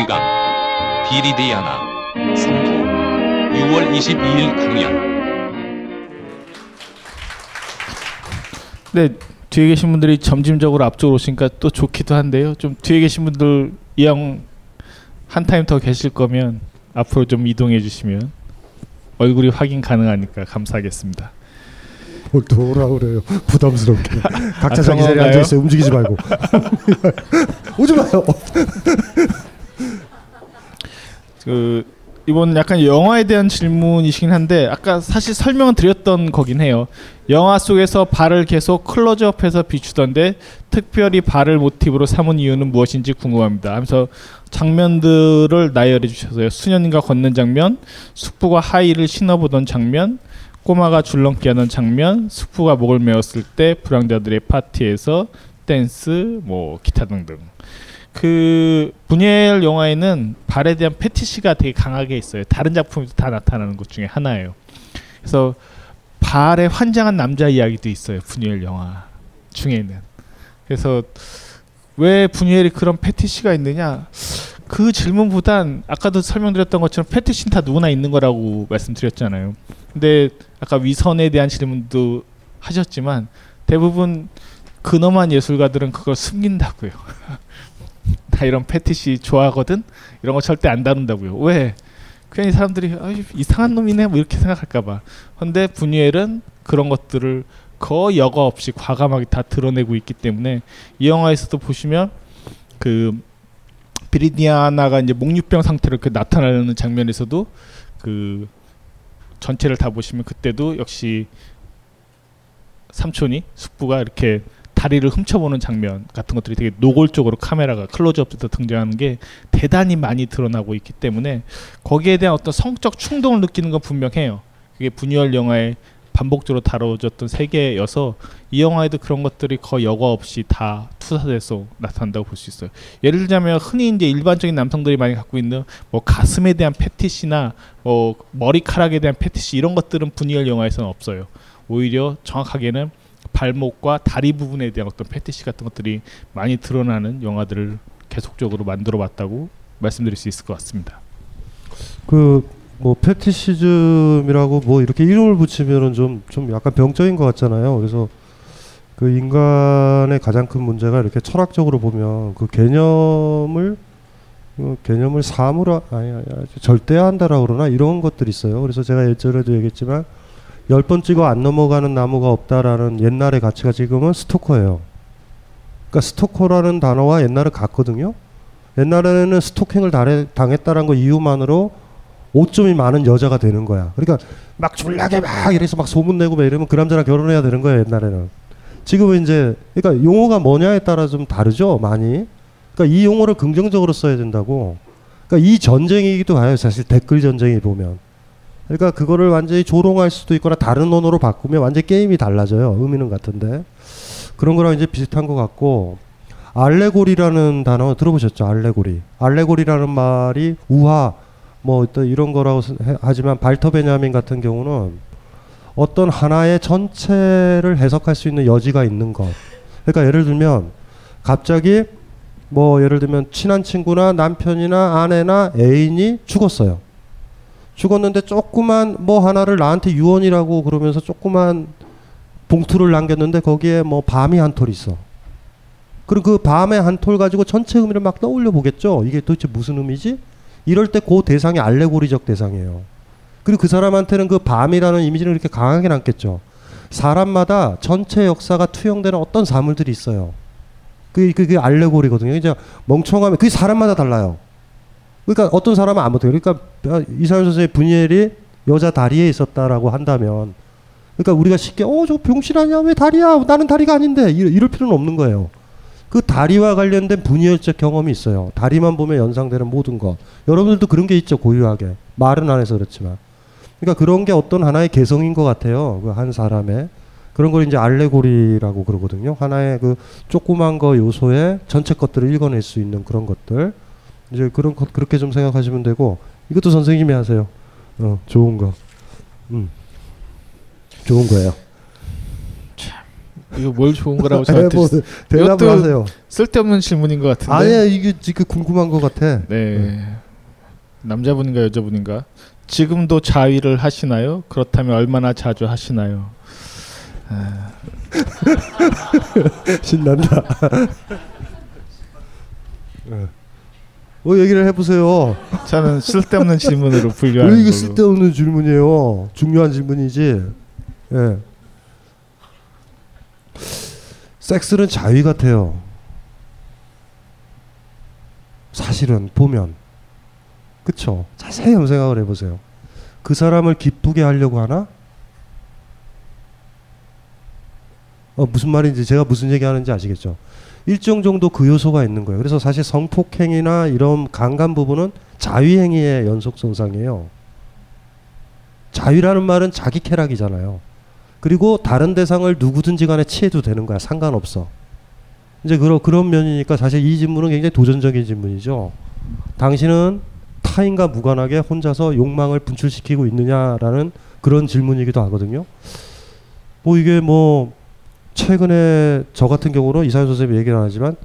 이강 비리디아나 3부 6월 22일 강연 네, 뒤에 계신 분들이 점진적으로 앞쪽으로 오시니까 또 좋기도 한데요. 좀 뒤에 계신 분들 이왕 한 타임 더 계실 거면 앞으로 좀 이동해 주시면 얼굴이 확인 가능하니까 감사하겠습니다. 뭘 돌아 그래요 부담스럽게 각자 아, 자기 자리에 그런가요? 앉아 있어요 움직이지 말고 오지 마요 그 이번 약간 영화에 대한 질문이시긴 한데 아까 사실 설명은 드렸던 거긴 해요. 영화 속에서 발을 계속 클로즈업해서 비추던데 특별히 발을 모티브로 삼은 이유는 무엇인지 궁금합니다. 하면서 장면들을 나열해 주셔서요. 수녀님과 걷는 장면, 숙부가 하이를 신어보던 장면, 꼬마가 줄넘기하는 장면, 숙부가 목을 메었을 때 불황자들의 파티에서 댄스, 뭐 기타 등등. 그 분열 영화에는 발에 대한 패티시가 되게 강하게 있어요. 다른 작품에도 다 나타나는 것 중에 하나예요. 그래서 발에 환장한 남자 이야기도 있어요. 분열 영화 중에는. 그래서 왜 분열이 그런 패티시가 있느냐? 그 질문보단 아까도 설명드렸던 것처럼 패티시는 다 누구나 있는 거라고 말씀드렸잖아요. 근데 아까 위선에 대한 질문도 하셨지만 대부분 근엄한 예술가들은 그걸 숨긴다고요. 나 이런 패티시 좋아하거든. 이런 거 절대 안 다룬다고요. 왜? 괜히 사람들이 아, 이상한 놈이네 뭐 이렇게 생각할까봐. 근데 분유엘은 그런 것들을 거의 여과 없이 과감하게 다 드러내고 있기 때문에 이 영화에서도 보시면 그 비리디아나가 이제 목류병 상태로 그 나타나는 장면에서도 그 전체를 다 보시면 그때도 역시 삼촌이 숙부가 이렇게 다리를 훔쳐보는 장면 같은 것들이 되게 노골적으로 카메라가 클로즈업에서 등장하는 게 대단히 많이 드러나고 있기 때문에 거기에 대한 어떤 성적 충동을 느끼는 건 분명해요. 그게 분유얼 영화에 반복적으로 다뤄졌던 세계여서 이 영화에도 그런 것들이 거의 여과 없이 다 투사돼서 나타난다고 볼 수 있어요. 예를 들자면 흔히 이제 일반적인 남성들이 많이 갖고 있는 뭐 가슴에 대한 패티시나 뭐 머리카락에 대한 패티시 이런 것들은 분유얼 영화에서는 없어요. 오히려 정확하게는 발목과 다리 부분에 대한 어떤 패티시 같은 것들이 많이 드러나는 영화들을 계속적으로 만들어 봤다고 말씀드릴 수 있을 것 같습니다. 그 뭐 패티시즘이라고 뭐 이렇게 이름을 붙이면은 좀 좀 약간 병적인 것 같잖아요 그래서 그 인간의 가장 큰 문제가 이렇게 철학적으로 보면 그 개념을 그 개념을 사물화 아니 아니 절대화한다라고 그러나 이런 것들이 있어요 그래서 제가 예전에도 얘기했지만 열 번 찍어 안 넘어가는 나무가 없다라는 옛날의 가치가 지금은 스토커예요. 그러니까 스토커라는 단어와 옛날에 같거든요. 옛날에는 스토킹을 당해, 당했다는 거 이유만으로 오점이 많은 여자가 되는 거야. 그러니까 막 졸라게 막 이래서 막 소문 내고 막 이러면 그 남자랑 결혼해야 되는 거예요 옛날에는. 지금은 이제 그러니까 용어가 뭐냐에 따라 좀 다르죠 많이. 그러니까 이 용어를 긍정적으로 써야 된다고. 그러니까 이 전쟁이기도 해요 사실 댓글 전쟁이 보면. 그러니까 그거를 완전히 조롱할 수도 있거나 다른 언어로 바꾸면 완전 히 게임이 달라져요 의미는 같은데 그런 거랑 이제 비슷한 것 같고 알레고리라는 단어 들어보셨죠 알레고리 알레고리라는 말이 우화 뭐 이런 거라고 해- 하지만 발터 베냐민 같은 경우는 어떤 하나의 전체를 해석할 수 있는 여지가 있는 것. 그러니까 예를 들면 갑자기 뭐 예를 들면 친한 친구나 남편이나 아내나 애인이 죽었어요. 죽었는데 조그만 뭐 하나를 나한테 유언이라고 그러면서 조그만 봉투를 남겼는데 거기에 뭐 밤이 한 톨 있어. 그럼 그 밤의 한 톨 가지고 전체 의미를 막 떠올려 보겠죠. 이게 도대체 무슨 의미지? 이럴 때 그 대상이 알레고리적 대상이에요. 그리고 그 사람한테는 그 밤이라는 이미지는 그렇게 강하게 남겠죠. 사람마다 전체 역사가 투영되는 어떤 사물들이 있어요. 그게, 그게 알레고리거든요. 이제 멍청하면 그게 사람마다 달라요. 그러니까 어떤 사람은 아무도 그러니까 이사연 선생의 분이엘이 여자 다리에 있었다라고 한다면 그러니까 우리가 쉽게 어 저 병신 아니야 왜 다리야 나는 다리가 아닌데 이럴, 이럴 필요는 없는 거예요. 그 다리와 관련된 분이엘적 경험이 있어요. 다리만 보면 연상되는 모든 것. 여러분들도 그런 게 있죠 고유하게 말은 안 해서 그렇지만. 그러니까 그런 게 어떤 하나의 개성인 것 같아요. 그 한 사람의 그런 걸 이제 알레고리라고 그러거든요. 하나의 그 조그만 거 요소에 전체 것들을 읽어낼 수 있는 그런 것들. 이제 그런 것 그렇게 좀 생각하시면 되고 이것도 선생님이 하세요. 어, 좋은 거. 음. 좋은 거예요. 이거 뭘 좋은 거라고 네, 뭐 저한테 대답을 하세요. 쓸데없는 질문인 것 같은데. 아니야 이게 지금 궁금한 것 같아. 네. 남자분인가 여자분인가? 지금도 자위를 하시나요? 그렇다면 얼마나 자주 하시나요? 신난다. 어. 뭐 얘기를 해보세요. 저는 쓸데없는 질문으로 왜 분류하는 이게 걸로. 쓸데없는 질문이에요? 중요한 질문이지. 예. 섹스는 자위 같아요. 사실은 보면 그쵸? 자세히 한번 생각을 해보세요. 그 사람을 기쁘게 하려고 하나? 어, 무슨 말인지 제가 무슨 얘기하는지 아시겠죠? 일정 정도 그 요소가 있는 거예요. 그래서 사실 성폭행이나 이런 강간 부분은 자위행위의 연속선상이에요. 자위라는 말은 자기 쾌락이잖아요. 그리고 다른 대상을 누구든지 간에 취해도 되는 거야. 상관없어. 이제 그런 그런 면이니까 사실 이 질문은 굉장히 도전적인 질문이죠. 당신은 타인과 무관하게 혼자서 욕망을 분출시키고 있느냐라는 그런 질문이기도 하거든요. 뭐 이게 뭐 최근에 저 같은 경우는 이사연 선생님이 얘기를 안 하지만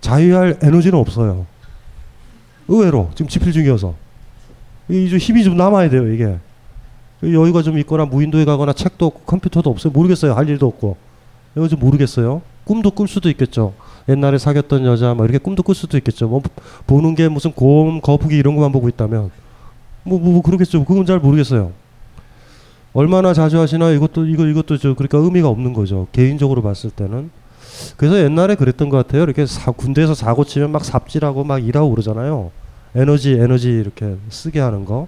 자유할 에너지는 없어요. 의외로 지금 집필 중이어서. 이좀 힘이 좀 남아야 돼요 이게. 여유가 좀 있거나 무인도에 가거나 책도 없고 컴퓨터도 없어요. 모르겠어요. 할 일도 없고. 이거 좀 모르겠어요. 꿈도 꿀 수도 있겠죠. 옛날에 사귀었던 여자 뭐 이렇게 꿈도 꿀 수도 있겠죠. 뭐 보는 게 무슨 곰 거북이 이런 것만 보고 있다면. 뭐, 뭐, 뭐 그러겠죠. 그건 잘 모르겠어요 얼마나 자주 하시나? 이것도 이거 이것도 저 그러니까 의미가 없는 거죠. 개인적으로 봤을 때는. 그래서 옛날에 그랬던 것 같아요. 이렇게 사, 군대에서 사고 치면 막 삽질하고 막 일하고 그러잖아요. 에너지 에너지 이렇게 쓰게 하는 거.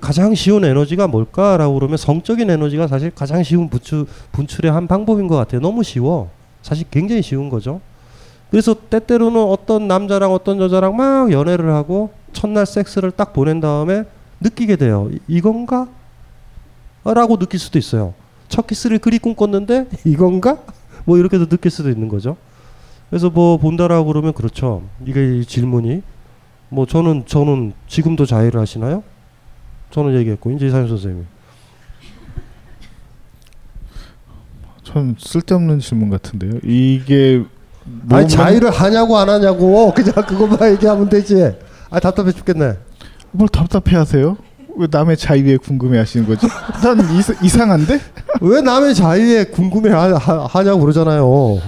가장 쉬운 에너지가 뭘까라고 그러면 성적인 에너지가 사실 가장 쉬운 분출, 분출의 한 방법인 것 같아요. 너무 쉬워. 사실 굉장히 쉬운 거죠. 그래서 때때로는 어떤 남자랑 어떤 여자랑 막 연애를 하고 첫날 섹스를 딱 보낸 다음에 느끼게 돼요. 이- 이건가? 라고 느낄 수도 있어요. 첫 키스를 그리 꿈꿨는데 이건가? 뭐 이렇게도 느낄 수도 있는 거죠. 그래서 뭐 본다라고 그러면 그렇죠. 이게 이 질문이 뭐 저는 저는 지금도 자해를 하시나요? 저는 얘기했고 이제 이사연 선생님. 전 쓸데없는 질문 같은데요. 이게 아니 자유를 하냐고 안 하냐고 그냥 그것만 얘기하면 되지. 아 답답해 죽겠네. 뭘 답답해하세요? 왜 남의 자유에 궁금해하시는 거지? 난 이, 이상한데? 왜 남의 자유에 궁금해 하, 하, 하냐고 그러잖아요.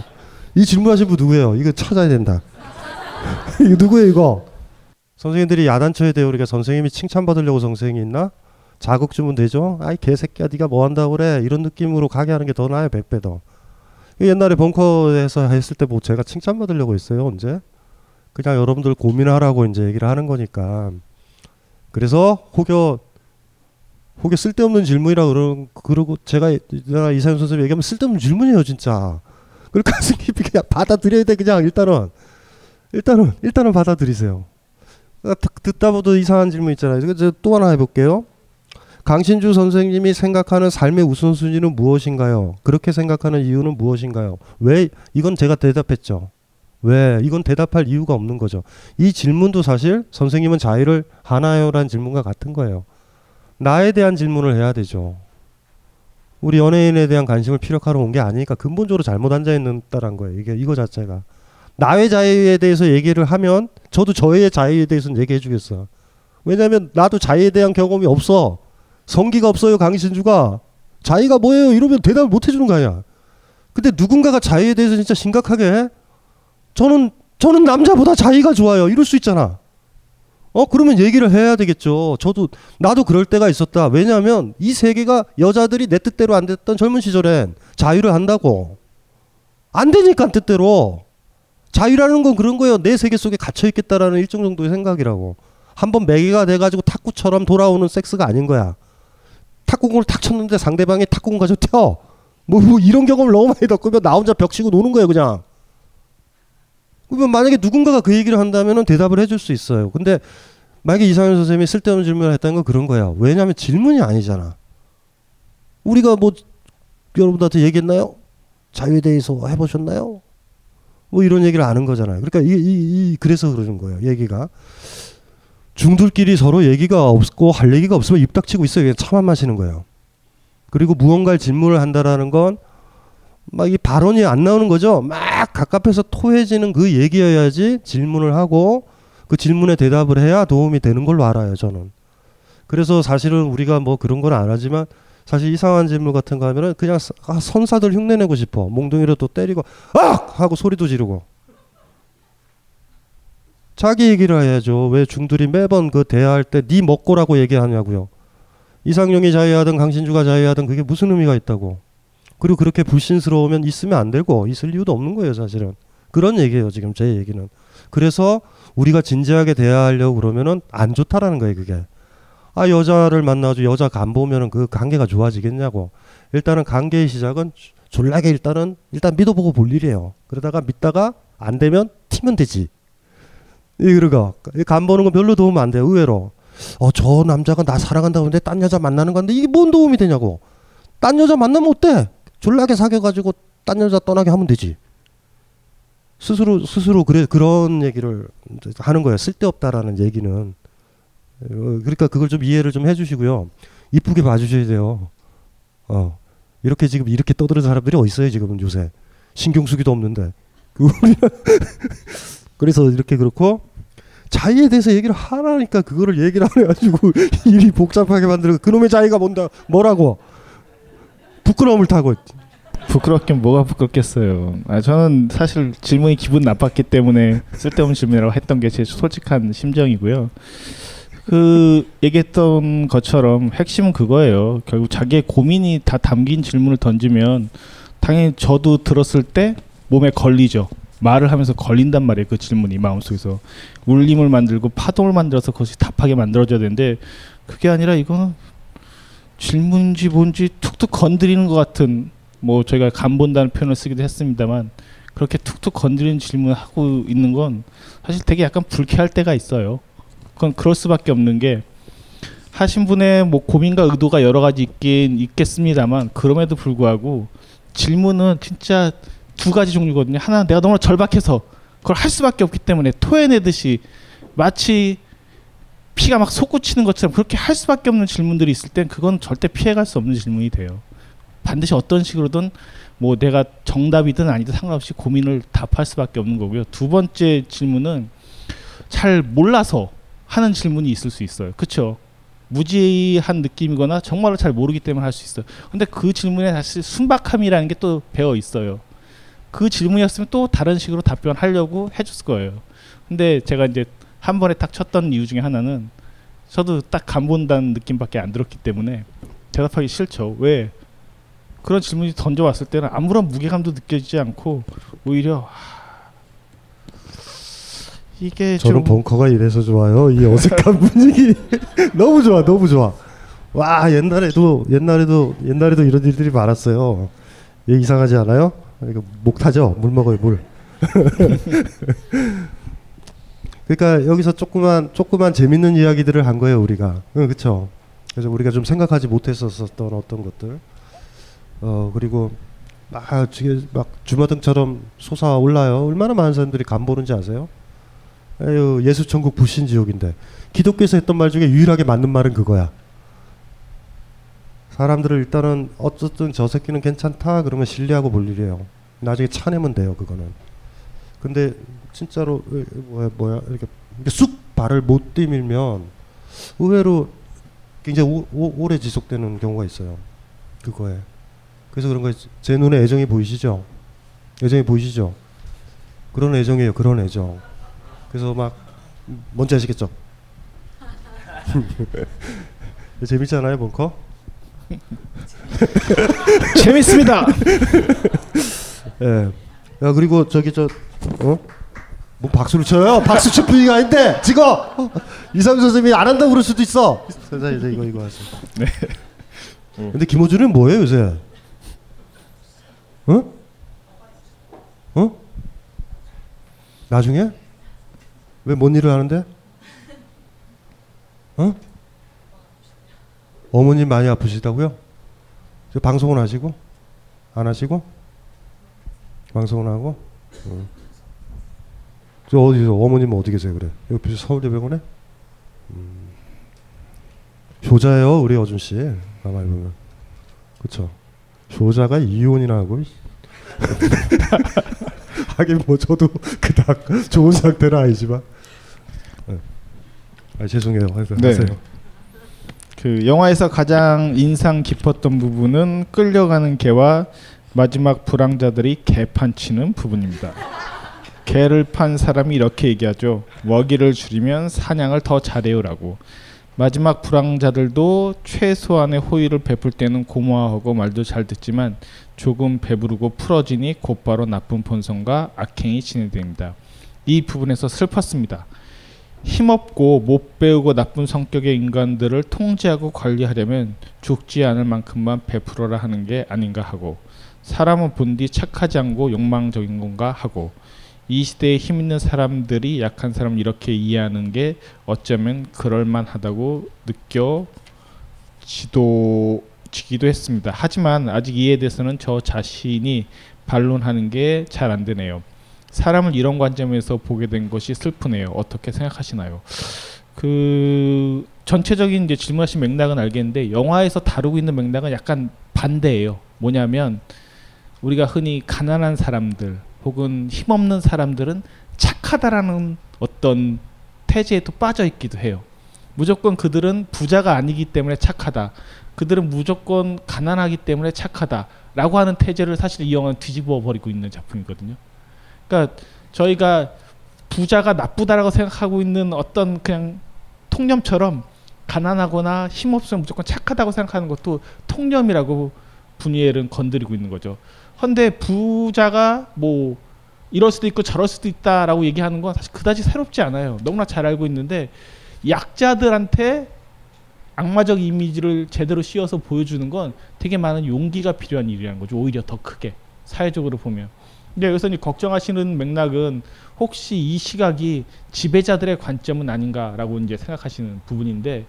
이 질문하신 분 누구예요? 이거 찾아야 된다. 이거 누구예요 이거? 선생님들이 야단쳐야 돼요. 우리가 선생님이 칭찬받으려고 선생이 있나? 자극 주면 되죠. 아이 개새끼야 네가 뭐 한다고 그래. 이런 느낌으로 가게 하는 게 더 나아요. 백배 더. 옛날에 벙커에서 했을 때 뭐 제가 칭찬받으려고 했어요. 언제? 그냥 여러분들 고민하라고 이제 얘기를 하는 거니까. 그래서 혹여 혹여 쓸데없는 질문이라 그러 그러고 제가 내가 이사연 선생님 얘기하면 쓸데없는 질문이에요 진짜. 그걸 가슴 깊이 그냥 받아들여야 돼 그냥 일단은 일단은 일단은 받아들이세요. 듣- 듣다 보도 이상한 질문 있잖아요. 그래서 또 하나 해볼게요. 강신주 선생님이 생각하는 삶의 우선순위는 무엇인가요? 그렇게 생각하는 이유는 무엇인가요? 왜 이건 제가 대답했죠. 왜 이건 대답할 이유가 없는 거죠. 이 질문도 사실 선생님은 자유를 하나요라는 질문과 같은 거예요. 나에 대한 질문을 해야 되죠. 우리 연예인에 대한 관심을 피력하러 온 게 아니니까 근본적으로 잘못 앉아 있는다는 거예요. 이게 이거 자체가 나의 자유에 대해서 얘기를 하면 저도 저의 자유에 대해서는 얘기해 주겠어. 왜냐하면 나도 자유에 대한 경험이 없어. 성기가 없어요 강신주가 자유가 뭐예요 이러면 대답을 못 해주는 거 아니야. 근데 누군가가 자유에 대해서 진짜 심각하게 해? 저는 저는 남자보다 자유가 좋아요 이럴 수 있잖아. 어 그러면 얘기를 해야 되겠죠. 저도 나도 그럴 때가 있었다. 왜냐하면 이 세계가 여자들이 내 뜻대로 안 됐던 젊은 시절엔 자유를 한다고 안 되니까 뜻대로 자유라는 건 그런 거예요. 내 세계 속에 갇혀 있겠다라는 일정 정도의 생각이라고. 한번 매개가 돼가지고 탁구처럼 돌아오는 섹스가 아닌 거야. 탁구공을 탁 쳤는데 상대방이 탁구공 가지고 튀어. 뭐, 뭐 이런 경험을 너무 많이 겪으면 나 혼자 벽 치고 노는 거예요, 그냥. 그러면 만약에 누군가가 그 얘기를 한다면 대답을 해줄 수 있어요. 근데 만약에 이상현 선생님이 쓸데없는 질문을 했다는 건 그런 거야. 왜냐하면 질문이 아니잖아. 우리가 뭐 여러분들한테 얘기했나요? 자유에 대해서 해보셨나요? 뭐 이런 얘기를 아는 거잖아요. 그러니까 이, 이, 이 그래서 그러는 거예요. 얘기가 중들끼리 서로 얘기가 없고 할 얘기가 없으면 입 닥치고 있어요. 그냥 차만 마시는 거예요. 그리고 무언가를 질문을 한다라는 건 막 이 발언이 안 나오는 거죠. 막 가깝해서 토해지는 그 얘기여야지 질문을 하고 그 질문에 대답을 해야 도움이 되는 걸로 알아요. 저는. 그래서 사실은 우리가 뭐 그런 건 안 하지만 사실 이상한 질문 같은 거 하면은 그냥 사- 아, 선사들 흉내내고 싶어. 몽둥이로 또 때리고 악 하고 소리도 지르고. 자기 얘기를 해야죠. 왜 중들이 매번 그 대화할 때 네 먹고라고 얘기하냐고요. 이상용이 자유하든 강신주가 자유하든 그게 무슨 의미가 있다고. 그리고 그렇게 불신스러우면 있으면 안 되고 있을 이유도 없는 거예요, 사실은. 그런 얘기예요, 지금 제 얘기는. 그래서 우리가 진지하게 대화하려고 그러면은 안 좋다라는 거예요, 그게. 아, 여자를 만나가지고 여자 간 보면은 그 관계가 좋아지겠냐고. 일단은 관계의 시작은 졸라게 일단은 일단 믿어보고 볼 일이에요. 그러다가 믿다가 안 되면 튀면 되지. 이 그러가 간 보는 건 별로 도움 안 돼요, 의외로. 어, 저 남자가 나 사랑한다고 하는데 딴 여자 만나는 건데 이게 뭔 도움이 되냐고. 딴 여자 만나면 어때? 졸라게 사귀어가지고 딴 여자 떠나게 하면 되지. 스스로 스스로 그래 그런 얘기를 하는 거예요. 쓸데없다라는 얘기는. 어, 그러니까 그걸 좀 이해를 좀 해주시고요. 이쁘게 봐주셔야 돼요. 어 이렇게 지금 이렇게 떠드는 사람들이 어디 있어요 지금은 요새 신경 쓰기도 없는데. 그 그래서 이렇게 그렇고 자유에 대해서 얘기를 하라니까 그거를 얘기를 안 해가지고 일이 복잡하게 만들고 그놈의 자유가 뭔다 뭐라고 부끄러움을 타고 부끄럽긴 뭐가 부끄럽겠어요. 아, 저는 사실 질문이 기분 나빴기 때문에 쓸데없는 질문이라고 했던 게 제 솔직한 심정이고요. 그 얘기했던 것처럼 핵심은 그거예요. 결국 자기의 고민이 다 담긴 질문을 던지면 당연히 저도 들었을 때 몸에 걸리죠. 말을 하면서 걸린단 말이에요. 그 질문이 마음속에서 울림을 만들고 파동을 만들어서 그것이 답하게 만들어져야 되는데 그게 아니라 이거는 질문인지 뭔지 툭툭 건드리는 것 같은 뭐 저희가 간 본다는 표현을 쓰기도 했습니다만 그렇게 툭툭 건드리는 질문을 하고 있는 건 사실 되게 약간 불쾌할 때가 있어요. 그건 그럴 수밖에 없는 게 하신 분의 뭐 고민과 의도가 여러 가지 있긴 있겠습니다만 그럼에도 불구하고 질문은 진짜 두 가지 종류거든요. 하나는 내가 너무 절박해서 그걸 할 수밖에 없기 때문에 토해내듯이 마치 피가 막 솟구치는 것처럼 그렇게 할 수밖에 없는 질문들이 있을 땐 그건 절대 피해갈 수 없는 질문이 돼요. 반드시 어떤 식으로든 뭐 내가 정답이든 아니든 상관없이 고민을 답할 수밖에 없는 거고요. 두 번째 질문은 잘 몰라서 하는 질문이 있을 수 있어요. 그렇죠? 무지한 느낌이거나 정말로 잘 모르기 때문에 할 수 있어요. 근데 그 질문에 사실 순박함이라는 게 또 배어 있어요. 그 질문이었으면 또 다른 식으로 답변하려고 해줬을 거예요. 근데 제가 이제 한 번에 딱 쳤던 이유 중에 하나는 저도 딱 간본다는 느낌밖에 안 들었기 때문에 대답하기 싫죠. 왜? 그런 질문이 던져왔을 때는 아무런 무게감도 느껴지지 않고 오히려 하, 이게 저는 좀 벙커가 이래서 좋아요. 이 어색한 분위기 너무 좋아, 너무 좋아. 와 옛날에도 옛날에도 옛날에도 이런 일들이 많았어요. 얘 이상하지 않아요? 이거 목 타죠? 물 먹어요 물. 그러니까 여기서 조그만 조그만 재밌는 이야기들을 한 거예요 우리가. 응, 그렇죠. 그래서 우리가 좀 생각하지 못했었던 어떤 것들. 어 그리고 막 지금 막 주마등처럼 솟아 올라요. 얼마나 많은 사람들이 간 보는지 아세요? 에휴 예수 천국 불신 지옥인데 기독교에서 했던 말 중에 유일하게 맞는 말은 그거야. 사람들을 일단은 어쨌든 저 새끼는 괜찮다 그러면 신뢰하고 볼 일이에요. 나중에 차내면 돼요 그거는. 근데 진짜로 뭐야 뭐야 이렇게, 쑥 발을 못 디밀면 의외로 굉장히 오, 오, 오 래 지속되는 경우가 있어요. 그거에. 그래서 그런 거제 눈에 애정이 보이시죠? 애정이 보이시죠? 그런 애정이에요. 그런 애정. 그래서 막 뭔지 아시겠죠? 재밌잖아요, 벙커. 재밌습니다. 예. 야 그리고 저기 저 어? 뭐 박수를 쳐요? 박수 칠 분위기가 아닌데 지금 어? 이삼 선생님이 안 한다고 그럴 수도 있어. 선생님 이거 이거 하세요. 네. 근데 김호준은 뭐예요 요새? 어? 어? 나중에? 왜 뭔 일을 하는데? 어? 어머님 많이 아프시다고요? 저 방송은 하시고 안 하시고 방송은 하고 어. 저 어디서 어머님 어디 계세요 그래? 옆에 서울대병원에? 음. 효자예요 우리 어준 씨. 가만히 보면. 그쵸? 효자가 이혼이나 하고 하긴 뭐 저도 그닥 좋은 상태는 아니지만. 네. 아 죄송해요. 하세요. 네. 그 영화에서 가장 인상 깊었던 부분은 끌려가는 개와 마지막 불황자들이 개판 치는 부분입니다. 개를 판 사람이 이렇게 얘기하죠. 먹이를 줄이면 사냥을 더 잘해요라고. 마지막 불황자들도 최소한의 호의를 베풀 때는 고마워하고 말도 잘 듣지만 조금 배부르고 풀어지니 곧바로 나쁜 본성과 악행이 진행됩니다. 이 부분에서 슬펐습니다. 힘없고 못 배우고 나쁜 성격의 인간들을 통제하고 관리하려면 죽지 않을 만큼만 베풀어라 하는 게 아닌가 하고 사람은 본디 착하지 않고 욕망적인 건가 하고 이 시대에 힘 있는 사람들이 약한 사람을 이렇게 이해하는 게 어쩌면 그럴만하다고 느껴지도 했습니다. 하지만 아직 이에 대해서는 저 자신이 반론하는 게 잘 안 되네요. 사람을 이런 관점에서 보게 된 것이 슬프네요. 어떻게 생각하시나요? 그 전체적인 이제 질문하신 맥락은 알겠는데 영화에서 다루고 있는 맥락은 약간 반대예요. 뭐냐면 우리가 흔히 가난한 사람들 혹은 힘없는 사람들은 착하다라는 어떤 태제에 또 빠져 있기도 해요. 무조건 그들은 부자가 아니기 때문에 착하다. 그들은 무조건 가난하기 때문에 착하다라고 하는 태제를 사실 이 영화는 뒤집어 버리고 있는 작품이거든요. 그러니까 저희가 부자가 나쁘다라고 생각하고 있는 어떤 그냥 통념처럼 가난하거나 힘없으면 무조건 착하다고 생각하는 것도 통념이라고 분이엘은 건드리고 있는 거죠. 헌데 부자가 뭐 이럴 수도 있고 저럴 수도 있다라고 얘기하는 건 사실 그다지 새롭지 않아요. 너무나 잘 알고 있는데 약자들한테 악마적 이미지를 제대로 씌워서 보여주는 건 되게 많은 용기가 필요한 일이라는 거죠. 오히려 더 크게 사회적으로 보면. 근데 여기서 이제 걱정하시는 맥락은 혹시 이 시각이 지배자들의 관점은 아닌가라고 이제 생각하시는 부분인데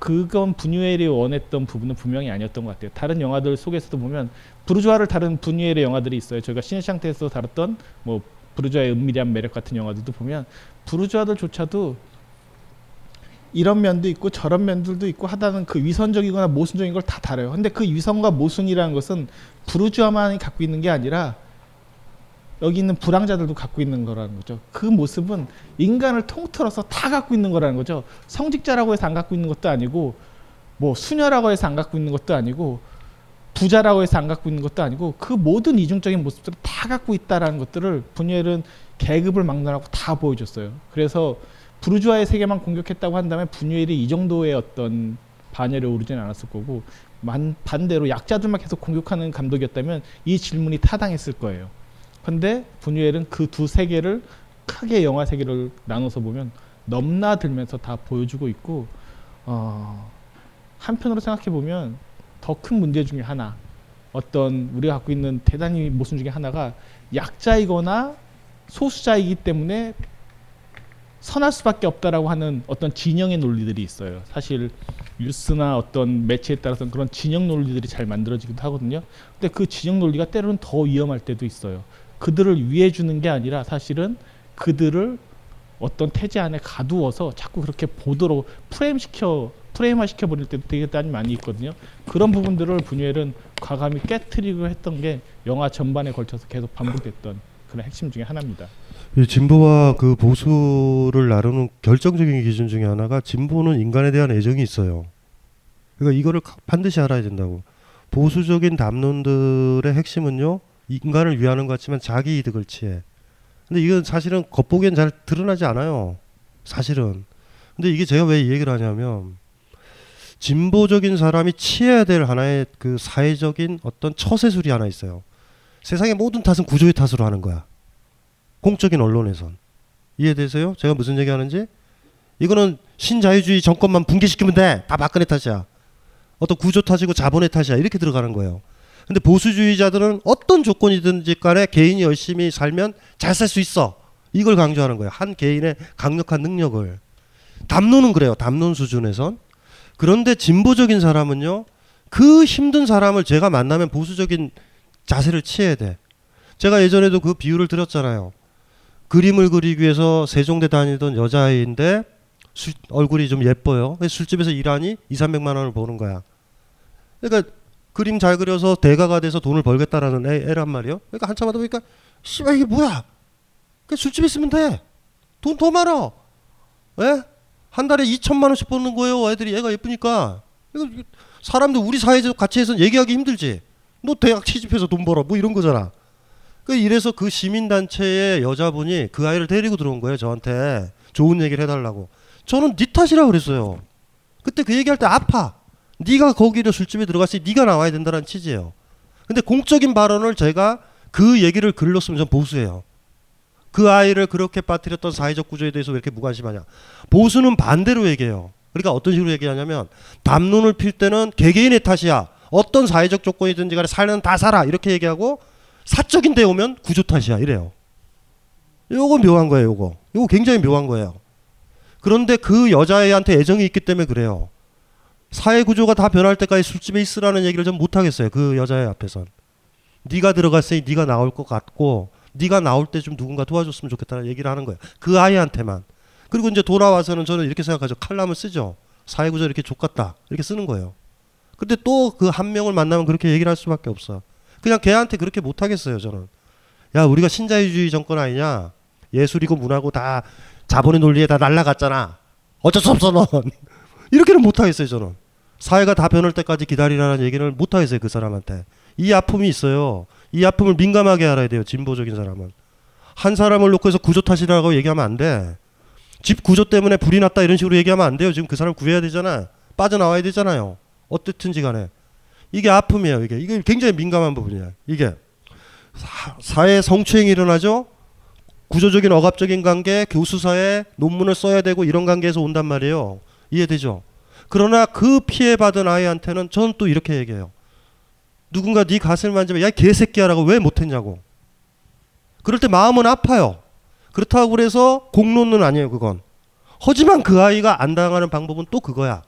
그건 분유엘이 원했던 부분은 분명히 아니었던 것 같아요. 다른 영화들 속에서도 보면 부르주아를 다룬 분유엘의 영화들이 있어요. 저희가 신의 상태에서 다뤘던 뭐 부르주아의 은밀한 매력 같은 영화들도 보면 부르주아들조차도 이런 면도 있고 저런 면들도 있고 하다는 그 위선적이거나 모순적인 걸 다 다뤄요. 근데 그 위선과 모순이라는 것은 부르주아만이 갖고 있는 게 아니라 여기 있는 불황자들도 갖고 있는 거라는 거죠. 그 모습은 인간을 통틀어서 다 갖고 있는 거라는 거죠. 성직자라고 해서 안 갖고 있는 것도 아니고 뭐 수녀라고 해서 안 갖고 있는 것도 아니고 부자라고 해서 안 갖고 있는 것도 아니고 그 모든 이중적인 모습들을 다 갖고 있다라는 것들을 분열은 계급을 막론하고 다 보여줬어요. 그래서 부르주아의 세계만 공격했다고 한다면 분유엘이 이 정도의 어떤 반열에 오르지는 않았을 거고 만, 반대로 약자들만 계속 공격하는 감독이었다면 이 질문이 타당했을 거예요. 근데 분유엘은 그 두 세계를 크게 영화 세계를 나눠서 보면 넘나들면서 다 보여주고 있고 어, 한편으로 생각해 보면 더 큰 문제 중에 하나 어떤 우리가 갖고 있는 대단히 모순 중에 하나가 약자이거나 소수자이기 때문에 선할 수밖에 없다라고 하는 어떤 진영의 논리들이 있어요. 사실 뉴스나 어떤 매체에 따라서는 그런 진영 논리들이 잘 만들어지기도 하거든요. 근데 그 진영 논리가 때로는 더 위험할 때도 있어요. 그들을 위해 주는 게 아니라 사실은 그들을 어떤 태제 안에 가두어서 자꾸 그렇게 보도록 프레임시켜 프레임화 시켜버릴 때도 되게 많이 있거든요. 그런 부분들을 분유엘은 과감히 깨트리고 했던 게 영화 전반에 걸쳐서 계속 반복됐던 그런 핵심 중에 하나입니다. 이 진보와 그 보수를 나누는 결정적인 기준 중에 하나가 진보는 인간에 대한 애정이 있어요. 그러니까 이거를 반드시 알아야 된다고. 보수적인 담론들의 핵심은요. 인간을 위하는 것 같지만 자기 이득을 취해. 근데 이건 사실은 겉보기엔 잘 드러나지 않아요. 사실은. 근데 이게 제가 왜 이 얘기를 하냐면 진보적인 사람이 취해야 될 하나의 그 사회적인 어떤 처세술이 하나 있어요. 세상의 모든 탓은 구조의 탓으로 하는 거야. 공적인 언론에선. 이해되세요? 제가 무슨 얘기 하는지? 이거는 신자유주의 정권만 붕괴시키면 돼. 다 박근혜 탓이야. 어떤 구조 탓이고 자본의 탓이야. 이렇게 들어가는 거예요. 근데 보수주의자들은 어떤 조건이든지 간에 개인이 열심히 살면 잘 살 수 있어. 이걸 강조하는 거예요. 한 개인의 강력한 능력을. 담론은 그래요. 담론 수준에선. 그런데 진보적인 사람은요. 그 힘든 사람을 제가 만나면 보수적인 자세를 취해야 돼. 제가 예전에도 그 비유를 드렸잖아요. 그림을 그리기 위해서 세종대 다니던 여자아이인데 술, 얼굴이 좀 예뻐요. 술집에서 일하니 2, 300만 원을 버는 거야. 그러니까 그림 잘 그려서 대가가 돼서 돈을 벌겠다라는 애, 란 말이에요. 그러니까 한참 하다 보니까 씨발 이게 뭐야? 그 술집에 있으면 돼. 돈 더 많아. 예? 한 달에 2천만 원씩 버는 거예요. 애들이 얘가 예쁘니까. 이거 사람들 우리 사회적 가치에서 얘기하기 힘들지. 너 대학 취직해서 돈 벌어. 뭐 이런 거잖아. 그 이래서 그 시민단체의 여자분이 그 아이를 데리고 들어온 거예요. 저한테 좋은 얘기를 해달라고. 저는 네 탓이라 그랬어요. 그때 그 얘기할 때 아파. 네가 거기를 술집에 들어갔으니 네가 나와야 된다는 취지예요. 근데 공적인 발언을 제가 그 얘기를 글로 쓰면 전 보수예요. 그 아이를 그렇게 빠뜨렸던 사회적 구조에 대해서 왜 이렇게 무관심하냐. 보수는 반대로 얘기해요. 그러니까 어떤 식으로 얘기하냐면 담론을 필 때는 개개인의 탓이야. 어떤 사회적 조건이든지 간에 살면 다 살아. 이렇게 얘기하고 사적인 데 오면 구조 탓이야. 이래요. 요거 묘한 거예요. 요거. 요거 굉장히 묘한 거예요. 그런데 그 여자애한테 애정이 있기 때문에 그래요. 사회 구조가 다 변할 때까지 술집에 있으라는 얘기를 좀 못하겠어요. 그 여자애 앞에선. 네가 들어갔으니 네가 나올 것 같고 네가 나올 때 좀 누군가 도와줬으면 좋겠다는 얘기를 하는 거예요. 그 아이한테만. 그리고 이제 돌아와서는 저는 이렇게 생각하죠. 칼럼을 쓰죠. 사회 구조 이렇게 족같다. 이렇게 쓰는 거예요. 근데 또 그 한 명을 만나면 그렇게 얘기를 할 수밖에 없어. 그냥 걔한테 그렇게 못 하겠어요, 저는. 야, 우리가 신자유주의 정권 아니냐? 예술이고 문화고 다 자본의 논리에 다 날라갔잖아. 어쩔 수 없어, 넌. 이렇게는 못 하겠어요, 저는. 사회가 다 변할 때까지 기다리라는 얘기를 못 하겠어요, 그 사람한테. 이 아픔이 있어요. 이 아픔을 민감하게 알아야 돼요, 진보적인 사람은. 한 사람을 놓고 해서 구조 탓이라고 얘기하면 안 돼. 집 구조 때문에 불이 났다 이런 식으로 얘기하면 안 돼요. 지금 그 사람 구해야 되잖아. 빠져나와야 되잖아요. 어떻든지 간에. 이게 아픔이에요. 이게 이게 굉장히 민감한 부분이야. 이게 사, 회 성추행이 일어나죠. 구조적인 억압적인 관계, 교수사에 논문을 써야 되고 이런 관계에서 온단 말이에요. 이해되죠? 그러나 그 피해 받은 아이한테는 저는 또 이렇게 얘기해요. 누군가 네 가슴을 만지면 야 개새끼야라고 왜 못했냐고. 그럴 때 마음은 아파요. 그렇다고 그래서 공론은 아니에요. 그건. 하지만 그 아이가 안 당하는 방법은 또 그거야.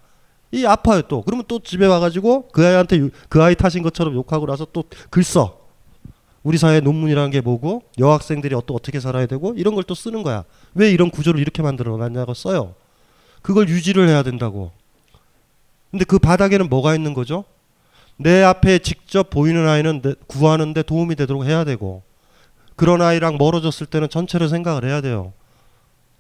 이 아파요 또. 그러면 또 집에 와가지고 그 아이한테 그 아이 탓인 것처럼 욕하고 나서 또 글 써. 우리 사회 논문이라는 게 뭐고 여학생들이 또 어떻게 살아야 되고 이런 걸 또 쓰는 거야. 왜 이런 구조를 이렇게 만들어 놨냐고 써요. 그걸 유지를 해야 된다고. 근데 그 바닥에는 뭐가 있는 거죠? 내 앞에 직접 보이는 아이는 구하는데 도움이 되도록 해야 되고 그런 아이랑 멀어졌을 때는 전체를 생각을 해야 돼요.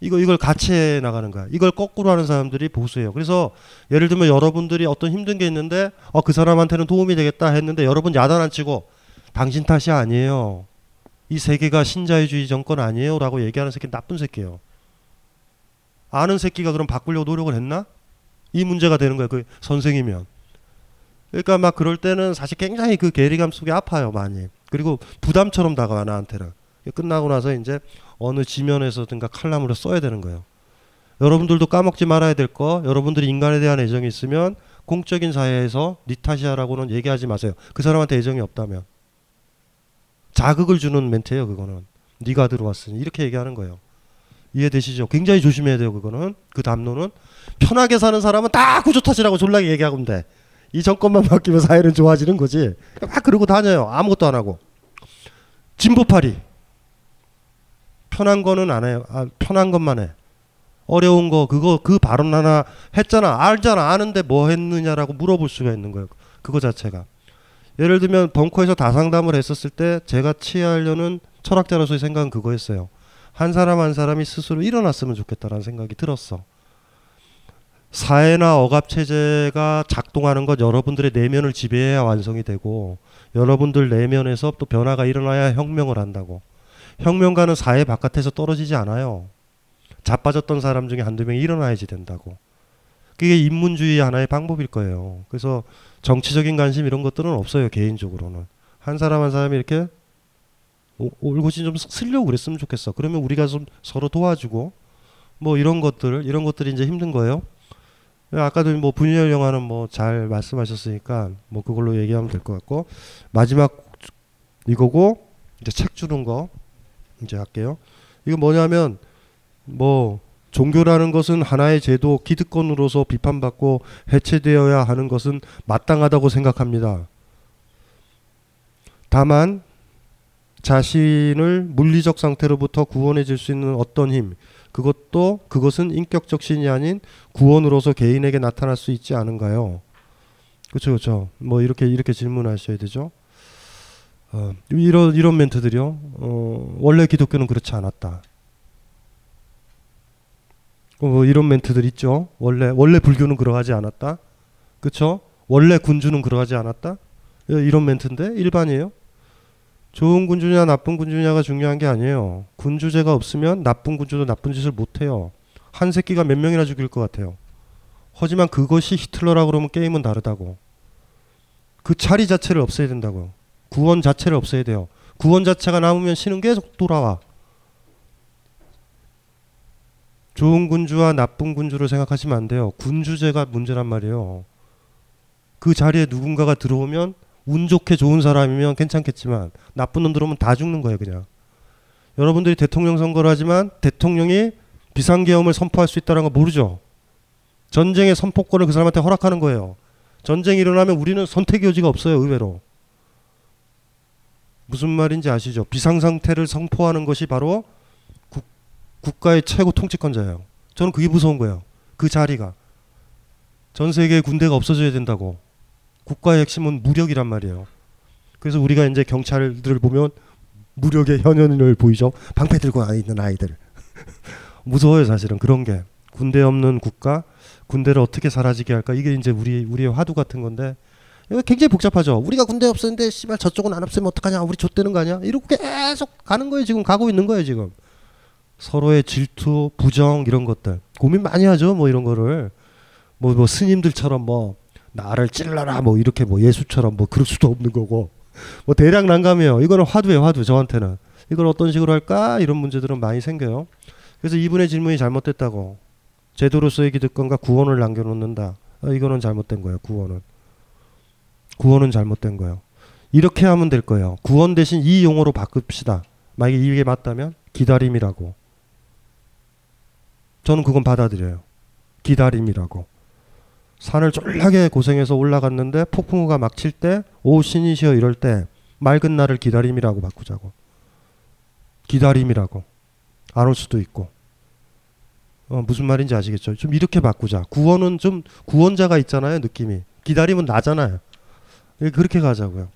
이거 이걸 같이 해 나가는 거야. 이걸 거꾸로 하는 사람들이 보수예요. 그래서 예를 들면 여러분들이 어떤 힘든 게 있는데 어 그 사람한테는 도움이 되겠다 했는데 여러분 야단 안 치고 당신 탓이 아니에요. 이 세계가 신자유주의 정권 아니에요라고 얘기하는 새끼 나쁜 새끼예요. 아는 새끼가 그럼 바꾸려고 노력을 했나? 이 문제가 되는 거야. 그 선생이면. 그러니까 막 그럴 때는 사실 굉장히 그 괴리감 속에 아파요, 많이. 그리고 부담처럼 다가와 나한테는. 끝나고 나서 이제 어느 지면에서든가 칼럼으로 써야 되는 거예요. 여러분들도 까먹지 말아야 될 거, 여러분들이 인간에 대한 애정이 있으면 공적인 사회에서 니타시아라고는 얘기하지 마세요. 그 사람한테 애정이 없다면 자극을 주는 멘트예요. 그거는 네가 들어왔으니 이렇게 얘기하는 거예요. 이해되시죠? 굉장히 조심해야 돼요. 그거는 그 담론은 편하게 사는 사람은 다 구조 탓이라고 졸라게 얘기하면 돼. 이 정권만 바뀌면 사회는 좋아지는 거지. 막 그러고 다녀요. 아무것도 안 하고. 진보파리. 편한 거는 안 해요. 아, 편한 것만 해. 어려운 거 그거 그 발언 하나 했잖아. 알잖아. 아는데 뭐 했느냐라고 물어볼 수가 있는 거예요. 그거 자체가. 예를 들면 벙커에서 다상담을 했었을 때 제가 취하려는 철학자로서의 생각은 그거였어요. 한 사람 한 사람이 스스로 일어났으면 좋겠다라는 생각이 들었어. 사회나 억압 체제가 작동하는 것 여러분들의 내면을 지배해야 완성이 되고 여러분들 내면에서 또 변화가 일어나야 혁명을 한다고. 혁명가는 사회 바깥에서 떨어지지 않아요. 자빠졌던 사람 중에 한두 명이 일어나야지 된다고. 그게 인문주의 하나의 방법일 거예요. 그래서 정치적인 관심 이런 것들은 없어요. 개인적으로는. 한 사람 한 사람이 이렇게 올곧이 좀 쓰려고 그랬으면 좋겠어. 그러면 우리가 좀 서로 도와주고 뭐 이런 것들 이런 것들이 이제 힘든 거예요. 아까도 뭐 분열 영화는 뭐 잘 말씀하셨으니까 뭐 그걸로 얘기하면 될 것 같고 마지막 이거고 이제 책 주는 거 이제 할게요. 이거 뭐냐면 뭐 종교라는 것은 하나의 제도 기득권으로서 비판받고 해체되어야 하는 것은 마땅하다고 생각합니다. 다만 자신을 물리적 상태로부터 구원해 줄 수 있는 어떤 힘 그것도 그것은 인격적 신이 아닌 구원으로서 개인에게 나타날 수 있지 않은가요? 그렇죠, 그렇죠. 뭐 이렇게 이렇게 질문하셔야 되죠. 어, 이런 이런 멘트들이요. 어, 원래 기독교는 그렇지 않았다. 어, 뭐 이런 멘트들 있죠. 원래 원래 불교는 그러하지 않았다. 그렇죠? 원래 군주는 그러하지 않았다. 이런 멘트인데 일반이에요. 좋은 군주냐 나쁜 군주냐가 중요한 게 아니에요. 군주제가 없으면 나쁜 군주도 나쁜 짓을 못 해요. 한 새끼가 몇 명이나 죽일 것 같아요. 하지만 그것이 히틀러라고 그러면 게임은 다르다고. 그 자리 자체를 없애야 된다고요. 구원 자체를 없애야 돼요. 구원 자체가 남으면 신은 계속 돌아와. 좋은 군주와 나쁜 군주를 생각하시면 안 돼요. 군주제가 문제란 말이에요. 그 자리에 누군가가 들어오면 운 좋게 좋은 사람이면 괜찮겠지만 나쁜 놈 들어오면 다 죽는 거예요 그냥. 여러분들이 대통령 선거를 하지만 대통령이 비상계엄을 선포할 수 있다는 거 모르죠. 전쟁의 선포권을 그 사람한테 허락하는 거예요. 전쟁이 일어나면 우리는 선택의 여지가 없어요 의외로. 무슨 말인지 아시죠? 비상상태를 선포하는 것이 바로 국, 국가의 최고 통치권자예요. 저는 그게 무서운 거예요. 그 자리가. 전 세계의 군대가 없어져야 된다고. 국가의 핵심은 무력이란 말이에요. 그래서 우리가 이제 경찰들을 보면 무력의 현현을 보이죠. 방패 들고 있는 아이들. 무서워요, 사실은 그런 게. 군대 없는 국가, 군대를 어떻게 사라지게 할까? 이게 이제 우리 우리의 화두 같은 건데 굉장히 복잡하죠. 우리가 군대 없었는데 씨발 저쪽은 안 없으면 어떡하냐? 우리 좆되는 거 아니야? 이렇게 계속 가는 거예요, 지금 가고 있는 거예요, 지금. 서로의 질투, 부정 이런 것들 고민 많이 하죠, 뭐 이런 거를 뭐, 뭐 스님들처럼 뭐 나를 찔러라 뭐 이렇게 뭐 예수처럼 뭐 그럴 수도 없는 거고 뭐 대략 난감해요. 이거는 화두예요, 화두 저한테는. 이걸 어떤 식으로 할까 이런 문제들은 많이 생겨요. 그래서 이분의 질문이 잘못됐다고 제도로서의 기득권과 구원을 남겨놓는다. 아, 이거는 잘못된 거예요. 구원은 구원은 잘못된 거예요. 이렇게 하면 될 거예요. 구원 대신 이 용어로 바꿉시다. 만약에 이게 맞다면 기다림이라고. 저는 그건 받아들여요. 기다림이라고. 산을 쫄라게 고생해서 올라갔는데 폭풍우가 막칠 때 오 신이시여 이럴 때 맑은 날을 기다림이라고 바꾸자고. 기다림이라고. 안 올 수도 있고. 어, 무슨 말인지 아시겠죠? 좀 이렇게 바꾸자. 구원은 좀 구원자가 있잖아요, 느낌이. 기다림은 나잖아요. 예, 그렇게 가자고요.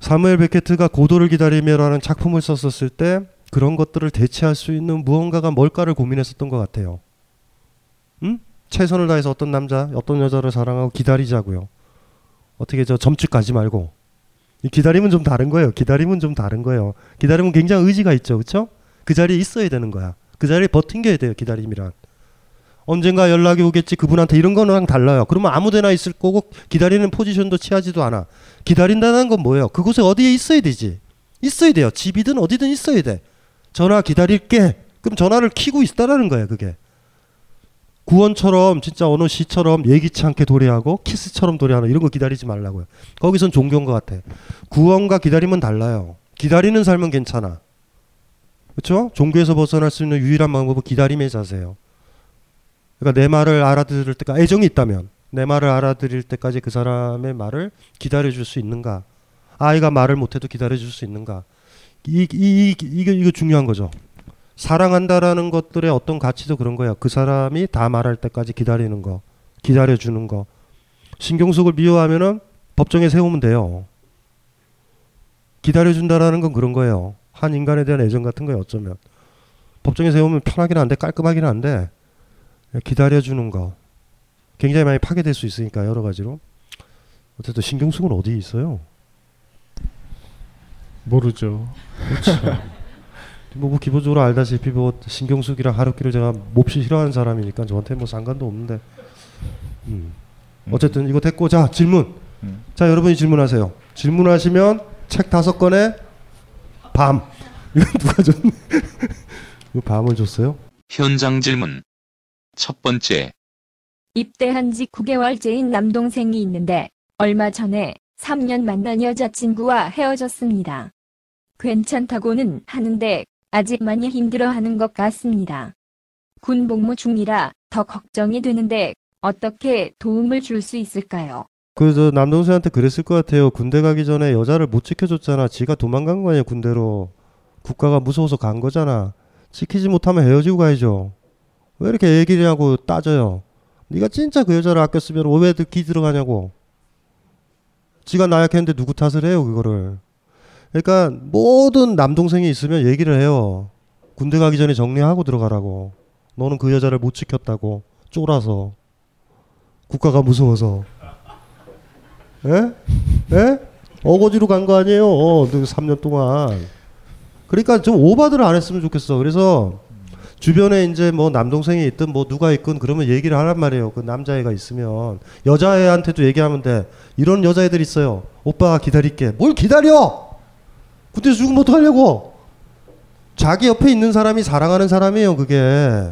사무엘 베케트가 고도를 기다리며라는 작품을 썼었을 때 그런 것들을 대체할 수 있는 무언가가 뭘까를 고민했었던 것 같아요. 음? 최선을 다해서 어떤 남자, 어떤 여자를 사랑하고 기다리자고요. 어떻게 저 점집 가지 말고. 기다림은 좀 다른 거예요. 기다림은 좀 다른 거예요. 기다림은 굉장히 의지가 있죠. 그렇죠? 그 자리에 있어야 되는 거야. 그 자리에 버틴겨야 돼요. 기다림이란. 언젠가 연락이 오겠지 그분한테 이런 거랑 달라요. 그러면 아무데나 있을 거고 기다리는 포지션도 취하지도 않아. 기다린다는 건 뭐예요? 그곳에 어디에 있어야 되지. 있어야 돼요. 집이든 어디든 있어야 돼. 전화 기다릴게. 그럼 전화를 키고 있다라는 거예요. 그게. 구원처럼 진짜 어느 시처럼 예기치 않게 도래하고 키스처럼 도래하는 이런 거 기다리지 말라고요. 거기선 종교인 것 같아. 구원과 기다림은 달라요. 기다리는 삶은 괜찮아. 그렇죠? 종교에서 벗어날 수 있는 유일한 방법은 기다림의 자세예요. 그러니까 내 말을 알아들을 때까지 애정이 있다면 내 말을 알아들을 때까지 그 사람의 말을 기다려줄 수 있는가? 아이가 말을 못해도 기다려줄 수 있는가? 이, 이, 이, 이거, 이거 중요한 거죠. 사랑한다라는 것들의 어떤 가치도 그런 거야. 그 사람이 다 말할 때까지 기다리는 거, 기다려주는 거. 신경숙을 미워하면은 법정에 세우면 돼요. 기다려준다라는 건 그런 거예요. 한 인간에 대한 애정 같은 거예요. 어쩌면 법정에 세우면 편하기는 한데 깔끔하기는 한데 기다려주는 거 굉장히 많이 파괴될 수 있으니까 여러 가지로 어쨌든 신경숙은 어디 있어요? 모르죠. 뭐, 뭐 기본적으로 알다시피 뭐 신경숙이랑 하루키를 제가 몹시 싫어하는 사람이니까 저한테 뭐 상관도 없는데 음. 어쨌든 이거 됐고 자 질문 음. 자 여러분이 질문하세요 질문하시면 책 다섯 권에 밤 이거 누가 줬네 이거 밤을 줬어요 현장 질문. 첫 번째, 입대한 지 9개월째인 남동생이 있는데 얼마 전에 3년 만난 여자친구와 헤어졌습니다. 괜찮다고는 하는데 아직 많이 힘들어하는 것 같습니다. 군 복무 중이라 더 걱정이 되는데 어떻게 도움을 줄 수 있을까요? 그저 남동생한테 그랬을 것 같아요. 군대 가기 전에 여자를 못 지켜줬잖아. 지가 도망간 거 아니야 군대로. 국가가 무서워서 간 거잖아. 지키지 못하면 헤어지고 가야죠. 왜 이렇게 얘기를 하고 따져요? 네가 진짜 그 여자를 아꼈으면 왜기 들어가냐고. 지가 나약했는데 누구 탓을 해요 그거를 그러니까 모든 남동생이 있으면 얘기를 해요 군대 가기 전에 정리하고 들어가라고 너는 그 여자를 못 지켰다고 쫄아서 국가가 무서워서 예? 예? 어거지로 간 거 아니에요 어, 3년 동안 그러니까 좀 오바들을 안 했으면 좋겠어 그래서 주변에 이제 뭐 남동생이 있든 뭐 누가 있건 그러면 얘기를 하란 말이에요. 그 남자애가 있으면 여자애한테도 얘기하면 돼. 이런 여자애들 있어요. 오빠가 기다릴게. 뭘 기다려? 군대에서 죽으면 어떡하려고? 자기 옆에 있는 사람이 사랑하는 사람이에요. 그게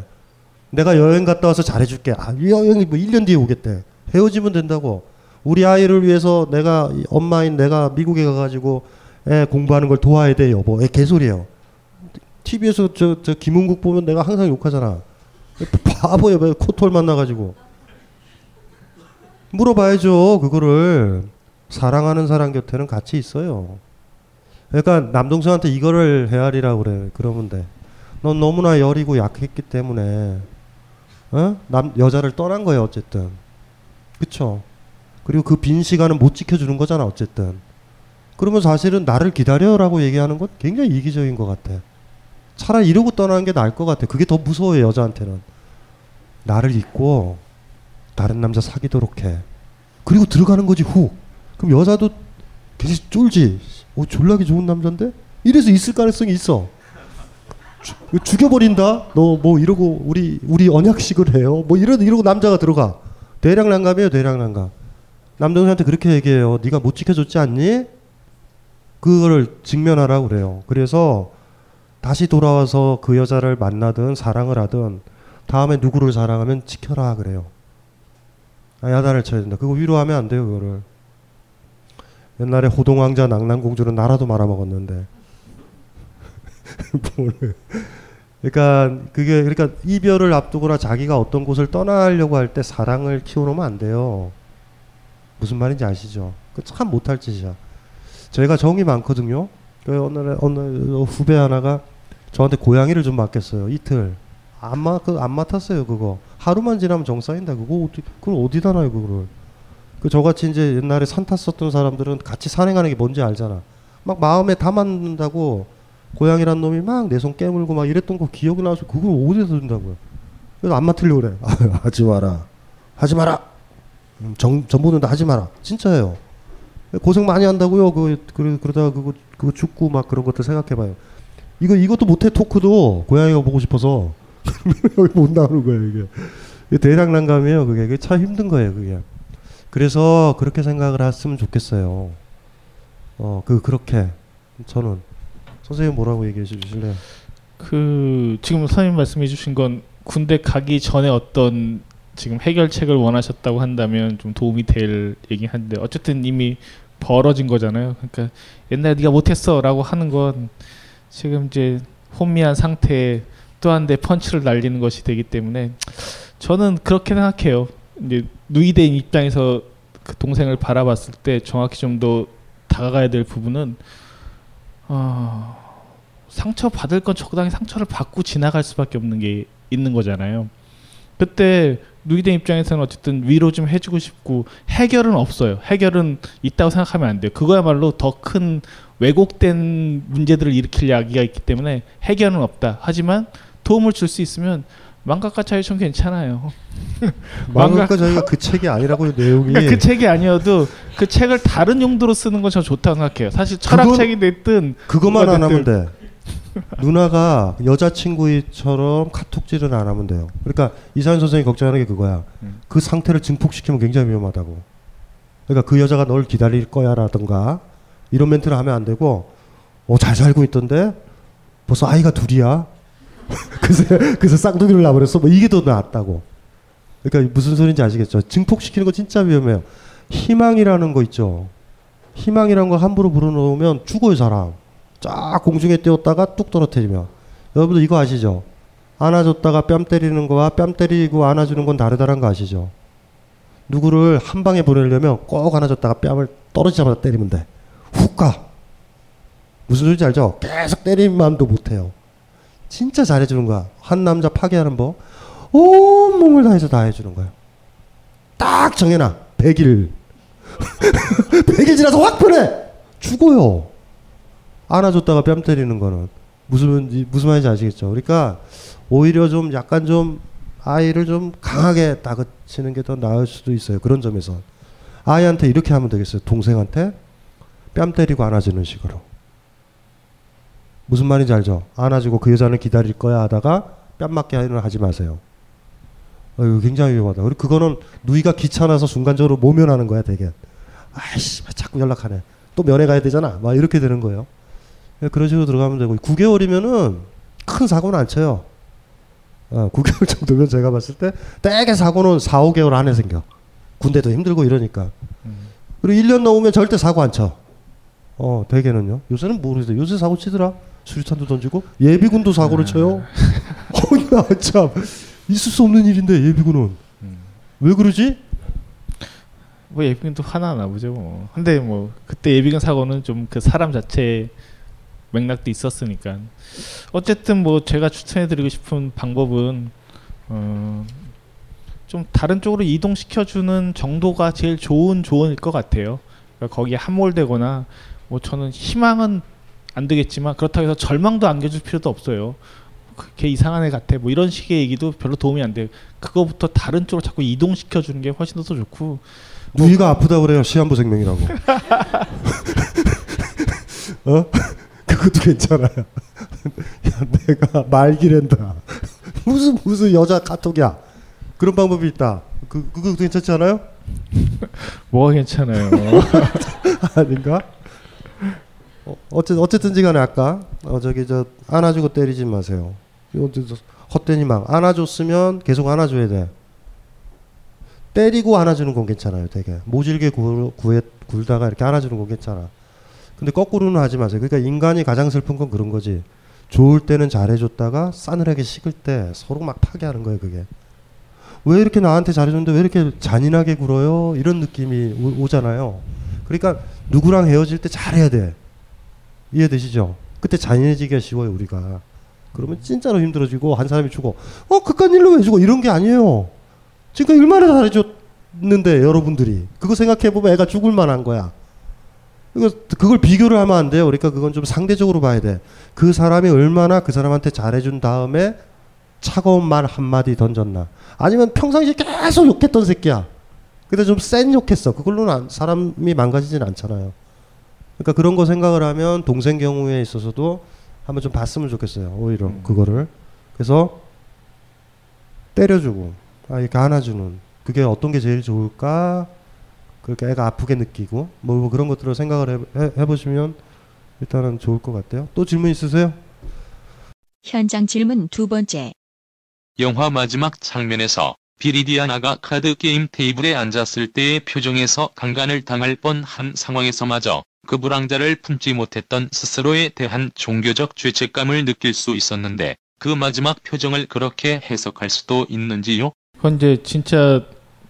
내가 여행 갔다 와서 잘해줄게. 아, 이 여행이 뭐 1년 뒤에 오겠대. 헤어지면 된다고. 우리 아이를 위해서 내가 이 엄마인 내가 미국에 가가지고 애 공부하는 걸 도와야 돼 여보. 애 개소리예요. TV에서 저, 저 김은국 보면 내가 항상 욕하잖아. 바보야, 왜 코톨 만나가지고. 물어봐야죠, 그거를. 사랑하는 사람 곁에는 같이 있어요. 그러니까 남동생한테 이거를 헤아리라고 그래. 그러면 돼. 넌 너무나 여리고 약했기 때문에, 어? 남, 여자를 떠난 거예요, 어쨌든. 그쵸? 그리고 그 빈 시간은 못 지켜주는 거잖아, 어쨌든. 그러면 사실은 나를 기다려라고 얘기하는 건 굉장히 이기적인 것 같아. 차라리 이러고 떠나는 게 나을 것 같아. 그게 더 무서워요, 여자한테는. 나를 잊고 다른 남자 사귀도록 해. 그리고 들어가는 거지, 후. 그럼 여자도 괜히 쫄지. 어, 졸라기 좋은 남잔데? 이래서 있을 가능성이 있어. 주, 죽여버린다? 너 뭐 이러고 우리, 우리 언약식을 해요? 뭐 이러, 이러고 남자가 들어가. 대량 난감이에요, 대량 난감. 남동생한테 그렇게 얘기해요. 네가 못 지켜줬지 않니? 그거를 직면하라고 그래요. 그래서 다시 돌아와서 그 여자를 만나든 사랑을 하든 다음에 누구를 사랑하면 지켜라 그래요. 아, 야단을 쳐야 된다. 그거 위로하면 안 돼요, 그거를. 옛날에 호동왕자 낭랑공주는 나라도 말아먹었는데. 그러니까 그게 그러니까 이별을 앞두거나 자기가 어떤 곳을 떠나려고 할 때 사랑을 키워놓으면 안 돼요. 무슨 말인지 아시죠? 그 참 못할 짓이야. 저희가 정이 많거든요. 그 어느 어느 후배 하나가 저한테 고양이를 좀 맡겼어요. 이틀. 안 맡, 그안 맡았어요, 그거. 하루만 지나면 정상인다. 그거 어디, 그걸 어디다 놔요, 그거를. 그 저같이 이제 옛날에 산 탔었던 사람들은 같이 산행하는 게 뭔지 알잖아. 막 마음에 담았는다고 고양이란 놈이 막 내 손 깨물고 막 이랬던 거 기억이 나서 그걸 어디다 둔다고요. 그래서 안 맡으려고 그래. 아, 하지 마라. 하지 마라. 음, 정, 전부는 다 하지 마라. 진짜예요. 고생 많이 한다고요. 그, 그 그러다가 그거, 그거 죽고 막 그런 것들 생각해봐요. 이거 이것도 못해 토크도 고양이가 보고 싶어서 못 나오는 거예요 이게. 이게 대장난감이에요. 그게 그게 참 힘든 거예요. 그게. 그래서 그렇게 생각을 했으면 좋겠어요. 어, 그 그렇게 저는 선생님 뭐라고 얘기해 주실래요? 그 지금 선생님 말씀해 주신 건 군대 가기 전에 어떤 지금 해결책을 원하셨다고 한다면 좀 도움이 될 얘긴 한데 어쨌든 이미 벌어진 거잖아요. 그러니까 옛날에 네가 못했어라고 하는 건 지금 이제 혼미한 상태에 또 한 대 펀치를 날리는 것이 되기 때문에 저는 그렇게 생각해요. 이제 누이된 입장에서 그 동생을 바라봤을 때 정확히 좀 더 다가가야 될 부분은 어, 상처 받을 건 적당히 상처를 받고 지나갈 수밖에 없는 게 있는 거잖아요. 그때 누이된 입장에서는 어쨌든 위로 좀 해주고 싶고 해결은 없어요. 해결은 있다고 생각하면 안 돼요. 그거야말로 더 큰 왜곡된 문제들을 일으킬 야기가 있기 때문에 해결은 없다. 하지만 도움을 줄 수 있으면 망각과 자유좀 괜찮아요. 망각과 저희가 그 책이 아니라고 내용이 그러니까 그 책이 아니어도 그 책을 다른 용도로 쓰는 건 저 좋다고 생각해요. 사실 철학책이 됐든 그것만 안 하면. 돼. 누나가 여자친구처럼 카톡질은 안 하면 돼요. 그러니까 이사연 선생이 걱정하는 게 그거야. 음. 그 상태를 증폭시키면 굉장히 위험하다고. 그러니까 그 여자가 널 기다릴 거야라든가 이런 멘트를 하면 안 되고 어 잘 살고 있던데 벌써 아이가 둘이야. 그래서 그래서 쌍둥이를 낳아버렸어. 뭐 이게 더 낫다고. 그러니까 무슨 소리인지 아시겠죠? 증폭시키는 거 진짜 위험해요. 희망이라는 거 있죠. 희망이라는 거 함부로 불어넣으면 죽어요 사람. 쫙 공중에 띄웠다가 뚝 떨어뜨리면 여러분들 이거 아시죠? 안아줬다가 뺨 때리는 거와 뺨 때리고 안아주는 건 다르다는 거 아시죠? 누구를 한 방에 보내려면 꼭 안아줬다가 뺨을 떨어지자마자 때리면 돼. 훅 가. 무슨 소리인지 알죠? 계속 때리는 마음도 못해요. 진짜 잘해주는 거야. 한 남자 파괴하는 법. 온 몸을 다해서 다 해주는 거야. 딱 정해놔. 100일. 100일 지나서 확 보내! 죽어요. 안아줬다가 뺨 때리는 거는. 무슨, 무슨 말인지 아시겠죠? 그러니까 오히려 좀 약간 좀 아이를 좀 강하게 다그치는 게 더 나을 수도 있어요. 그런 점에서. 아이한테 이렇게 하면 되겠어요. 동생한테 뺨 때리고 안아주는 식으로. 무슨 말인지 알죠? 안아주고 그 여자는 기다릴 거야 하다가 뺨 맞게 하는 하지 마세요. 어, 이거 굉장히 위험하다. 그리고 그거는 누이가 귀찮아서 순간적으로 모면하는 거야, 되게. 아이씨, 왜 자꾸 연락하네. 또 면회 가야 되잖아. 막 이렇게 되는 거예요. 예, 그런 식으로 들어가면 되고 9개월이면은 큰 사고는 안 쳐요. 어, 9개월 정도면 제가 봤을 때 대개 사고는 4, 5개월 안에 생겨. 군대도 힘들고 이러니까. 그리고 1년 넘으면 절대 사고 안 쳐. 어, 대개는요. 요새는 모르겠어요. 요새 사고 치더라. 수류탄도 던지고 예비군도 사고를 쳐요. 어, 나 참. 있을 수 없는 일인데 예비군은. 왜 그러지? 뭐 예비군도 하나나 보죠 뭐. 근데 뭐 그때 예비군 사고는 좀 그 사람 자체 맥락도 있었으니까. 어쨌든 뭐 제가 추천해드리고 싶은 방법은 어, 좀 다른 쪽으로 이동시켜주는 정도가 제일 좋은 조언일 것 같아요. 그러니까 거기에 함몰되거나 뭐 저는 희망은 안 되겠지만 그렇다고 해서 절망도 안겨줄 필요도 없어요. 걔 이상한 애 같아. 뭐 이런 식의 얘기도 별로 도움이 안 돼요. 그거부터 다른 쪽으로 자꾸 이동시켜 주는 게 훨씬 더 좋고. 누이가 아프다 그래요. 시한부 생명이라고. 어? 그것도 괜찮아요. 야, 내가 말기랜다. 무슨 무슨 여자 카톡이야. 그런 방법이 있다. 그 그거 괜찮지 않아요? 뭐가 괜찮아요. 아닌가? 어, 어쨌 어쨌든지 간에 아까 어 저기 저 안아주고 때리지 마세요. 헛되니 막 안아줬으면 계속 안아줘야 돼. 때리고 안아주는 건 괜찮아요, 되게 모질게 구, 구에, 굴다가 이렇게 안아주는 건 괜찮아. 근데 거꾸로는 하지 마세요. 그러니까 인간이 가장 슬픈 건 그런 거지. 좋을 때는 잘해줬다가 싸늘하게 식을 때 서로 막 파괴하는 거예요, 그게. 왜 이렇게 나한테 잘해줬는데 왜 이렇게 잔인하게 굴어요? 이런 느낌이 오, 오잖아요. 그러니까 누구랑 헤어질 때 잘해야 돼. 이해되시죠? 그때 잔인해지기가 쉬워요, 우리가. 그러면 진짜로 힘들어지고 한 사람이 죽어. 어, 그깟 일로 왜 죽어? 이런 게 아니에요. 지금 얼마나 잘해줬는데 여러분들이 그거 생각해 보면 애가 죽을 만한 거야. 이거 그걸 비교를 하면 안 돼요. 그러니까 그건 좀 상대적으로 봐야 돼. 그 사람이 얼마나 그 사람한테 잘해준 다음에 차가운 말 한마디 던졌나. 아니면 평상시에 계속 욕했던 새끼야. 근데 좀 센 욕했어. 그걸로는 안- 사람이 망가지진 않잖아요. 그러니까 그런 거 생각을 하면 동생 경우에 있어서도 한번 좀 봤으면 좋겠어요. 오히려 그거를. 그래서 때려주고 아 이렇게 안아주는 그게 어떤 게 제일 좋을까? 그렇게 애가 아프게 느끼고 뭐, 뭐 그런 것들을 생각을 해, 해, 해보시면 일단은 좋을 것 같아요. 또 질문 있으세요? 현장 질문 두 번째. 영화 마지막 장면에서 비리디아나가 카드 게임 테이블에 앉았을 때의 표정에서 강간을 당할 뻔한 상황에서마저 그 불황자를 품지 못했던 스스로에 대한 종교적 죄책감을 느낄 수 있었는데 그 마지막 표정을 그렇게 해석할 수도 있는지요? 이제 진짜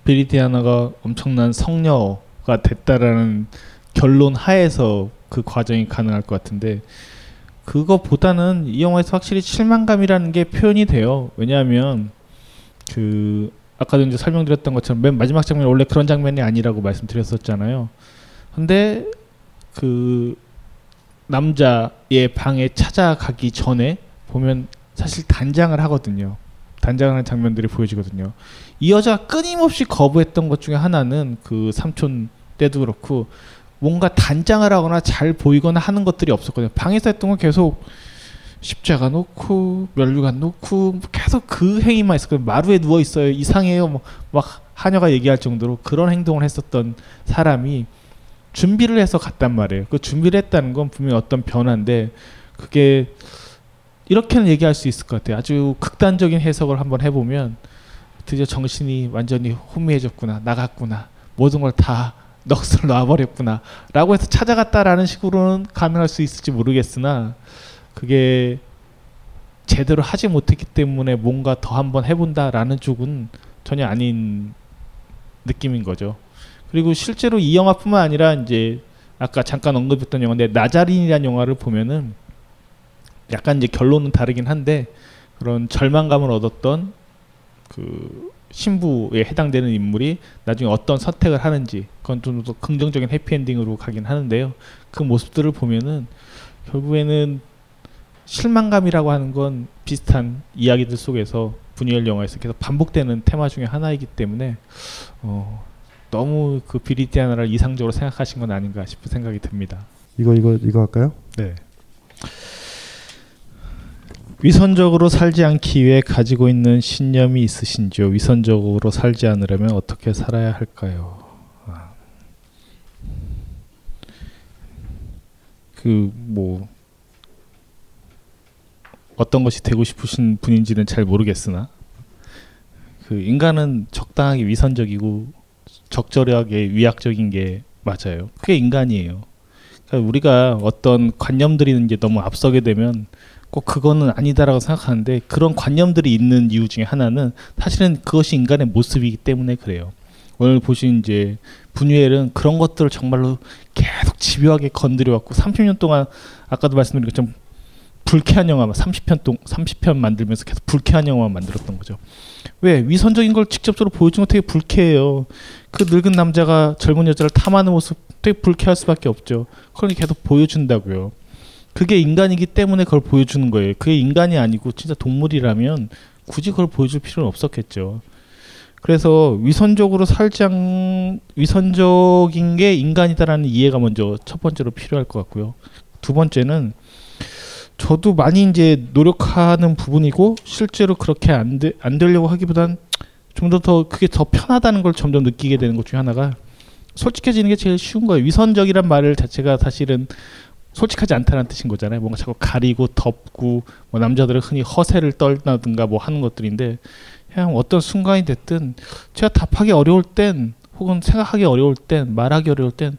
비리디아나가 엄청난 성녀가 됐다라는 결론 하에서 그 과정이 가능할 것 같은데 그거보다는 이 영화에서 확실히 실망감이라는 게 표현이 돼요. 왜냐하면 그 아까도 이제 설명드렸던 것처럼 맨 마지막 장면이 원래 그런 장면이 아니라고 말씀드렸었잖아요. 근데 그 남자의 방에 찾아가기 전에 보면 사실 단장을 하거든요. 단장하는 장면들이 보여지거든요. 이 여자가 끊임없이 거부했던 것 중에 하나는 그 삼촌 때도 그렇고 뭔가 단장을 하거나 잘 보이거나 하는 것들이 없었거든요. 방에서 했던 건 계속 십자가 놓고 면류관 놓고 계속 그 행위만 있었거든요. 마루에 누워 있어요. 이상해요. 뭐 막 하녀가 얘기할 정도로 그런 행동을 했었던 사람이 준비를 해서 갔단 말이에요. 그 준비를 했다는 건 분명히 어떤 변화인데 그게 이렇게는 얘기할 수 있을 것 같아요. 아주 극단적인 해석을 한번 해보면 드디어 정신이 완전히 혼미해졌구나, 나갔구나, 모든 걸 다 넋을 놔버렸구나, 라고 해서 찾아갔다라는 식으로는 가능할 수 있을지 모르겠으나 그게 제대로 하지 못했기 때문에 뭔가 더 한번 해본다라는 쪽은 전혀 아닌 느낌인 거죠. 그리고 실제로 이 영화뿐만 아니라 이제 아까 잠깐 언급했던 영화인데 나자린이라는 영화를 보면은 약간 이제 결론은 다르긴 한데 그런 절망감을 얻었던 그 신부에 해당되는 인물이 나중에 어떤 선택을 하는지 그건 좀 더 긍정적인 해피엔딩으로 가긴 하는데요. 그 모습들을 보면은 결국에는 실망감이라고 하는 건 비슷한 이야기들 속에서 분이엘 영화에서 계속 반복되는 테마 중에 하나이기 때문에 어, 너무 그 비리티아나를 이상적으로 생각하신 건 아닌가 싶은 생각이 듭니다. 이거 이거 이거 할까요? 네. 위선적으로 살지 않기 위해 가지고 있는 신념이 있으신지요? 위선적으로 살지 않으려면 어떻게 살아야 할까요? 아. 그뭐 어떤 것이 되고 싶으신 분인지는 잘 모르겠으나 그 인간은 적당하게 위선적이고 적절하게 위약적인 게 맞아요. 그게 인간이에요. 그러니까 우리가 어떤 관념들이 이제 너무 앞서게 되면 꼭 그거는 아니다라고 생각하는데 그런 관념들이 있는 이유 중에 하나는 사실은 그것이 인간의 모습이기 때문에 그래요. 오늘 보신 이제 분유엘은 그런 것들을 정말로 계속 집요하게 건드려 왔고 30년 동안 아까도 말씀드린 것처럼 불쾌한 영화만 30편 동 30편 만들면서 계속 불쾌한 영화만 만들었던 거죠. 왜 위선적인 걸 직접적으로 보여주는 건 되게 불쾌해요. 그 늙은 남자가 젊은 여자를 탐하는 모습 되게 불쾌할 수밖에 없죠. 그걸 계속 보여준다고요. 그게 인간이기 때문에 그걸 보여주는 거예요. 그게 인간이 아니고 진짜 동물이라면 굳이 그걸 보여줄 필요는 없었겠죠. 그래서 위선적으로 살지 않 위선적인 게 인간이다라는 이해가 먼저 첫 번째로 필요할 것 같고요. 두 번째는 저도 많이 이제 노력하는 부분이고 실제로 그렇게 안, 되, 안 되려고 하기보단 좀 더 더 그게 더 편하다는 걸 점점 느끼게 되는 것 중에 하나가 솔직해지는 게 제일 쉬운 거예요. 위선적이란 말을 자체가 사실은 솔직하지 않다는 뜻인 거잖아요. 뭔가 자꾸 가리고 덮고 뭐 남자들은 흔히 허세를 떨다든가 뭐 하는 것들인데 그냥 어떤 순간이 됐든 제가 답하기 어려울 땐 혹은 생각하기 어려울 땐 말하기 어려울 땐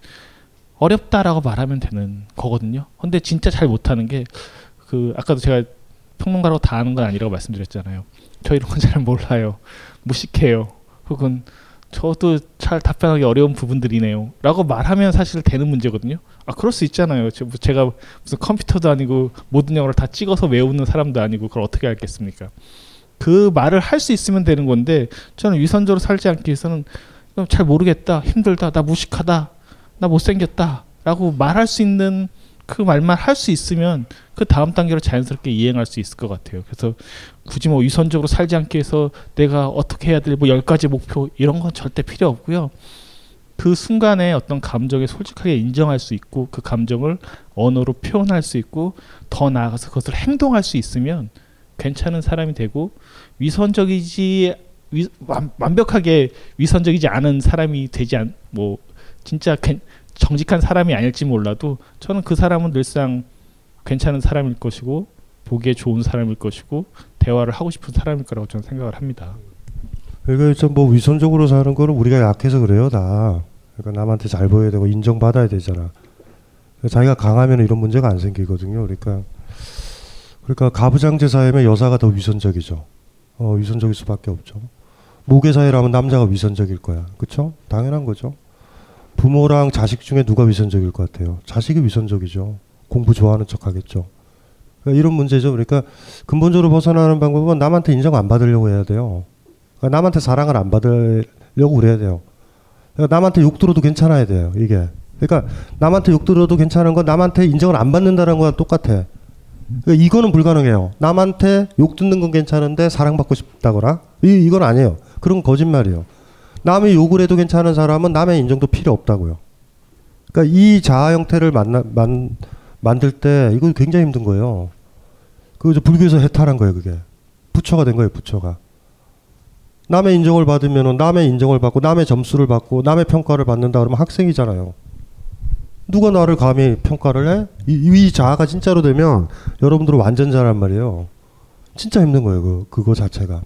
어렵다라고 말하면 되는 거거든요. 근데 진짜 잘 못하는 게 그 아까도 제가 평론가라고 다 아는 건 아니라고 말씀드렸잖아요. 저 이런 건 잘 몰라요. 무식해요. 혹은 저도 잘 답변하기 어려운 부분들이네요. 라고 말하면 사실 되는 문제거든요. 아, 그럴 수 있잖아요. 제- 뭐 제가 무슨 컴퓨터도 아니고 모든 영어를 다 찍어서 외우는 사람도 아니고 그걸 어떻게 알겠습니까? 그 말을 할 수 있으면 되는 건데 저는 위선적으로 살지 않기 위해서는 잘 모르겠다, 힘들다, 나 무식하다, 나 못생겼다 라고 말할 수 있는 그 말만 할 수 있으면 그 다음 단계로 자연스럽게 이행할 수 있을 것 같아요. 그래서 굳이 뭐 위선적으로 살지 않기 위해서 내가 어떻게 해야 될뭐 열 가지 목표 이런 건 절대 필요 없고요. 그 순간에 어떤 감정에 솔직하게 인정할 수 있고 그 감정을 언어로 표현할 수 있고 더 나아가서 그것을 행동할 수 있으면 괜찮은 사람이 되고 위선적이지 위, 완, 완벽하게 위선적이지 않은 사람이 되지 않 뭐 진짜 괜- 정직한 사람이 아닐지 몰라도 저는 그 사람은 늘상 괜찮은 사람일 것이고 보기에 좋은 사람일 것이고 대화를 하고 싶은 사람일 거라고 저는 생각을 합니다. 그러니까 좀뭐 위선적으로 사는 거는 우리가 약해서 그래요 다. 그러니까 남한테 잘 보여야 되고 인정받아야 되잖아. 자기가 강하면 이런 문제가 안 생기거든요. 그러니까 그러니까 가부장제 사회면 여자가 더 위선적이죠. 어, 위선적일 수밖에 없죠. 모계 사회라면 남자가 위선적일 거야. 그렇죠? 당연한 거죠. 부모랑 자식 중에 누가 위선적일 것 같아요? 자식이 위선적이죠. 공부 좋아하는 척 하겠죠. 그러니까 이런 문제죠. 그러니까 근본적으로 벗어나는 방법은 남한테 인정 안 받으려고 해야 돼요. 그러니까 남한테 사랑을 안 받으려고 그래야 돼요. 그러니까 남한테 욕 들어도 괜찮아야 돼요. 이게. 그러니까 남한테 욕 들어도 괜찮은 건 남한테 인정을 안 받는다는 거랑 똑같아. 그러니까 이거는 불가능해요. 남한테 욕 듣는 건 괜찮은데 사랑받고 싶다거나 이 이건 아니에요. 그런 건 거짓말이에요. 남이 욕을 해도 괜찮은 사람은 남의 인정도 필요 없다고요. 그러니까 이 자아 형태를 만나, 만, 만들 때 이거 굉장히 힘든 거예요. 그 불교에서 해탈한 거예요, 그게. 부처가 된 거예요, 부처가. 남의 인정을 받으면 남의 인정을 받고 남의 점수를 받고 남의 평가를 받는다 그러면 학생이잖아요. 누가 나를 감히 평가를 해? 이, 이 자아가 진짜로 되면 여러분들은 완전 자란 말이에요. 진짜 힘든 거예요, 그, 그거 자체가.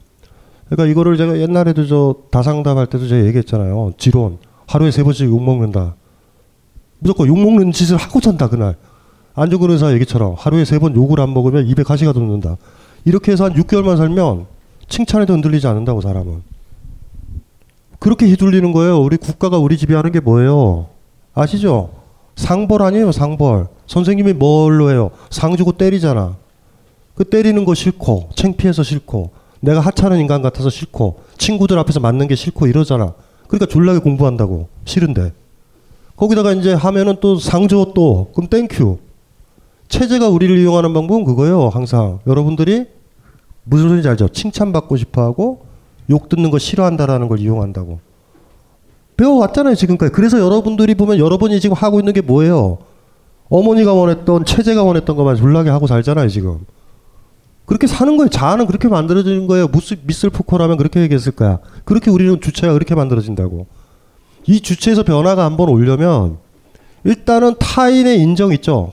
그러니까 이거를 제가 옛날에도 저 다상담 할 때도 제가 얘기했잖아요. 지론. 하루에 세 번씩 욕 먹는다. 무조건 욕 먹는 짓을 하고 잔다, 그날. 안중근 의사 얘기처럼 하루에 세 번 욕을 안 먹으면 입에 가시가 돋는다. 이렇게 해서 한 6개월만 살면 칭찬에도 흔들리지 않는다고, 사람은. 그렇게 휘둘리는 거예요. 우리 국가가 우리 지배하는 게 뭐예요? 아시죠? 상벌 아니에요, 상벌. 선생님이 뭘로 해요? 상 주고 때리잖아. 그 때리는 거 싫고, 창피해서 싫고, 내가 하찮은 인간 같아서 싫고, 친구들 앞에서 맞는 게 싫고 이러잖아. 그러니까 졸라게 공부한다고. 싫은데. 거기다가 이제 하면은 또 상 줘 또. 그럼 thank you. 체제가 우리를 이용하는 방법은 그거예요, 항상. 여러분들이 무슨 소리인지 알죠? 칭찬받고 싶어 하고, 욕 듣는 거 싫어한다라는 걸 이용한다고. 배워왔잖아요, 지금까지. 그래서 여러분들이 보면 여러분이 지금 하고 있는 게 뭐예요? 어머니가 원했던, 체제가 원했던 것만 졸라게 하고 살잖아요, 지금. 그렇게 사는 거예요. 자아는 그렇게 만들어지는 거예요. 무스, 미슬 푸코라면 그렇게 얘기했을 거야. 그렇게 우리는 주체가 그렇게 만들어진다고. 이 주체에서 변화가 한번 오려면 일단은 타인의 인정 있죠.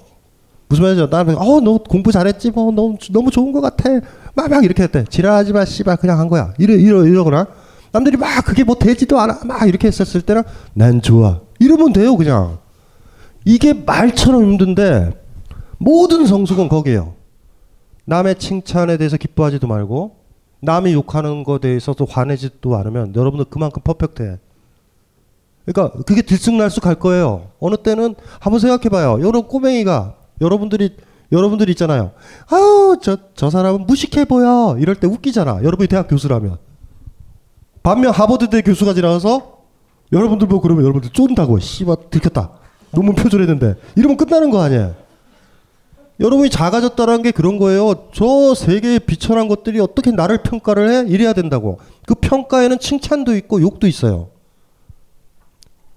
무슨 말이죠? 나는 어너 공부 잘했지 뭐 너무 너무 좋은 것 같아. 막막 이렇게 했대. 지랄하지 마 씨발 그냥 한 거야. 이러 이러 이러거나 남들이 막 그게 뭐 되지도 않아 막 이렇게 했었을 때는 난 좋아. 이러면 돼요 그냥. 이게 말처럼 힘든데 모든 성숙은 거기에요. 남의 칭찬에 대해서 기뻐하지도 말고 남이 욕하는 것에 대해서도 화내지도 않으면 여러분들 그만큼 퍼펙트해. 그러니까 그게 들쑥날쑥할 거예요. 어느 때는 한번 생각해봐요. 여러분 꼬맹이가 여러분들이 여러분들 있잖아요. 아우 저 저 사람은 무식해 보여. 이럴 때 웃기잖아. 여러분이 대학 교수라면. 반면 하버드대 교수가 지나가서 여러분들 보고 그러면 여러분들 쫀다고. 씨발 들켰다. 논문 표절했는데 이러면 끝나는 거 아니에요. 여러분이 작아졌다는 게 그런 거예요. 저 세계에 비천한 것들이 어떻게 나를 평가를 해? 이래야 된다고. 그 평가에는 칭찬도 있고 욕도 있어요.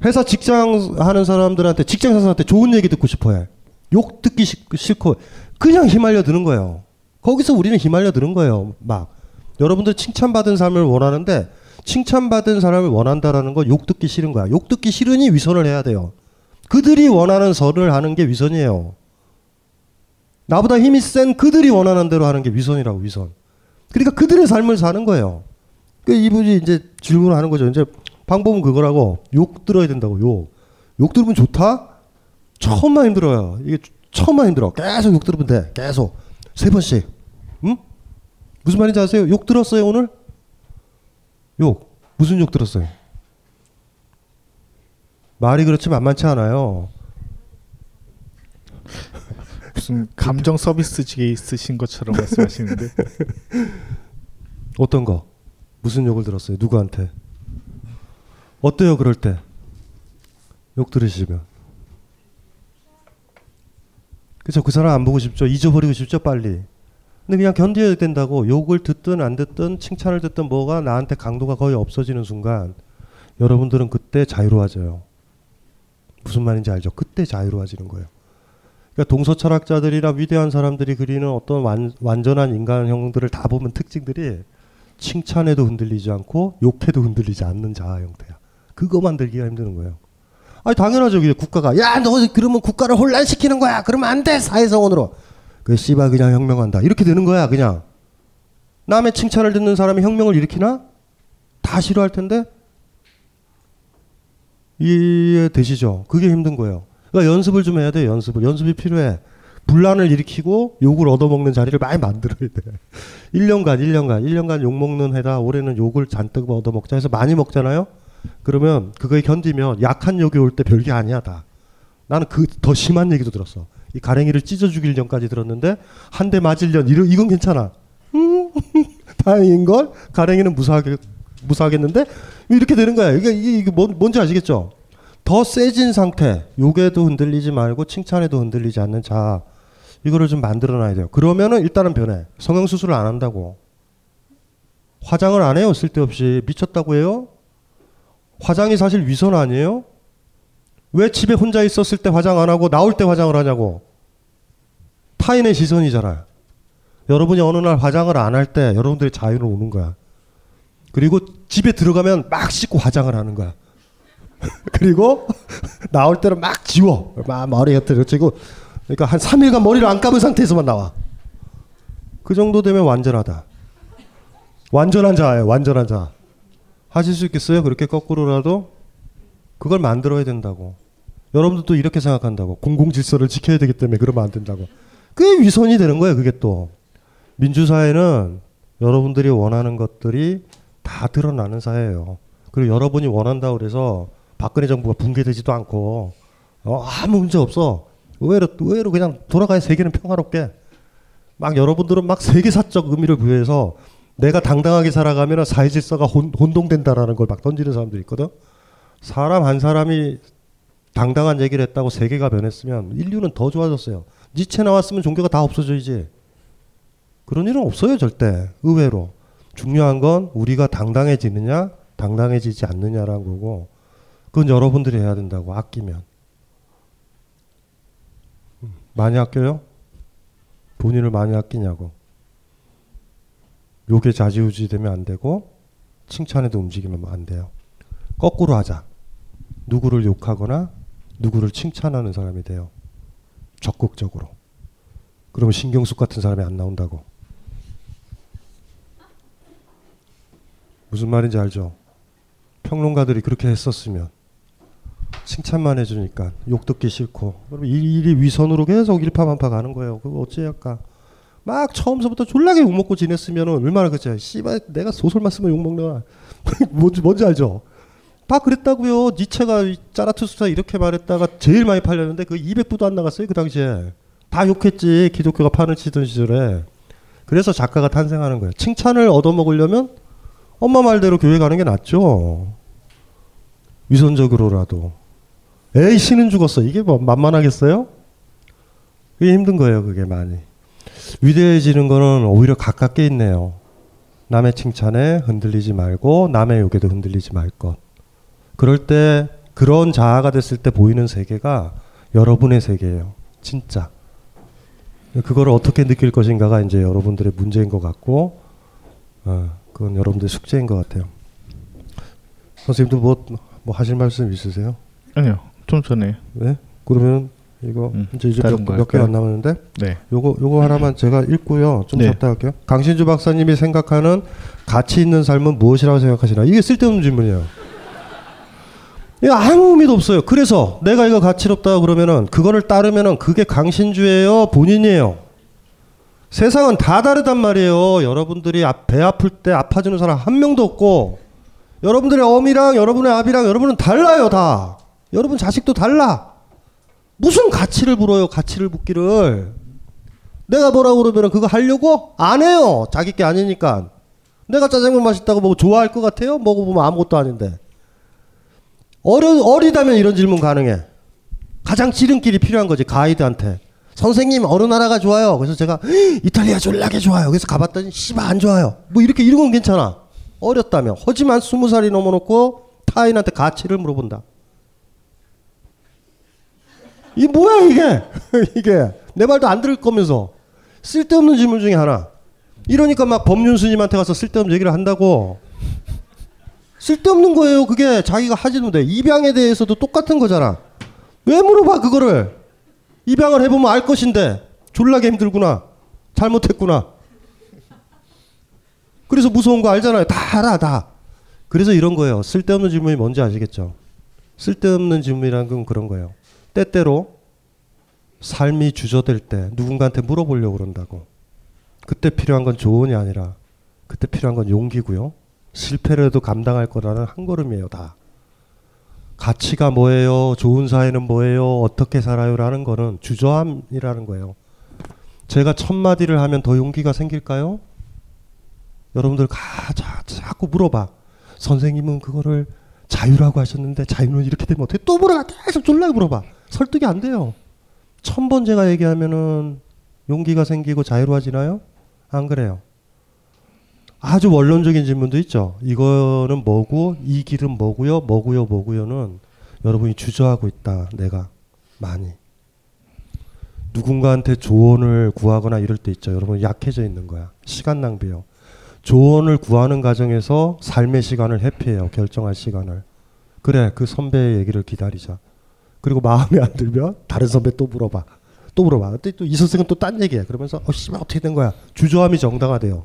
회사 직장 하는 사람들한테 직장 사람한테 좋은 얘기 듣고 싶어 해. 욕 듣기 싫고 그냥 휘말려 드는 거예요. 거기서 우리는 휘말려 드는 거예요. 막 여러분들 칭찬받은 삶을 원하는데 칭찬받은 사람을 원한다라는 건 욕 듣기 싫은 거야. 욕 듣기 싫으니 위선을 해야 돼요. 그들이 원하는 선을 하는 게 위선이에요. 나보다 힘이 센 그들이 원하는 대로 하는 게 위선이라고 위선. 그러니까 그들의 삶을 사는 거예요. 그 이분이 이제 질문을 하는 거죠. 이제 방법은 그거라고 욕 들어야 된다고 욕. 욕 들으면 좋다? 처음만 힘들어요. 이게 처음만 힘들어. 계속 욕 들으면 돼. 계속 세 번씩. 응? 무슨 말인지 아세요? 욕 들었어요 오늘? 욕 무슨 욕 들었어요? 말이 그렇지 만만치 않아요. 무슨 감정 서비스직에 있으신 것처럼 말씀하시는데 어떤 거? 무슨 욕을 들었어요? 누구한테? 어때요 그럴 때? 욕 들으시면 그죠? 그 사람 안 보고 싶죠? 잊어버리고 싶죠? 빨리 근데 그냥 견뎌야 된다고 욕을 듣든 안 듣든 칭찬을 듣든 뭐가 나한테 강도가 거의 없어지는 순간 여러분들은 그때 자유로워져요 무슨 말인지 알죠? 그때 자유로워지는 거예요 그러니까 동서 철학자들이나 위대한 사람들이 그리는 어떤 완, 완전한 인간형들을 다 보면 특징들이 칭찬에도 흔들리지 않고 욕해도 흔들리지 않는 자아 형태야. 그거 만들기가 힘드는 거예요. 아니 당연하죠. 이게 국가가 야 너 그러면 국가를 혼란시키는 거야. 그러면 안 돼. 사회성원으로. 그 씨발 그냥 혁명한다. 이렇게 되는 거야 그냥. 남의 칭찬을 듣는 사람이 혁명을 일으키나? 다 싫어할 텐데. 이해 되시죠? 그게 힘든 거예요. 그러니까 연습을 좀 해야 돼. 연습을. 연습이 필요해. 분란을 일으키고 욕을 얻어먹는 자리를 많이 만들어야 돼. 1년간, 1년간, 1년간 욕 먹는 해다 올해는 욕을 잔뜩 얻어먹자 해서 많이 먹잖아요? 그러면 그거에 견디면 약한 욕이 올 때 별게 아니야, 다. 나는 그 더 심한 얘기도 들었어. 이 가랭이를 찢어 죽일 년까지 들었는데 한 대 맞을 년 이러, 이건 괜찮아. 음, 다행인 걸 가랭이는 무사하게 무사하겠는데 이렇게 되는 거야. 이게 이게, 이게 뭔, 뭔지 아시겠죠? 더 세진 상태, 욕에도 흔들리지 말고 칭찬에도 흔들리지 않는 자 이거를 좀 만들어 놔야 돼요. 그러면은 일단은 변해. 성형 수술을 안 한다고. 화장을 안 해요. 쓸데없이 미쳤다고 해요. 화장이 사실 위선 아니에요? 왜 집에 혼자 있었을 때 화장 안 하고 나올 때 화장을 하냐고. 타인의 시선이잖아. 여러분이 어느 날 화장을 안 할 때 여러분들의 자유는 오는 거야. 그리고 집에 들어가면 막 씻고 화장을 하는 거야. 그리고 나올 때는 막 지워. 막 머리 곁에 치고 그러니까 한 3일간 머리를 안 감은 상태에서만 나와. 그 정도 되면 완전하다. 완전한 자예요. 완전한 자. 하실 수 있겠어요? 그렇게 거꾸로라도 그걸 만들어야 된다고. 여러분들도 이렇게 생각한다고. 공공 질서를 지켜야 되기 때문에 그러면 안 된다고. 그게 위선이 되는 거예요. 그게 또 민주사회는 여러분들이 원하는 것들이 다 드러나는 사회예요. 그리고 여러분이 원한다 그래서 박근혜 정부가 붕괴되지도 않고 어, 아무 문제 없어. 의외로 의외로 그냥 돌아가야 세계는 평화롭게. 막 여러분들은 막 세계사적 의미를 부여해서 내가 당당하게 살아가면 사회 질서가 혼, 혼동된다라는 걸 막 던지는 사람들이 있거든. 사람 한 사람이 당당한 얘기를 했다고 세계가 변했으면 인류는 더 좋아졌어요. 니체 나왔으면 종교가 다 없어져야지. 그런 일은 없어요, 절대. 의외로. 중요한 건 우리가 당당해지느냐, 당당해지지 않느냐라는 거고, 그건 여러분들이 해야 된다고, 아끼면. 음, 많이 아껴요? 본인을 많이 아끼냐고. 욕에 좌지우지 되면 안 되고, 칭찬에도 움직이면 안 돼요. 거꾸로 하자. 누구를 욕하거나, 누구를 칭찬하는 사람이 돼요. 적극적으로. 그러면 신경숙 같은 사람이 안 나온다고. 무슨 말인지 알죠? 평론가들이 그렇게 했었으면 칭찬만 해주니까 욕 듣기 싫고 그럼 이 일이 위선으로 계속 일파만파 가는 거예요. 그거 어찌할까? 막 처음서부터 졸라게 욕 먹고 지냈으면 얼마나 그치? 씨발 내가 소설만 쓰면 욕 먹나? 뭔지 뭔지 알죠? 다 그랬다고요. 니체가 짜라투스타 이렇게 말했다가 제일 많이 팔렸는데 그 200부도 안 나갔어요 그 당시에. 다 욕했지 기독교가 판을 치던 시절에. 그래서 작가가 탄생하는 거예요. 칭찬을 얻어먹으려면 엄마 말대로 교회 가는 게 낫죠. 위선적으로라도. 에이 신은 죽었어. 이게 뭐 만만하겠어요? 그게 힘든 거예요. 그게 많이. 위대해지는 거는 오히려 가깝게 있네요. 남의 칭찬에 흔들리지 말고 남의 욕에도 흔들리지 말 것. 그럴 때 그런 자아가 됐을 때 보이는 세계가 여러분의 세계예요. 진짜. 그거를 어떻게 느낄 것인가가 이제 여러분들의 문제인 것 같고, 어, 그건 여러분들의 숙제인 것 같아요. 선생님도 뭐, 뭐 하실 말씀 있으세요? 아니요. 좀 전에. 네? 그러면 이거 음, 이제 몇개 할까요? 안 남았는데 네. 요거 요거 하나만 제가 읽고요. 좀 네. 쉬었다 할게요. 강신주 박사님이 생각하는 가치 있는 삶은 무엇이라고 생각하시나? 이게 쓸데없는 질문이에요. 이거 아무 의미도 없어요. 그래서 내가 이거 가치롭다 그러면은 그거를 따르면은 그게 강신주예요, 본인이에요. 세상은 다 다르단 말이에요. 여러분들이 앞- 배 아플 때 아파주는 사람 한 명도 없고 여러분들의 어미랑 여러분의 아비랑 여러분은 달라요, 다. 여러분 자식도 달라. 무슨 가치를 물어요, 가치를 묻기를. 내가 뭐라고 그러면 그거 하려고? 안 해요. 자기 게 아니니까. 내가 짜장면 맛있다고 뭐 좋아할 것 같아요? 먹어보면 아무것도 아닌데. 어려, 어리다면 이런 질문 가능해. 가장 지름길이 필요한 거지, 가이드한테. 선생님, 어느 나라가 좋아요? 그래서 제가, 이탈리아 졸라게 좋아요. 그래서 가봤더니, 씨발, 안 좋아요. 뭐 이렇게 이런 건 괜찮아. 어렸다면. 하지만 스무 살이 넘어놓고 타인한테 가치를 물어본다. 이 뭐야 이게 이게 내 말도 안 들을 거면서 쓸데없는 질문 중에 하나 이러니까 막 법륜 스님한테 가서 쓸데없는 얘기를 한다고 쓸데없는 거예요. 그게 자기가 하지도 돼. 입양에 대해서도 똑같은 거잖아. 왜 물어봐 그거를? 입양을 해보면 알 것인데 졸라게 힘들구나. 잘못했구나. 그래서 무서운 거 알잖아요. 다 알아 다. 그래서 이런 거예요. 쓸데없는 질문이 뭔지 아시겠죠? 쓸데없는 질문이란 건 그런 거예요. 때때로 삶이 주저될 때 누군가한테 물어보려고 그런다고. 그때 필요한 건 조언이 아니라 그때 필요한 건 용기고요. 실패를 해도 감당할 거라는 한 걸음이에요, 다. 가치가 뭐예요? 좋은 사회는 뭐예요? 어떻게 살아요 라는 거는 주저함이라는 거예요. 제가 첫 마디를 하면 더 용기가 생길까요? 여러분들 가 자, 자꾸 물어봐. 선생님은 그거를 자유라고 하셨는데 자유는 이렇게 되면 어떻게 또 물어봐 계속 졸라 물어봐 설득이 안 돼요 천 번 제가 얘기하면은 용기가 생기고 자유로워지나요? 안 그래요 아주 원론적인 질문도 있죠 이거는 뭐고 이 길은 뭐고요 뭐고요 뭐고요는 여러분이 주저하고 있다 내가 많이 누군가한테 조언을 구하거나 이럴 때 있죠 여러분 약해져 있는 거야 시간 낭비요 조언을 구하는 과정에서 삶의 시간을 회피해요. 결정할 시간을. 그래, 그 선배의 얘기를 기다리자. 그리고 마음에 안 들면 다른 선배 또 물어봐. 또 물어봐. 그때 또이 선생은 또 딴 얘기해. 그러면서 어 씨발 어떻게 된 거야? 주저함이 정당화돼요.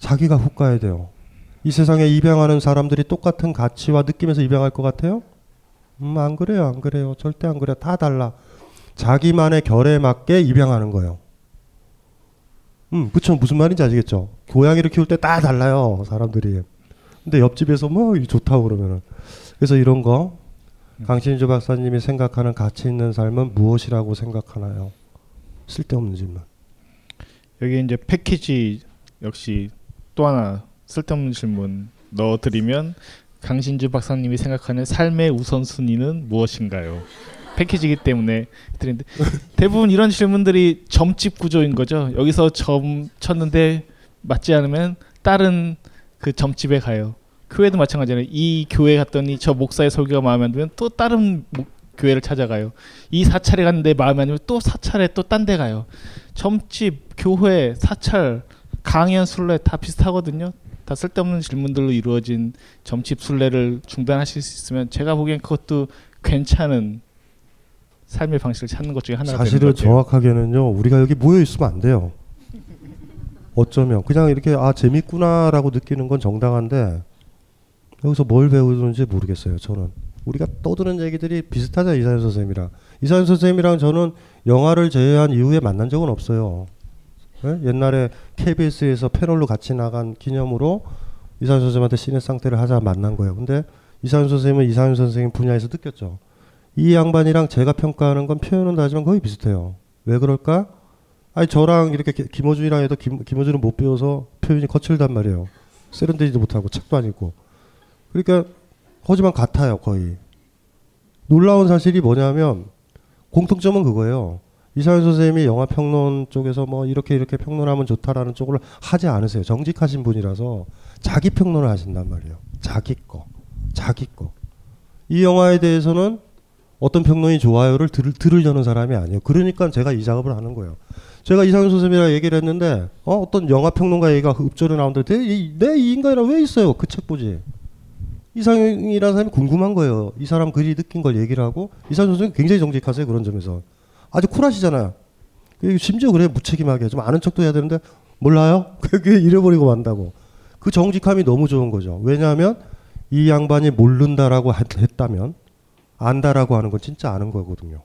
자기가 훅 가야 돼요. 이 세상에 입양하는 사람들이 똑같은 가치와 느낌에서 입양할 것 같아요? 음, 안 그래요. 안 그래요. 절대 안 그래요. 다 달라. 자기만의 결에 맞게 입양하는 거예요. 음, 그쵸. 무슨 말인지 아시겠죠? 고양이를 키울 때 다 달라요. 사람들이. 근데 옆집에서 뭐 좋다고 그러면은. 그래서 이런 거 강신주 박사님이 생각하는 가치 있는 삶은 무엇이라고 생각하나요? 쓸데없는 질문. 여기 이제 패키지 역시 또 하나 쓸데없는 질문 넣어드리면 강신주 박사님이 생각하는 삶의 우선순위는 무엇인가요? 패키지이기 때문에 드리는데 대부분 이런 질문들이 점집 구조인 거죠. 여기서 점 쳤는데 맞지 않으면 다른 그 점집에 가요. 교회도 마찬가지잖아요. 이 교회 갔더니 저 목사의 설교가 마음에 안 들면 또 다른 목, 교회를 찾아가요. 이 사찰에 갔는데 마음에 안 들면 또 사찰에 또 딴 데 가요. 점집, 교회, 사찰, 강연, 순례 다 비슷하거든요. 다 쓸데없는 질문들로 이루어진 점집 순례를 중단하실 수 있으면 제가 보기엔 그것도 괜찮은 삶의 방식을 찾는 것 중에 하나가 사실은. 정확하게는요. 우리가 여기 모여 있으면 안 돼요. 어쩌면 그냥 이렇게 아 재밌구나라고 느끼는 건 정당한데 여기서 뭘 배우는지 모르겠어요. 저는 우리가 떠드는 얘기들이 비슷하죠 이사연 선생님이랑 이사연 선생님이랑 저는 영화를 제외한 이후에 만난 적은 없어요. 예? 옛날에 KBS에서 패널로 같이 나간 기념으로 이사연 선생님한테 신의 상태를 하자 만난 거예요. 근데 이사연 선생님은 이사연 선생님 분야에서 느꼈죠. 이 양반이랑 제가 평가하는 건 표현은 다르지만 거의 비슷해요. 왜 그럴까? 아니 저랑 이렇게 기- 김호준이랑 해도 김, 김호준은 못 배워서 표현이 거칠단 말이에요. 세련되지도 못하고 책도 안 읽고. 그러니까 하지만 같아요 거의. 놀라운 사실이 뭐냐면 공통점은 그거예요. 이사연 선생님이 영화 평론 쪽에서 뭐 이렇게 이렇게 평론하면 좋다라는 쪽을 하지 않으세요. 정직하신 분이라서 자기 평론을 하신단 말이에요. 자기 거, 자기 거. 이 영화에 대해서는 어떤 평론이 좋아요를 들, 들으려는 사람이 아니에요. 그러니까 제가 이 작업을 하는 거예요. 제가 이상현 선생님이랑 얘기를 했는데 어, 어떤 영화 평론가 얘기가 읍조로 나오는데 내 이 인간이랑 왜 있어요? 그 책 보지. 이상현이라는 사람이 궁금한 거예요. 이 사람 글이 느낀 걸 얘기를 하고 이상현 선생님 굉장히 정직하세요. 그런 점에서. 아주 쿨하시잖아요. 그리고 심지어 그래 무책임하게 좀 아는 척도 해야 되는데 몰라요? 그게 잃어버리고 만다고. 그 정직함이 너무 좋은 거죠. 왜냐하면 이 양반이 모른다라고 했- 했다면 안다라고 하는 건 진짜 아는 거거든요.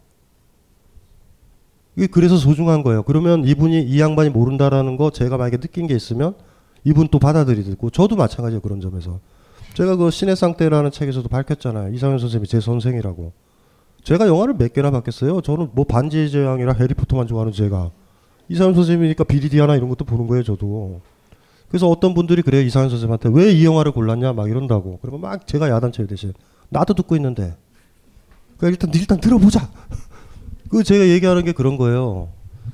이게 그래서 소중한 거예요. 그러면 이분이 이 양반이 모른다라는 거 제가 만약에 느낀 게 있으면 이분 또 받아들이고 저도 마찬가지예요. 그런 점에서. 제가 그 신의 쌍떼라는 책에서도 밝혔잖아요. 이상현 선생님이 제 선생이라고. 제가 영화를 몇 개나 봤겠어요. 저는 뭐 반지의 제왕이랑 해리포터만 좋아하는 제가. 이상현 선생님이니까 비리디아나 이런 것도 보는 거예요. 저도. 그래서 어떤 분들이 그래요. 이상현 선생님한테 왜 이 영화를 골랐냐 막 이런다고. 그러면 막 제가 야단쳐요 대신. 나도 듣고 있는데. 그러니까 일단 일단 들어보자. 그 제가 얘기하는 게 그런 거예요.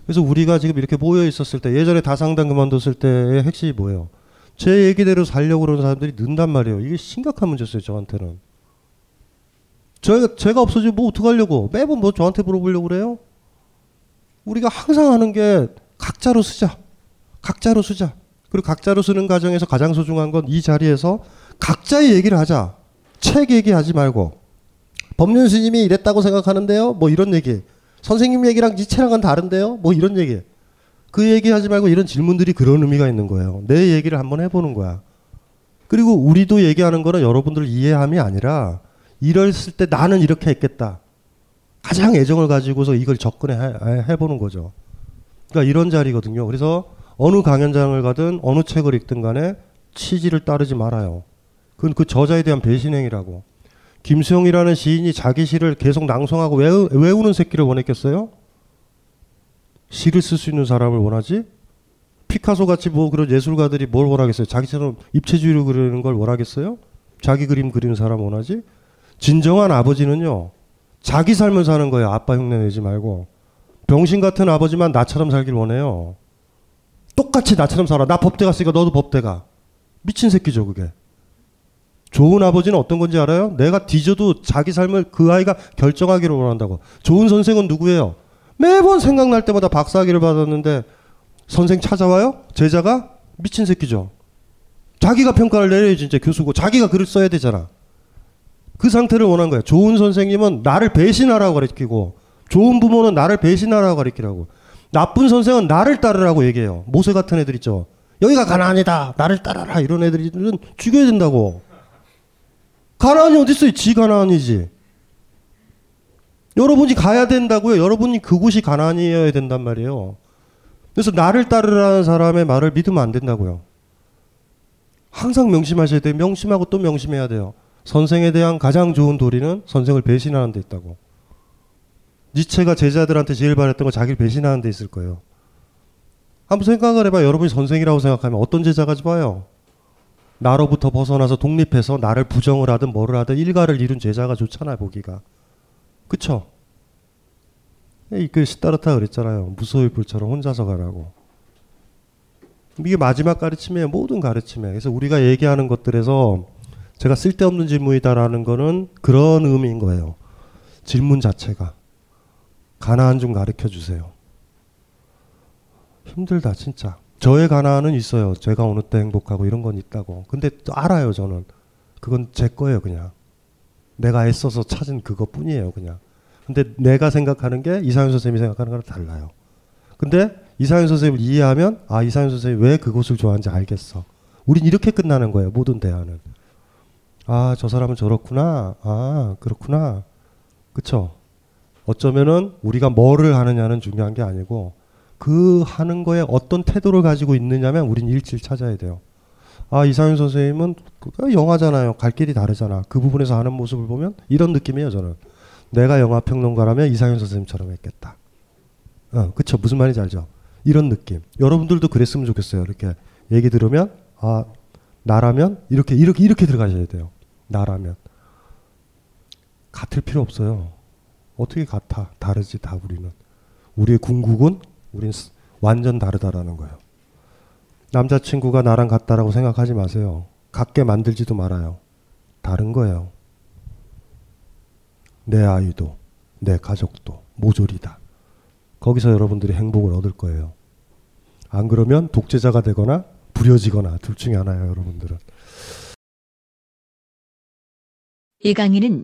그래서 우리가 지금 이렇게 모여 있었을 때 예전에 다상당 그만뒀을 때의 핵심이 뭐예요? 제 얘기대로 살려고 그러는 사람들이 는단 말이에요. 이게 심각한 문제였어요, 저한테는. 제가, 제가 없어지면 뭐 어떡하려고? 매번 뭐 저한테 물어보려고 그래요? 우리가 항상 하는 게 각자로 쓰자. 각자로 쓰자. 그리고 각자로 쓰는 과정에서 가장 소중한 건 이 자리에서 각자의 얘기를 하자. 책 얘기하지 말고 법륜 스님이 이랬다고 생각하는데요. 뭐 이런 얘기. 선생님 얘기랑 니체랑은 다른데요. 뭐 이런 얘기. 그 얘기하지 말고 이런 질문들이 그런 의미가 있는 거예요. 내 얘기를 한번 해보는 거야. 그리고 우리도 얘기하는 거는 여러분들 이해함이 아니라 이랬을 때 나는 이렇게 했겠다. 가장 애정을 가지고서 이걸 접근해 해- 해보는 거죠. 그러니까 이런 자리거든요. 그래서 어느 강연장을 가든 어느 책을 읽든 간에 취지를 따르지 말아요. 그건 그 저자에 대한 배신행위라고. 김수영이라는 시인이 자기 시를 계속 낭송하고 외우, 외우는 새끼를 원했겠어요? 시를 쓸 수 있는 사람을 원하지? 피카소 같이 뭐 그런 예술가들이 뭘 원하겠어요? 자기처럼 입체주의로 그리는 걸 원하겠어요? 자기 그림 그리는 사람 원하지? 진정한 아버지는요. 자기 삶을 사는 거예요. 아빠 흉내 내지 말고. 병신 같은 아버지만 나처럼 살길 원해요. 똑같이 나처럼 살아. 나 법대 갔으니까 너도 법대 가. 미친 새끼죠, 그게. 좋은 아버지는 어떤 건지 알아요? 내가 뒤져도 자기 삶을 그 아이가 결정하기를 원한다고. 좋은 선생은 누구예요? 매번 생각날 때마다 박사학위를 받았는데 선생 찾아와요? 제자가? 미친 새끼죠. 자기가 평가를 내려야 진짜 교수고 자기가 글을 써야 되잖아. 그 상태를 원한 거예요. 좋은 선생님은 나를 배신하라고 가르치고 좋은 부모는 나를 배신하라고 가르치라고 나쁜 선생은 나를 따르라고 얘기해요. 모세 같은 애들 있죠. 여기가 가나안이다. 나를 따라라. 이런 애들은 죽여야 된다고. 가나안이 어디 있어요? 지 가나안이지. 여러분이 가야 된다고요. 여러분이 그곳이 가나안이어야 된단 말이에요. 그래서 나를 따르라는 사람의 말을 믿으면 안 된다고요. 항상 명심하셔야 돼요. 명심하고 또 명심해야 돼요. 선생에 대한 가장 좋은 도리는 선생을 배신하는 데 있다고. 니체가 제자들한테 제일 바랬던 건 자기를 배신하는 데 있을 거예요. 한번 생각을 해봐요. 여러분이 선생이라고 생각하면 어떤 제자가 좋아요? 나로부터 벗어나서 독립해서 나를 부정을 하든 뭐를 하든 일가를 이룬 제자가 좋잖아요, 보기가. 그쵸? 그 시다르타 그랬잖아요. 무소의 불처럼 혼자서 가라고. 이게 마지막 가르침이에요. 모든 가르침에. 그래서 우리가 얘기하는 것들에서 제가 쓸데없는 질문이다라는 거는 그런 의미인 거예요. 질문 자체가. 가나안 좀 가르쳐 주세요. 힘들다, 진짜. 저의 가나안은 있어요. 제가 어느 때 행복하고 이런 건 있다고. 근데 또 알아요, 저는. 그건 제 거예요, 그냥. 내가 애써서 찾은 그것 뿐이에요, 그냥. 근데 내가 생각하는 게 이상현 선생님이 생각하는 거랑 달라요. 근데 이상현 선생님을 이해하면 아 이상현 선생님이 왜 그곳을 좋아하는지 알겠어. 우린 이렇게 끝나는 거예요. 모든 대화는. 아 저 사람은 저렇구나. 아 그렇구나. 그쵸? 어쩌면은 우리가 뭐를 하느냐는 중요한 게 아니고 그 하는 거에 어떤 태도를 가지고 있느냐면 우린 일치를 찾아야 돼요. 아 이상현 선생님은 그 영화잖아요. 갈 길이 다르잖아. 그 부분에서 하는 모습을 보면 이런 느낌이에요. 저는. 내가 영화 평론가라면 이상현 선생님처럼 했겠다. 어, 그쵸. 무슨 말인지 알죠? 이런 느낌. 여러분들도 그랬으면 좋겠어요. 이렇게 얘기 들으면, 아, 나라면, 이렇게, 이렇게, 이렇게 들어가셔야 돼요. 나라면. 같을 필요 없어요. 어떻게 같아? 다르지, 다 우리는. 우리의 궁극은, 우린 스- 완전 다르다라는 거예요. 남자친구가 나랑 같다라고 생각하지 마세요. 같게 만들지도 말아요. 다른 거예요. 내 아이도 내 가족도 모조리다. 거기서 여러분들이 행복을 얻을 거예요. 안 그러면 독재자가 되거나 부려지거나 둘 중에 하나예요, 여러분들은. 이 강의는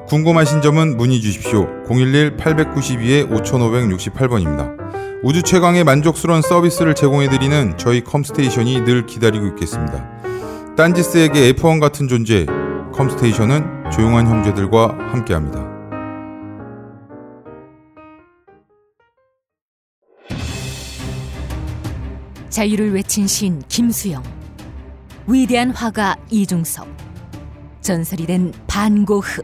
궁금하신 점은 문의 주십시오. 011-892-5568번입니다. 우주 최강의 만족스러운 서비스를 제공해드리는 저희 컴스테이션이 늘 기다리고 있겠습니다. 딴지스에게 F1 같은 존재, 컴스테이션은 조용한 형제들과 함께합니다. 자유를 외친 시인 김수영, 위대한 화가 이중섭, 전설이 된 반고흐.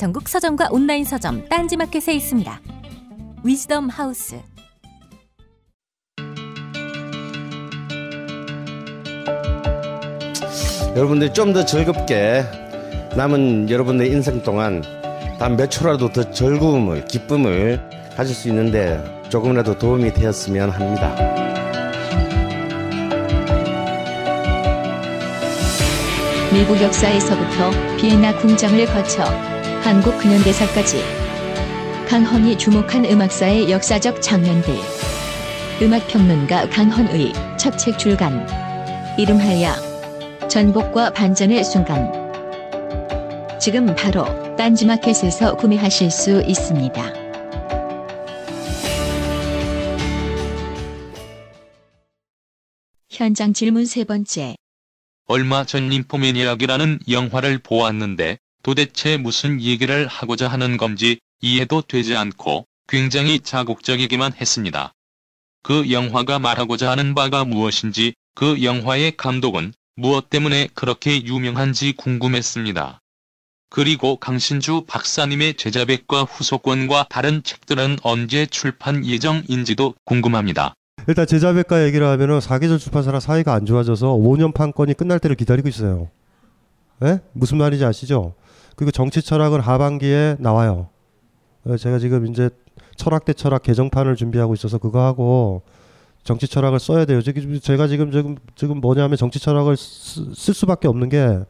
전국 서점과 온라인 서점 딴지마켓에 있습니다. 위즈덤 하우스. 여러분들이 좀더 즐겁게 남은 여러분의 인생 동안 단 몇 초라도 더 즐거움을 기쁨을 가질 수 있는데 조금이라도 도움이 되었으면 합니다. 미국 역사에서부터 비엔나 궁정을 거쳐 한국 근현대사까지. 강헌이 주목한 음악사의 역사적 장면들. 음악평론가 강헌의 첫 책 출간. 이름하여 전복과 반전의 순간. 지금 바로 딴지마켓에서 구매하실 수 있습니다. 현장 질문 세 번째. 얼마 전 림포매니악이라는 영화를 보았는데 도대체 무슨 얘기를 하고자 하는 건지 이해도 되지 않고 굉장히 자극적이기만 했습니다. 그 영화가 말하고자 하는 바가 무엇인지 그 영화의 감독은 무엇 때문에 그렇게 유명한지 궁금했습니다. 그리고 강신주 박사님의 제자백과 후속권과 다른 책들은 언제 출판 예정인지도 궁금합니다. 일단 제자백과 얘기를 하면은 사계절 출판사랑 사이가 안 좋아져서 5년 판권이 끝날 때를 기다리고 있어요. 예? 무슨 말인지 아시죠? 그리고 정치 철학은 하반기에 나와요. 어, 제가 지금 이제 철학 대 철학 개정판을 준비하고 있어서 그거 하고 정치 철학을 써야 돼요. 제가 지금 지금 지금 뭐냐면 정치 철학을 쓰, 쓸 수밖에 없는 게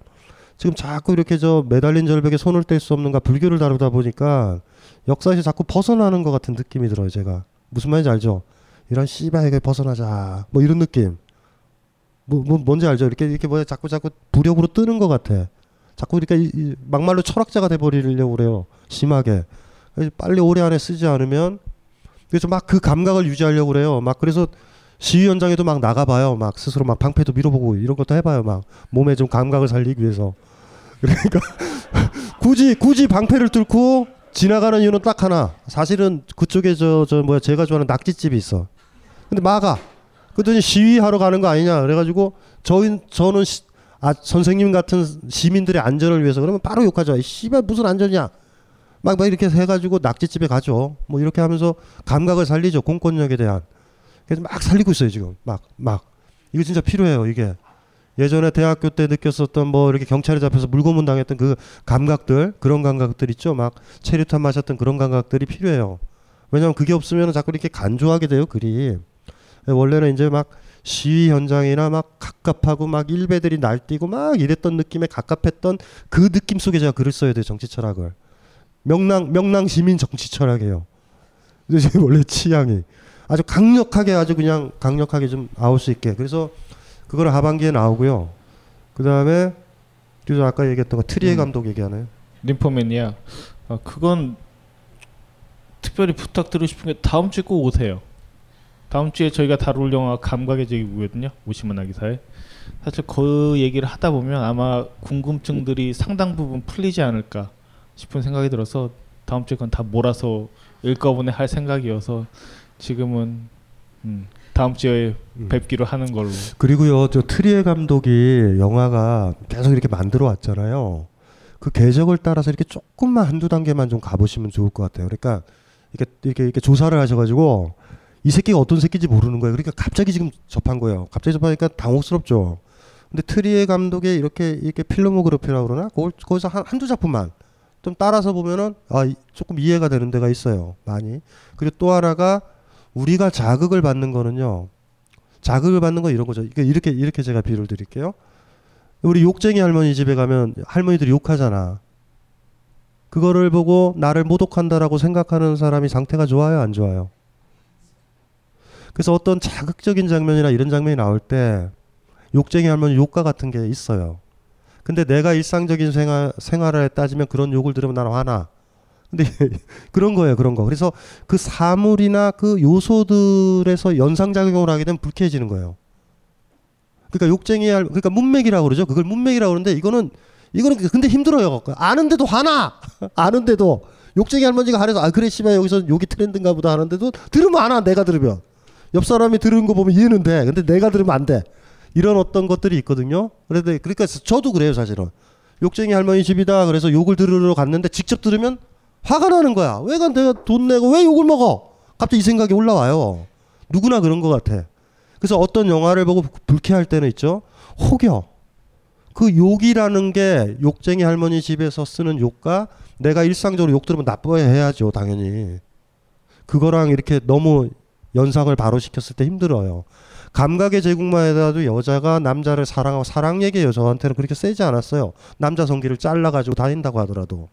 지금 자꾸 이렇게 저 매달린 절벽에 손을 뗄 수 없는가 불교를 다루다 보니까 역사에서 자꾸 벗어나는 것 같은 느낌이 들어요. 제가 무슨 말인지 알죠? 이런 씨발에게 벗어나자 뭐 이런 느낌. 뭐, 뭐 뭔지 알죠? 이렇게 이렇게 뭐야 자꾸 자꾸 부력으로 뜨는 것 같아. 자꾸 이 막말로 철학자가 돼버리려고 그래요. 심하게. 빨리 올해 안에 쓰지 않으면 그래서 막 그 감각을 유지하려고 그래요. 막 그래서 시위 현장에도 막 나가봐요. 막 스스로 막 방패도 밀어보고 이런 것도 해봐요. 막 몸에 좀 감각을 살리기 위해서. 그러니까 굳이 굳이 방패를 뚫고 지나가는 이유는 딱 하나. 사실은 그쪽에 저 저 뭐야 제가 좋아하는 낙지집이 있어. 근데 막아. 그랬더니 시위하러 가는 거 아니냐. 그래가지고 저희 저는 시, 아 선생님 같은 시민들의 안전을 위해서 그러면 바로 욕하죠. 이 씨발 무슨 안전이야. 막, 막 이렇게 해가지고 낙지집에 가죠. 뭐 이렇게 하면서 감각을 살리죠. 공권력에 대한. 그래서 막 살리고 있어요 지금. 막 막. 이거 진짜 필요해요 이게. 예전에 대학교 때 느꼈었던 뭐 이렇게 경찰에 잡혀서 물고문 당했던 그 감각들 그런 감각들 있죠. 막 체류탄 마셨던 그런 감각들이 필요해요. 왜냐하면 그게 없으면 자꾸 이렇게 간조하게 돼요 글이. 원래는 이제 막 시위 현장이나 막 갑갑하고 막 일베들이 날뛰고 막 이랬던 느낌에 갑갑했던 그 느낌 속에 제가 글을 써야 돼요 정치 철학을. 명랑 명랑 시민 정치 철학이에요. 근데 제 원래 취향이 아주 강력하게 아주 그냥 강력하게 좀 나올 수 있게 그래서 그거를 하반기에 나오고요. 그 다음에 그래서 아까 얘기했던 거 트리에 음. 감독 얘기하네요. 림포맨이야. 어, 그건 특별히 부탁드리고 싶은 게 다음 주에 꼭 오세요. 다음 주에 저희가 다룰 영화 감각의 제기거든요. 오시면 하기사에. 사실 그 얘기를 하다 보면 아마 궁금증들이 상당 부분 풀리지 않을까 싶은 생각이 들어서 다음 주에 그건 다 몰아서 일거분에 할 생각이어서 지금은 음, 다음 주에 뵙기로 하는 걸로. 그리고요, 저 트리에 감독이 영화가 계속 이렇게 만들어 왔잖아요. 그 궤적을 따라서 이렇게 조금만 한두 단계만 좀 가보시면 좋을 것 같아요. 그러니까 이렇게 이렇게, 이렇게 조사를 하셔가지고 이 새끼가 어떤 새끼인지 모르는 거예요. 그러니까 갑자기 지금 접한 거예요. 갑자기 접하니까 당혹스럽죠. 근데 트리에 감독의 이렇게 이렇게 필모그래피라고 그러나 거- 거기서 한, 한두 작품만 좀 따라서 보면은 아 이- 조금 이해가 되는 데가 있어요. 많이. 그리고 또 하나가 우리가 자극을 받는 거는요. 자극을 받는 건 이런 거죠. 이렇게 이렇게 제가 비유를 드릴게요. 우리 욕쟁이 할머니 집에 가면 할머니들이 욕하잖아. 그거를 보고 나를 모독한다라고 생각하는 사람이 상태가 좋아요, 안 좋아요? 그래서 어떤 자극적인 장면이나 이런 장면이 나올 때 욕쟁이 할머니 욕가 같은 게 있어요. 근데 내가 일상적인 생활 생활에 따지면 그런 욕을 들으면 나는 화나. 근데 그런 거예요, 그런 거. 그래서 그 사물이나 그 요소들에서 연상작용을 하게 되면 불쾌해지는 거예요. 그러니까 욕쟁이 할 그러니까 문맥이라고 그러죠. 그걸 문맥이라고 그러는데 이거는 이거는 근데 힘들어요. 아는데도 화나. 아는데도 욕쟁이 할머니가 하래서 아 그래 씨발 여기서 욕이 트렌드인가 보다 하는데도 들으면 안 와. 내가 들으면 옆 사람이 들은 거 보면 이해는 돼. 근데 내가 들으면 안 돼. 이런 어떤 것들이 있거든요. 그래도 그러니까 저도 그래요 사실은. 욕쟁이 할머니 집이다. 그래서 욕을 들으러 갔는데 직접 들으면 화가 나는 거야. 왜가 내가 돈 내고 왜 욕을 먹어? 갑자기 이 생각이 올라와요. 누구나 그런 것 같아. 그래서 어떤 영화를 보고 불쾌할 때는 있죠. 혹여 그 욕이라는 게 욕쟁이 할머니 집에서 쓰는 욕과 내가 일상적으로 욕 들으면 나빠해야죠, 당연히. 그거랑 이렇게 너무 연상을 바로 시켰을 때 힘들어요. 감각의 제국만에다도 여자가 남자를 사랑하고 사랑 얘기예요. 저한테는 그렇게 세지 않았어요. 남자 성기를 잘라가지고 다닌다고 하더라도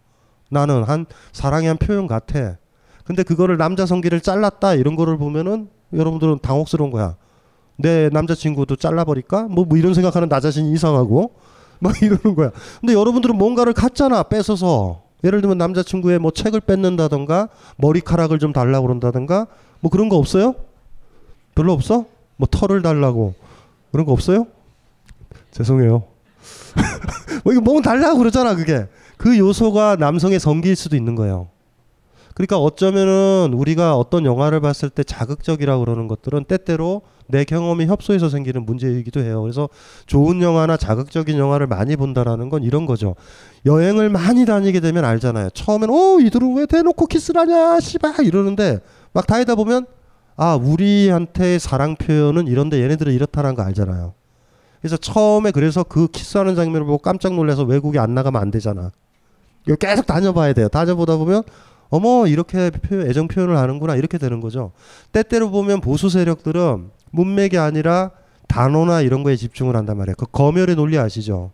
나는 한 사랑의 한 표현 같아. 근데 그거를 남자 성기를 잘랐다 이런 거를 보면은 여러분들은 당혹스러운 거야. 내 남자친구도 잘라버릴까? 뭐, 뭐 이런 생각하는 나 자신이 이상하고 막 이러는 거야. 근데 여러분들은 뭔가를 갖잖아 뺏어서 예를 들면 남자친구의 뭐 책을 뺏는다던가 머리카락을 좀 달라고 그런다던가 뭐 그런 거 없어요? 별로 없어? 뭐 털을 달라고 그런 거 없어요? 죄송해요. 뭐 이거 뭔 달라고 그러잖아 그게 그 요소가 남성의 성기일 수도 있는 거예요. 그러니까 어쩌면은 우리가 어떤 영화를 봤을 때 자극적이라고 그러는 것들은 때때로 내 경험이 협소해서 생기는 문제이기도 해요. 그래서 좋은 영화나 자극적인 영화를 많이 본다라는 건 이런 거죠. 여행을 많이 다니게 되면 알잖아요. 처음엔 어 이들은 왜 대놓고 키스를 하냐 씨발 이러는데 막 다니다 보면 아 우리한테 사랑 표현은 이런데 얘네들은 이렇다는 거 알잖아요. 그래서 처음에 그래서 그 키스하는 장면을 보고 깜짝 놀라서 외국에 안 나가면 안 되잖아. 이거 계속 다녀봐야 돼요. 다녀보다 보면 어머 이렇게 표현, 애정 표현을 하는구나 이렇게 되는 거죠. 때때로 보면 보수 세력들은 문맥이 아니라 단어나 이런 거에 집중을 한단 말이에요. 그 검열의 논리 아시죠?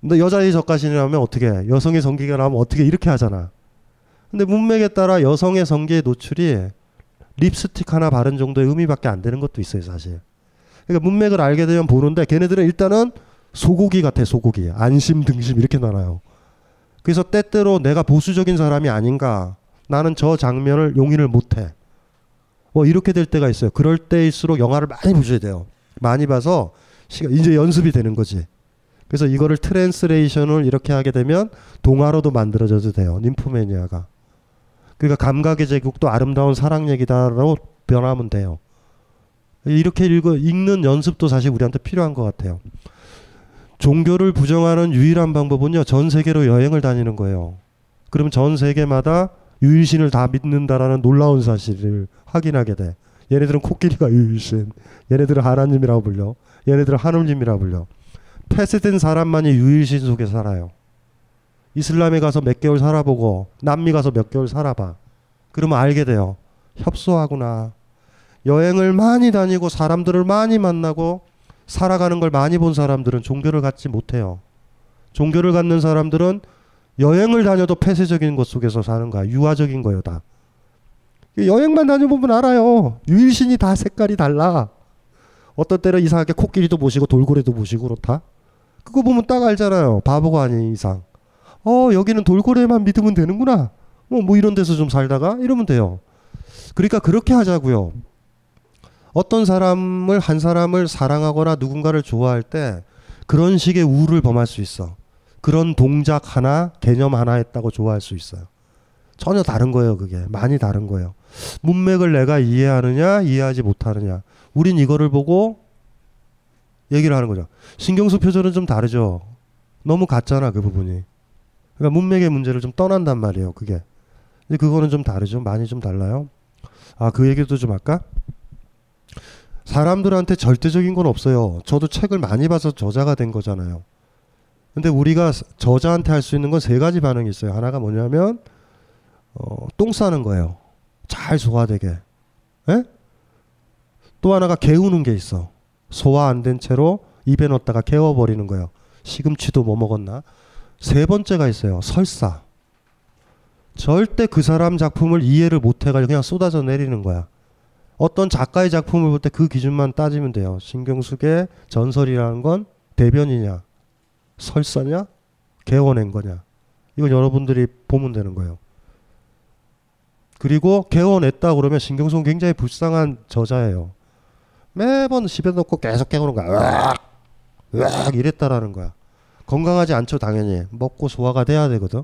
근데 여자의 젓가신이라면 어떻게 해? 여성의 성기가 나오면 어떻게 이렇게 하잖아. 근데 문맥에 따라 여성의 성기의 노출이 립스틱 하나 바른 정도의 의미밖에 안 되는 것도 있어요, 사실. 그러니까 문맥을 알게 되면 보는데 걔네들은 일단은 소고기 같아, 소고기. 안심, 등심 이렇게 나눠요. 그래서 때때로 내가 보수적인 사람이 아닌가. 나는 저 장면을 용인을 못 해. 뭐 이렇게 될 때가 있어요. 그럴 때일수록 영화를 많이 보셔야 돼요. 많이 봐서 시간 이제 연습이 되는 거지. 그래서 이거를 translation을 이렇게 하게 되면 동화로도 만들어져도 돼요. 님프매니아가. 그러니까 감각의 제국도 아름다운 사랑 얘기다라고 변하면 돼요. 이렇게 읽어 읽는 연습도 사실 우리한테 필요한 것 같아요. 종교를 부정하는 유일한 방법은요 전 세계로 여행을 다니는 거예요. 그럼 전 세계마다 유일신을 다 믿는다라는 놀라운 사실을 확인하게 돼. 얘네들은 코끼리가 유일신, 얘네들은 하나님이라고 불려, 얘네들은 하늘님이라고 불려. 폐쇄된 사람만이 유일신 속에 살아요. 이슬람에 가서 몇 개월 살아보고 남미 가서 몇 개월 살아봐. 그러면 알게 돼요. 협소하구나. 여행을 많이 다니고 사람들을 많이 만나고 살아가는 걸 많이 본 사람들은 종교를 갖지 못해요. 종교를 갖는 사람들은 여행을 다녀도 폐쇄적인 것 속에서 사는 거야. 유화적인 거예요, 다. 여행만 다녀보면 알아요. 유일신이 다 색깔이 달라. 어떤 때는 이상하게 코끼리도 모시고 돌고래도 모시고 그렇다. 그거 보면 딱 알잖아요. 바보가 아닌 이상. 어, 여기는 돌고래만 믿으면 되는구나. 뭐, 뭐 이런 데서 좀 살다가 이러면 돼요. 그러니까 그렇게 하자고요. 어떤 사람을 한 사람을 사랑하거나 누군가를 좋아할 때 그런 식의 우를 범할 수 있어. 그런 동작 하나, 개념 하나 했다고 좋아할 수 있어요. 전혀 다른 거예요, 그게. 많이 다른 거예요. 문맥을 내가 이해하느냐, 이해하지 못하느냐. 우린 이거를 보고 얘기를 하는 거죠. 신경수 표절은 좀 다르죠. 너무 같잖아, 그 부분이. 그러니까 문맥의 문제를 좀 떠난단 말이에요, 그게. 근데 그거는 좀 다르죠. 많이 좀 달라요. 아, 그 얘기도 좀 할까? 사람들한테 절대적인 건 없어요. 저도 책을 많이 봐서 저자가 된 거잖아요. 근데 우리가 저자한테 할 수 있는 건 세 가지 반응이 있어요. 하나가 뭐냐면 어, 똥 싸는 거예요. 잘 소화되게. 에? 예? 또 하나가 개우는 게 있어. 소화 안 된 채로 입에 넣었다가 개워버리는 거예요. 시금치도 뭐 먹었나? 세 번째가 있어요. 설사. 절대 그 사람 작품을 이해를 못 해가지고 그냥 쏟아져 내리는 거야. 어떤 작가의 작품을 볼 때 그 기준만 따지면 돼요. 신경숙의 전설이라는 건 대변이냐, 설사냐, 개원한 거냐. 이건 여러분들이 보면 되는 거예요. 그리고 개원했다 그러면 신경숙은 굉장히 불쌍한 저자예요. 매번 집에 놓고 계속 깨우는 거야. 으악, 으악 이랬다라는 거야. 건강하지 않죠 당연히 먹고 소화가 돼야 되거든.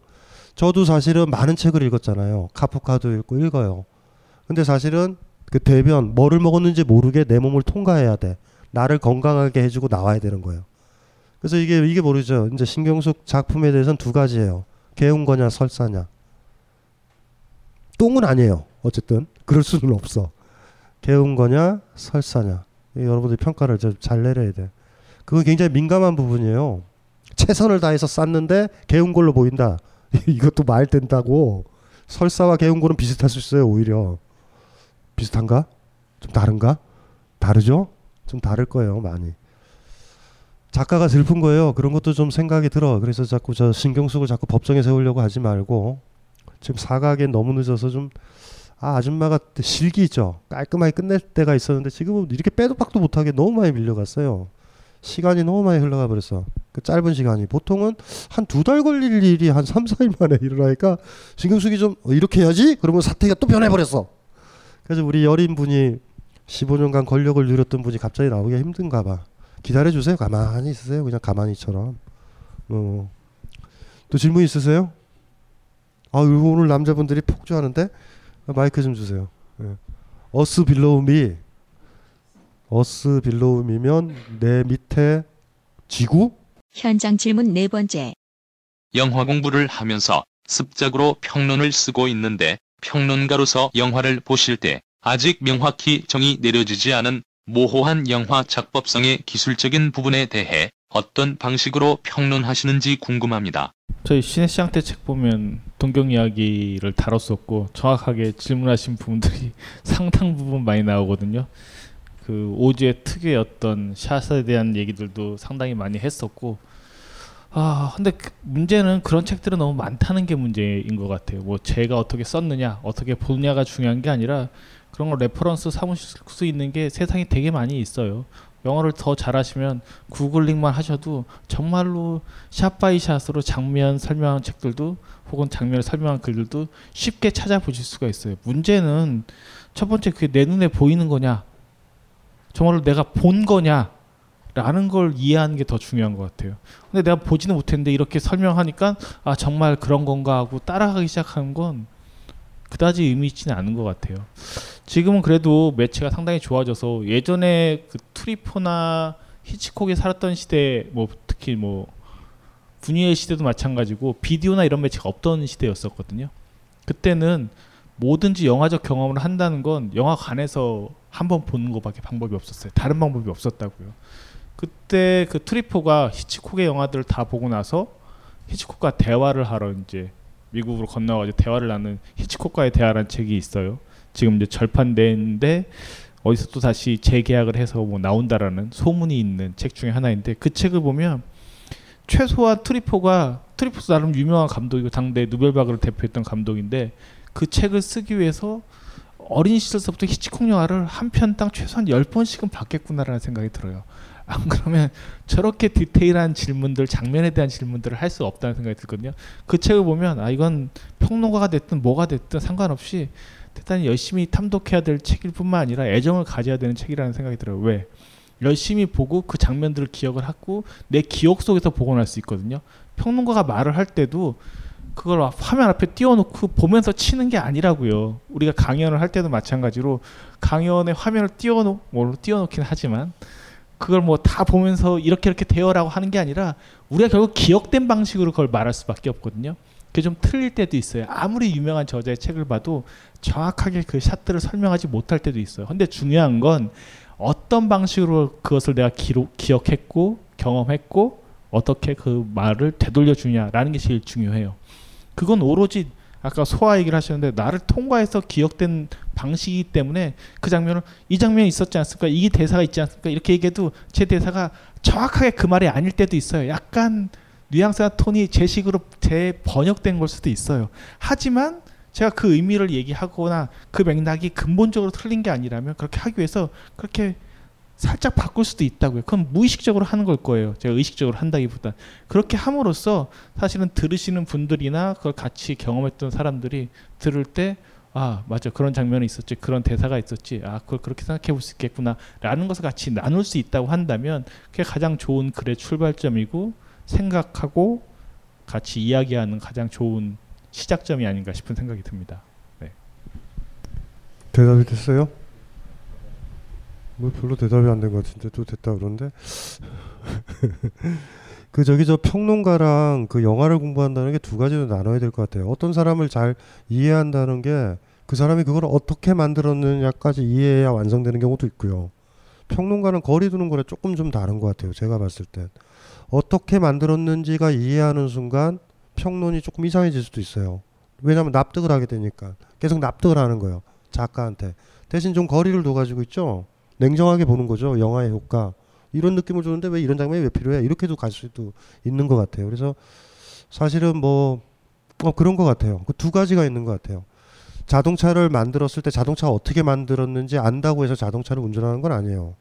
저도 사실은 많은 책을 읽었잖아요. 카프카도 읽고 읽어요. 근데 사실은 그 대변 뭐를 먹었는지 모르게 내 몸을 통과해야 돼. 나를 건강하게 해주고 나와야 되는 거예요. 그래서 이게 이게 모르죠. 이제 신경숙 작품에 대해서는 두 가지예요. 개운 거냐 설사냐. 똥은 아니에요. 어쨌든 그럴 수는 없어. 개운 거냐 설사냐. 여러분들 평가를 잘 내려야 돼. 그건 굉장히 민감한 부분이에요. 최선을 다해서 쌌는데 개운 걸로 보인다. 이것도 말 된다고. 설사와 개운 거는 비슷할 수 있어요. 오히려 비슷한가? 좀 다른가? 다르죠? 좀 다를 거예요. 많이. 작가가 슬픈 거예요. 그런 것도 좀 생각이 들어. 그래서 자꾸 저 신경숙을 자꾸 법정에 세우려고 하지 말고 지금 사각에 너무 늦어서 좀 아, 아줌마가 실기 있죠. 깔끔하게 끝낼 때가 있었는데 지금은 이렇게 빼도 박도 못하게 너무 많이 밀려갔어요. 시간이 너무 많이 흘러가 버렸어. 그 짧은 시간이 보통은 한 두 달 걸릴 일이 한 3, 4일 만에 일어나니까 신경숙이 좀 어, 이렇게 해야지. 그러면 사태가 또 변해 버렸어. 그래서 우리 여린 분이 15년간 권력을 누렸던 분이 갑자기 나오기가 힘든가 봐. 기다려 주세요. 가만히 있으세요. 그냥 가만히처럼. 어. 또 질문 있으세요? 아, 오늘 남자분들이 폭주하는데 마이크 좀 주세요. 네. 어스 빌로움이 어스 빌로움이면 내 밑에 지구? 현장 질문 네 번째. 영화 공부를 하면서 습작으로 평론을 쓰고 있는데 평론가로서 영화를 보실 때 아직 명확히 정의 내려지지 않은 모호한 영화 작법성의 기술적인 부분에 대해 어떤 방식으로 평론하시는지 궁금합니다. 저희 신혜시장 때책 보면 동경 이야기를 다뤘었고 정확하게 질문하신 부분들이 상당 부분 많이 나오거든요. 그 오즈의 특유의 어떤 샷에 대한 얘기들도 상당히 많이 했었고 아 근데 그 문제는 그런 책들은 너무 많다는 게 문제인 것 같아요. 뭐 제가 어떻게 썼느냐, 어떻게 보느냐가 중요한 게 아니라 그런 걸 reference 삼으실 수 있는 게 세상에 되게 많이 있어요. 영어를 더 잘하시면 googling만 하셔도 정말로 shot by shot으로 장면 설명한 책들도 혹은 장면을 설명한 글들도 쉽게 찾아보실 수가 있어요. 문제는 첫 번째 그게 내 눈에 보이는 거냐, 정말로 내가 본 거냐, 라는 걸 이해하는 게 더 중요한 것 같아요. 근데 내가 보지는 못했는데 이렇게 설명하니까 아 정말 그런 건가 하고 따라가기 시작하는 건 그다지 의미 있지는 않은 것 같아요. 지금은 그래도 매체가 상당히 좋아져서 예전에 그 트리포나 히치콕이 살았던 시대 뭐 특히 뭐 분이의 시대도 마찬가지고 비디오나 이런 매체가 없던 시대였었거든요. 그때는 뭐든지 영화적 경험을 한다는 건 영화관에서 한 번 보는 것밖에 방법이 없었어요. 다른 방법이 없었다고요. 그때 그 트리포가 히치콕의 영화들을 다 보고 나서 히치콕과 대화를 하러 이제 미국으로 건너가지고 대화를 나눈 히치콕과의 대화라는 책이 있어요. 지금 이제 절판됐는데 어디서 또 다시 재계약을 해서 뭐 나온다라는 소문이 있는 책 중에 하나인데 그 책을 보면 최소한 트뤼포가 트뤼포가 나름 유명한 감독이고 당대 누벨바그를 대표했던 감독인데 그 책을 쓰기 위해서 어린 시절서부터 히치콕 영화를 한 편당 최소한 열번씩은 봤겠구나라는 생각이 들어요. 안 그러면 저렇게 디테일한 질문들, 장면에 대한 질문들을 할 수 없다는 생각이 들거든요. 그 책을 보면 아 이건 평론가가 됐든 뭐가 됐든 상관없이 대단히 열심히 탐독해야 될 책일 뿐만 아니라 애정을 가져야 되는 책이라는 생각이 들어요. 왜? 열심히 보고 그 장면들을 기억을 하고 내 기억 속에서 복원할 수 있거든요. 평론가가 말을 할 때도 그걸 화면 앞에 띄워놓고 보면서 치는 게 아니라고요. 우리가 강연을 할 때도 마찬가지로 강연에 화면을 띄워놓, 뭐 띄워놓긴 하지만 그걸 뭐 다 보면서 이렇게 이렇게 되어라고 하는 게 아니라 우리가 결국 기억된 방식으로 그걸 말할 수밖에 없거든요. 그게 좀 틀릴 때도 있어요. 아무리 유명한 저자의 책을 봐도 정확하게 그 샷들을 설명하지 못할 때도 있어요. 근데 중요한 건 어떤 방식으로 그것을 내가 기록, 기억했고 경험했고 어떻게 그 말을 되돌려 주냐라는 게 제일 중요해요. 그건 오로지 아까 소화 얘기를 하셨는데 나를 통과해서 기억된 방식이기 때문에 그 장면을 이 장면이 있었지 않습니까? 이 대사가 있지 않습니까? 이렇게 얘기해도 제 대사가 정확하게 그 말이 아닐 때도 있어요. 약간 뉘앙스나 톤이 제 식으로 재번역된 걸 수도 있어요. 하지만 제가 그 의미를 얘기하거나 그 맥락이 근본적으로 틀린 게 아니라면 그렇게 하기 위해서 그렇게 살짝 바꿀 수도 있다고요. 그건 무의식적으로 하는 걸 거예요. 제가 의식적으로 한다기보다 그렇게 함으로써 사실은 들으시는 분들이나 그걸 같이 경험했던 사람들이 들을 때 아 맞아 그런 장면이 있었지 그런 대사가 있었지 아 그걸 그렇게 생각해 볼 수 있겠구나 라는 것을 같이 나눌 수 있다고 한다면 그게 가장 좋은 글의 출발점이고 생각하고 같이 이야기하는 가장 좋은 시작점이 아닌가 싶은 생각이 듭니다. 네. 대답이 됐어요? 뭐 별로 대답이 안 된 것 같은데 또 됐다 그러는데 그 저기 저 평론가랑 그 영화를 공부한다는 게 두 가지로 나눠야 될 것 같아요. 어떤 사람을 잘 이해한다는 게 그 사람이 그걸 어떻게 만들었느냐까지 이해해야 완성되는 경우도 있고요. 평론가는 거리 두는 거랑 조금 좀 다른 것 같아요. 제가 봤을 땐 어떻게 만들었는지가 이해하는 순간 평론이 조금 이상해질 수도 있어요. 왜냐하면 납득을 하게 되니까 계속 납득을 하는 거예요. 작가한테 대신 좀 거리를 둬가지고 있죠. 냉정하게 보는 거죠. 영화의 효과 이런 느낌을 주는데 왜 이런 장면이 왜 필요해? 이렇게도 갈 수도 있는 것 같아요. 그래서 사실은 뭐 어, 그런 것 같아요. 그 두 가지가 있는 것 같아요. 자동차를 만들었을 때 자동차가 어떻게 만들었는지 안다고 해서 자동차를 운전하는 건 아니에요.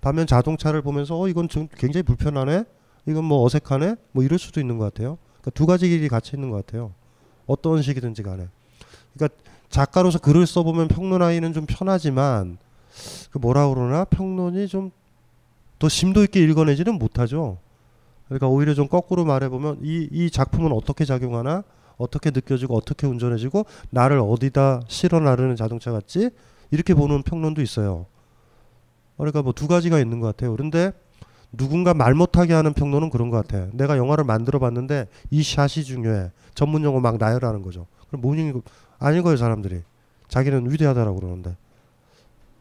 반면 자동차를 보면서 어 이건 좀 굉장히 불편하네, 이건 뭐 어색하네, 뭐 이럴 수도 있는 것 같아요. 그러니까 두 가지 길이 같이 있는 것 같아요. 어떤 식이든지 간에. 그러니까 작가로서 글을 써보면 평론하기는 좀 편하지만 그 뭐라 그러나 평론이 좀 더 심도 있게 읽어내지는 못하죠. 그러니까 오히려 좀 거꾸로 말해보면 이, 이 작품은 어떻게 작용하나 어떻게 느껴지고 어떻게 운전해지고 나를 어디다 실어 나르는 자동차 같지 이렇게 보는 평론도 있어요. 그러니까 뭐 두 가지가 있는 것 같아요. 그런데 누군가 말 못하게 하는 평론은 그런 것 같아요. 내가 영화를 만들어 봤는데 이 샷이 중요해. 전문 용어 막 나열하는 거죠. 그럼 모닝 아닌 거예요 사람들이. 자기는 위대하다라고 그러는데.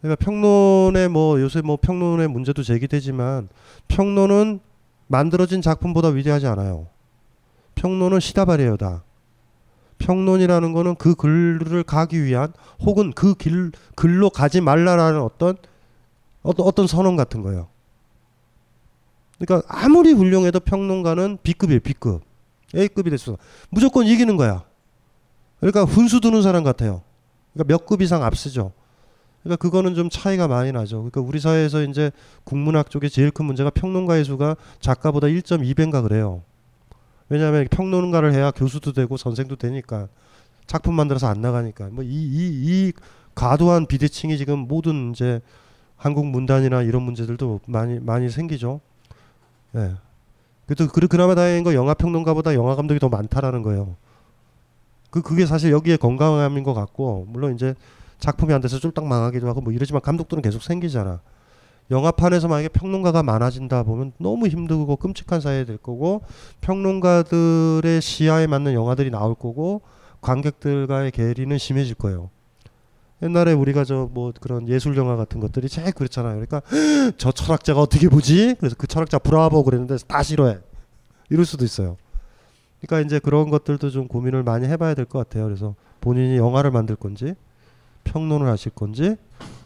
그러니까 평론에 뭐 요새 뭐 평론의 문제도 제기되지만 평론은 만들어진 작품보다 위대하지 않아요. 평론은 시다바리예요 다. 평론이라는 거는 그 글을 가기 위한 혹은 그 길, 글로 가지 말라라는 어떤 어떤 어떤 선언 같은 거예요. 그러니까 아무리 훌륭해도 평론가는 B급이에요, B급. A급이 됐어. 무조건 이기는 거야. 그러니까 훈수 두는 사람 같아요. 그러니까 몇 급 이상 앞서죠. 그러니까 그거는 좀 차이가 많이 나죠. 그러니까 우리 사회에서 이제 국문학 쪽에 제일 큰 문제가 평론가의 수가 작가보다 1.2배인가 그래요. 왜냐하면 평론가를 해야 교수도 되고 선생도 되니까 작품 만들어서 안 나가니까 뭐 이 이 이 과도한 비대칭이 지금 모든 이제 한국 문단이나 이런 문제들도 많이 많이 생기죠. 예. 그래도 그 그나마 다행인 거 영화 평론가보다 영화 감독이 더 많다라는 거예요. 그 그게 사실 여기에 건강함인 것 같고 물론 이제 작품이 안 돼서 쫄딱 망하기도 하고 뭐 이러지만 감독들은 계속 생기잖아. 영화판에서 만약에 평론가가 많아진다 보면 너무 힘들고 끔찍한 사회 될 거고 평론가들의 시야에 맞는 영화들이 나올 거고 관객들과의 괴리는 심해질 거예요. 옛날에 우리가 저 뭐 그런 예술 영화 같은 것들이 제일 그렇잖아요. 그러니까 저 철학자가 어떻게 보지? 그래서 그 철학자 브라보 그랬는데 다 싫어해. 이럴 수도 있어요. 그러니까 이제 그런 것들도 좀 고민을 많이 해봐야 될 것 같아요. 그래서 본인이 영화를 만들 건지 평론을 하실 건지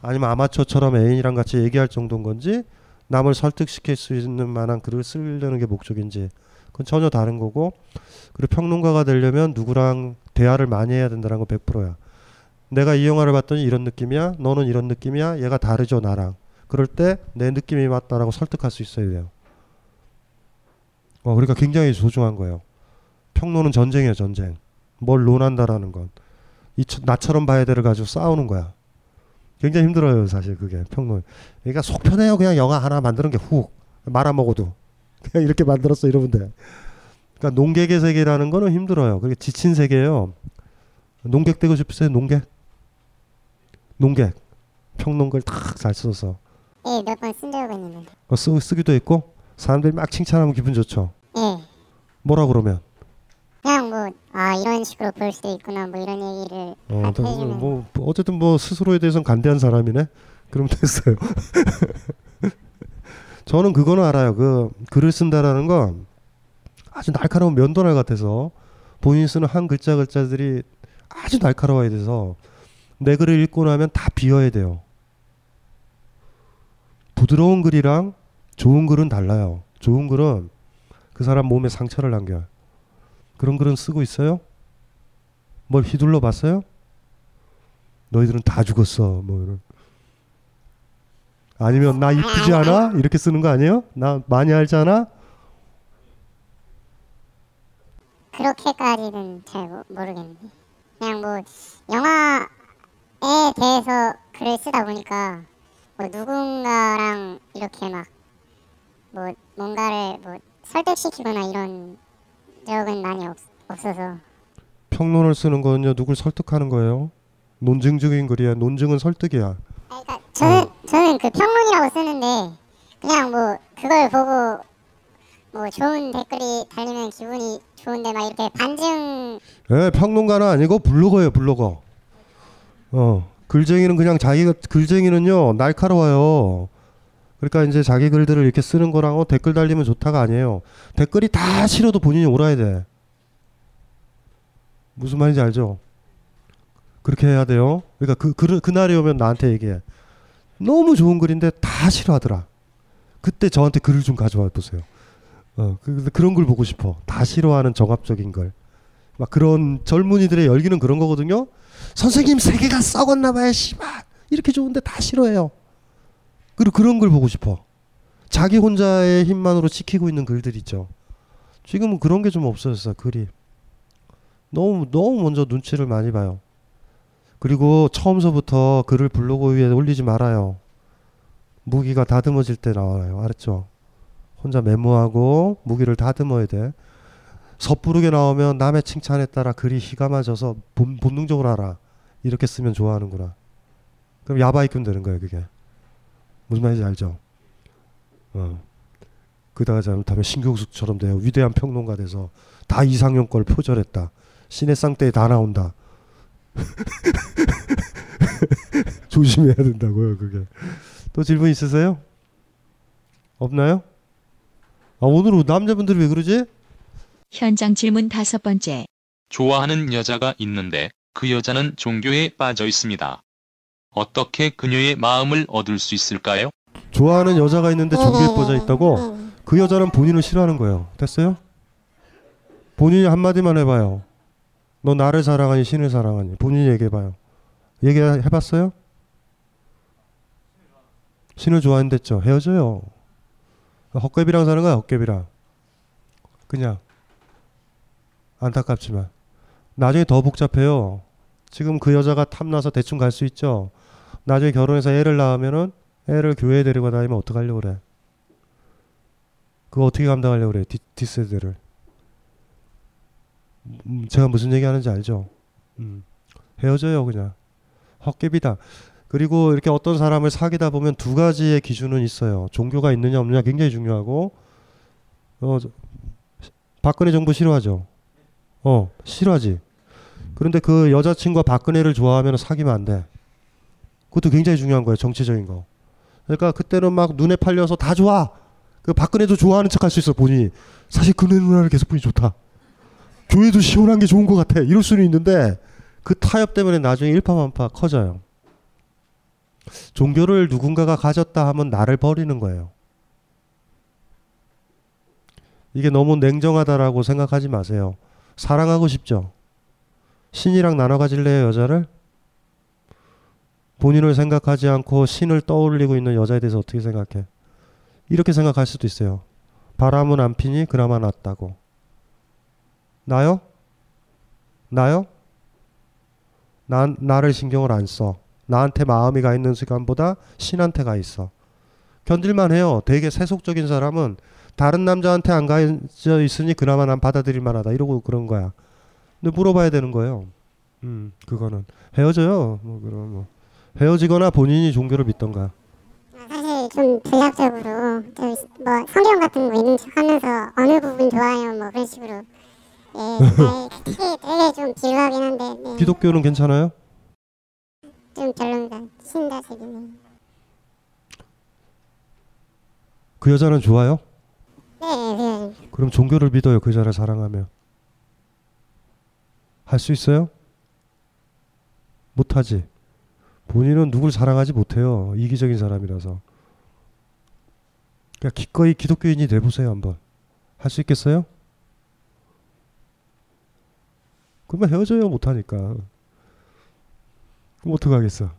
아니면 아마추어처럼 애인이랑 같이 얘기할 정도인 건지 남을 설득시킬 수 있는 만한 글을 쓰려는 게 목적인지 그건 전혀 다른 거고 그리고 평론가가 되려면 누구랑 대화를 많이 해야 된다는 건 100%야. 내가 이 영화를 봤더니 이런 느낌이야. 너는 이런 느낌이야. 얘가 다르죠 나랑. 그럴 때 내 느낌이 맞다라고 설득할 수 있어야 돼요. 어, 그러니까 굉장히 소중한 거예요. 평론은 전쟁이에요 전쟁. 뭘 논한다라는 건. 이 나처럼 봐야 돼를 가지고 싸우는 거야. 굉장히 힘들어요 사실 그게 평론. 그러니까 속 편해요 그냥 영화 하나 만드는 게 훅 말아먹어도 그냥 이렇게 만들었어 이러면 돼. 그러니까 농객의 세계라는 거는 힘들어요. 그게 지친 세계예요. 농객 되고 싶으세요 농객? 농객 평론글 탁잘 써서. 예, 몇 번 쓴 적은 있는데. 어, 쓰, 쓰기도 했고 사람들이 막 칭찬하면 기분 좋죠. 예. 뭐라 그러면? 그냥 뭐 아 이런 식으로 볼 수도 있구나 뭐 이런 얘기를 어, 다또 해주면 뭐 어쨌든 뭐 스스로에 대해서는 간대한 사람이네. 그럼 됐어요. 저는 그거는 알아요. 그 글을 쓴다라는 건 아주 날카로운 면도날 같아서 본인이 쓰는 한 글자 글자들이 아주 날카로워야 돼서 내 글을 읽고 나면 다 비워야 돼요. 부드러운 글이랑 좋은 글은 달라요. 좋은 글은 그 사람 몸에 상처를 남겨요. 그런 글은 쓰고 있어요? 뭘 휘둘러 봤어요? 너희들은 다 죽었어. 뭐 이런. 아니면 나 이쁘지 않아? 이렇게 쓰는 거 아니에요? 나 많이 알잖아? 그렇게까지는 잘 모- 모르겠는데. 그냥 뭐 영화에 대해서 글을 쓰다 보니까 뭐 누군가랑 이렇게 막 뭐 뭔가를 뭐 설득시키거나 이런 적은 많이 없, 없어서 평론을 쓰는 거는요 누굴 설득하는 거예요. 논증적인 글이야. 논증은 설득이야. 저는 저는 그 평론이라고 쓰는데 그냥 뭐 그걸 보고 뭐 좋은 댓글이 달리면 기분이 좋은데 막 이렇게 반증 예, 평론가는 아니고 블로거예요, 블로거. 어, 글쟁이는 그냥 자기가 글쟁이는요 날카로워요. 그러니까 이제 자기 글들을 이렇게 쓰는 거랑 어, 댓글 달리면 좋다가 아니에요. 댓글이 다 싫어도 본인이 옳아야 돼. 무슨 말인지 알죠? 그렇게 해야 돼요. 그러니까 그, 그 그날이 오면 나한테 얘기해. 너무 좋은 글인데 다 싫어하더라. 그때 저한테 글을 좀 가져와 보세요. 어, 그, 그런 걸 보고 싶어. 다 싫어하는 정합적인 걸. 막 그런 젊은이들의 열기는 그런 거거든요. 선생님 세계가 썩었나 봐요, 씨발. 이렇게 좋은데 다 싫어해요. 그리고 그런 걸 보고 싶어. 자기 혼자의 힘만으로 지키고 있는 글들 있죠. 지금은 그런 게 좀 없어졌어, 글이. 너무 너무 먼저 눈치를 많이 봐요. 그리고 처음서부터 글을 블로그 위에 올리지 말아요. 무기가 다듬어질 때 나와요. 알았죠? 혼자 메모하고 무기를 다듬어야 돼. 섣부르게 나오면 남의 칭찬에 따라 글이 맞아서 본, 본능적으로 알아. 이렇게 쓰면 좋아하는구나. 그럼 야바이꾼 되는 거예요, 그게. 무슨 말인지 알죠? 어. 그다가 잘못하면 신경숙처럼 돼요. 위대한 평론가 돼서 다 이상형 걸 표절했다. 신의 쌍대에 다 나온다. 조심해야 된다고요, 그게. 또 질문 있으세요? 없나요? 아, 오늘 남자분들이 왜 그러지? 현장 질문 다섯 번째. 좋아하는 여자가 있는데 그 여자는 종교에 빠져 있습니다. 어떻게 그녀의 마음을 얻을 수 있을까요? 좋아하는 여자가 있는데 종교에 빠져 있다고? 그 여자는 본인을 싫어하는 거예요. 됐어요? 본인이 한마디만 해봐요. 너 나를 사랑하니 신을 사랑하니 본인이 얘기해봐요. 얘기해봤어요? 신을 좋아한댔죠. 헤어져요. 헛개비랑 사는 거야 헛개비랑. 그냥 안타깝지만 나중에 더 복잡해요. 지금 그 여자가 탐나서 대충 갈 수 있죠. 나중에 결혼해서 애를 낳으면은 애를 교회에 데리고 다니면 어떡하려고 그래. 그거 어떻게 감당하려고 그래. 뒷, 뒷세대를. 음, 제가 무슨 얘기 하는지 알죠? 음, 헤어져요 그냥. 헛개비다. 그리고 이렇게 어떤 사람을 사귀다 보면 두 가지의 기준은 있어요. 종교가 있느냐 없느냐 굉장히 중요하고 어, 박근혜 정부 싫어하죠. 어, 싫어하지. 그런데 그 여자친구가 박근혜를 좋아하면 사귀면 안 돼. 그것도 굉장히 중요한 거예요. 정치적인 거. 그러니까 그때는 막 눈에 팔려서 다 좋아. 그 박근혜도 좋아하는 척 할 수 있어 본인이. 사실 그네 누나를 계속 보니 좋다. 교회도 시원한 게 좋은 것 같아. 이럴 수는 있는데 그 타협 때문에 나중에 일파만파 커져요. 종교를 누군가가 가졌다 하면 나를 버리는 거예요. 이게 너무 냉정하다라고 생각하지 마세요. 사랑하고 싶죠. 신이랑 나눠 가질래요, 여자를? 본인을 생각하지 않고 신을 떠올리고 있는 여자에 대해서 어떻게 생각해? 이렇게 생각할 수도 있어요. 바람은 안 피니 그나마 낫다고. 나요? 나요? 난 나를 신경을 안 써. 나한테 마음이 가 있는 시간보다 신한테 가 있어. 견딜만 해요. 되게 세속적인 사람은 다른 남자한테 안 가져 있으니 그나마 난 받아들일 만하다. 이러고 그런 거야. 근데 물어봐야 되는 거예요. 음, 그거는 헤어져요. 뭐 그럼 뭐 헤어지거나 본인이 종교를 믿던가. 사실 좀 전략적으로 좀뭐 성경 같은 거 있는 척하면서 어느 부분 좋아요 뭐 그런 식으로 예 되게 되게 좀 지루하긴 한데 네. 기독교는 괜찮아요? 좀 별론가 신자식이네 그 여자는 좋아요? 네 네. 그럼 종교를 믿어요. 그 여자를 사랑하면. 할 수 있어요? 못하지. 본인은 누굴 사랑하지 못해요. 이기적인 사람이라서. 그러니까 기꺼이 기독교인이 돼보세요 한번. 할 수 있겠어요? 그러면 헤어져요 못하니까. 그럼 어떡하겠어.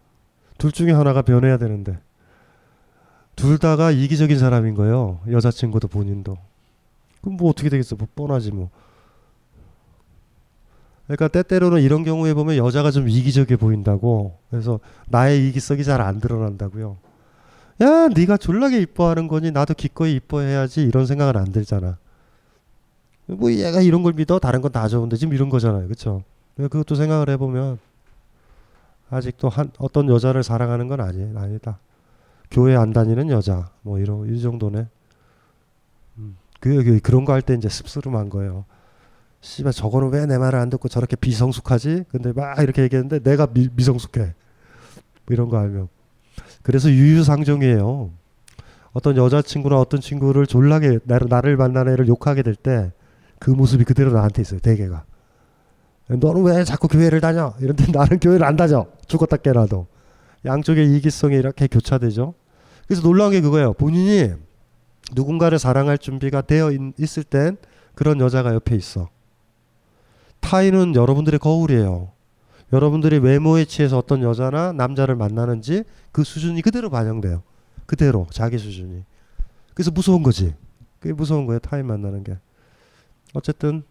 둘 중에 하나가 변해야 되는데. 둘 다가 이기적인 사람인 거예요. 여자친구도 본인도. 그럼 뭐 어떻게 되겠어. 뭐 뻔하지 뭐. 그러니까 때때로는 이런 경우에 보면 여자가 좀 이기적이 보인다고. 그래서 나의 이기성이 잘 안 드러난다고요. 야, 네가 졸라게 이뻐하는 거니 나도 기꺼이 이뻐해야지 이런 생각은 안 들잖아. 뭐 얘가 이런 걸 믿어 다른 건 다 좋은데 지금 이런 거잖아요, 그렇죠? 그것도 생각을 해보면 아직도 한 어떤 여자를 사랑하는 건 아니 아니다. 교회 안 다니는 여자 뭐 이런 이 정도네. 음, 그, 그 그런 거 할 때 이제 씁쓸름한 거예요. 씨발 저거는 왜 내 말을 안 듣고 저렇게 비성숙하지? 근데 막 이렇게 얘기했는데 내가 미, 미성숙해. 뭐 이런 거 알면. 그래서 유유상종이에요. 어떤 여자친구나 어떤 친구를 졸라게 나를, 나를 만난 애를 욕하게 될 때 그 모습이 그대로 나한테 있어요. 대개가. 너는 왜 자꾸 교회를 다녀? 이런데 나는 교회를 안 다녀. 죽었다 깨라도. 양쪽의 이기성이 이렇게 교차되죠. 그래서 놀라운 게 그거예요. 본인이 누군가를 사랑할 준비가 되어 있, 을땐 그런 여자가 옆에 있어. 타인은 여러분들의 거울이에요. 여러분들이 외모에 취해서 어떤 여자나 남자를 만나는지 그 수준이 그대로 반영돼요. 그대로 자기 수준이. 그래서 무서운 거지. 그게 무서운 거예요. 타인 만나는 게. 어쨌든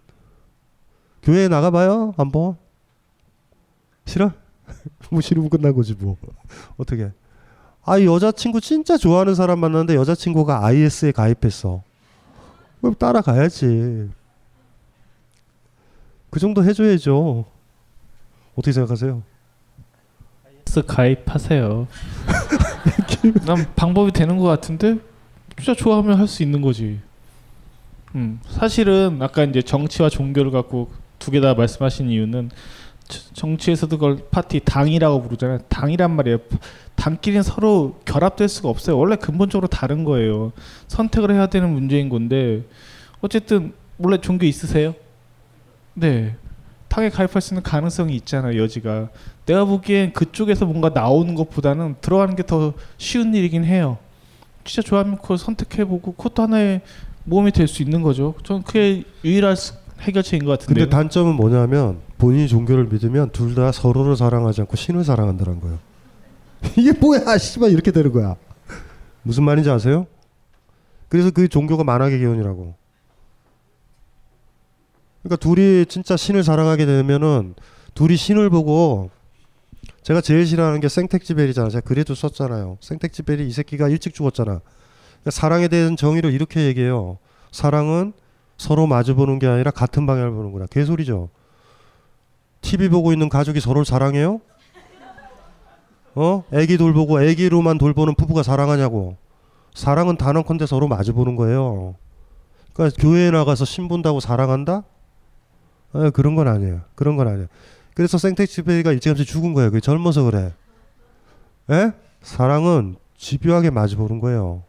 교회에 나가봐요. 한번. 싫어? 뭐 싫으면 끝난 거지 뭐. 어떻게? 아 여자친구 진짜 좋아하는 사람 만났는데 여자친구가 IS에 가입했어. 따라가야지. 그 정도 해줘야죠. 어떻게 생각하세요? IS 가입하세요. 난 방법이 되는 것 같은데 진짜 좋아하면 할 수 있는 거지. 음, 사실은 아까 이제 정치와 종교를 갖고 두 개 다 말씀하신 이유는 정치에서도 그걸 파티 당이라고 부르잖아요. 당이란 말이에요. 당끼리는 서로 결합될 수가 없어요. 원래 근본적으로 다른 거예요. 선택을 해야 되는 문제인 건데 어쨌든 원래 종교 있으세요? 네. 당에 가입할 수 있는 가능성이 있잖아요. 여지가. 내가 보기엔 그쪽에서 뭔가 나오는 것보다는 들어가는 게 더 쉬운 일이긴 해요. 진짜 좋아하면 그걸 선택해보고 그것도 하나의 모험이 될 수 있는 거죠. 저는 그게 유일한 해결책인 것 같은데. 근데 단점은 뭐냐면 본인이 종교를 믿으면 둘 다 서로를 사랑하지 않고 신을 사랑한다는 거예요. 이게 뭐야, 씨발 이렇게 되는 거야. 무슨 말인지 아세요? 그래서 그 종교가 만악의 기원이라고. 그러니까 둘이 진짜 신을 사랑하게 되면은 둘이 신을 보고 제가 제일 싫어하는 게 생택지벨이잖아. 제가 글에도 썼잖아요. 생택지벨이 이 새끼가 일찍 죽었잖아. 그러니까 사랑에 대한 정의를 이렇게 얘기해요. 사랑은 서로 마주보는 게 아니라 같은 방향을 보는구나. 개소리죠. TV 보고 있는 가족이 서로를 사랑해요? 어? 애기 돌보고 애기로만 돌보는 부부가 사랑하냐고. 사랑은 단언컨대 서로 마주보는 거예요. 그러니까 교회에 나가서 신본다고 사랑한다? 에, 그런 건 아니에요. 그런 건 아니에요. 그래서 생텍쥐베리가 일찌감치 죽은 거예요. 그게 젊어서 그래. 에? 사랑은 집요하게 마주보는 거예요.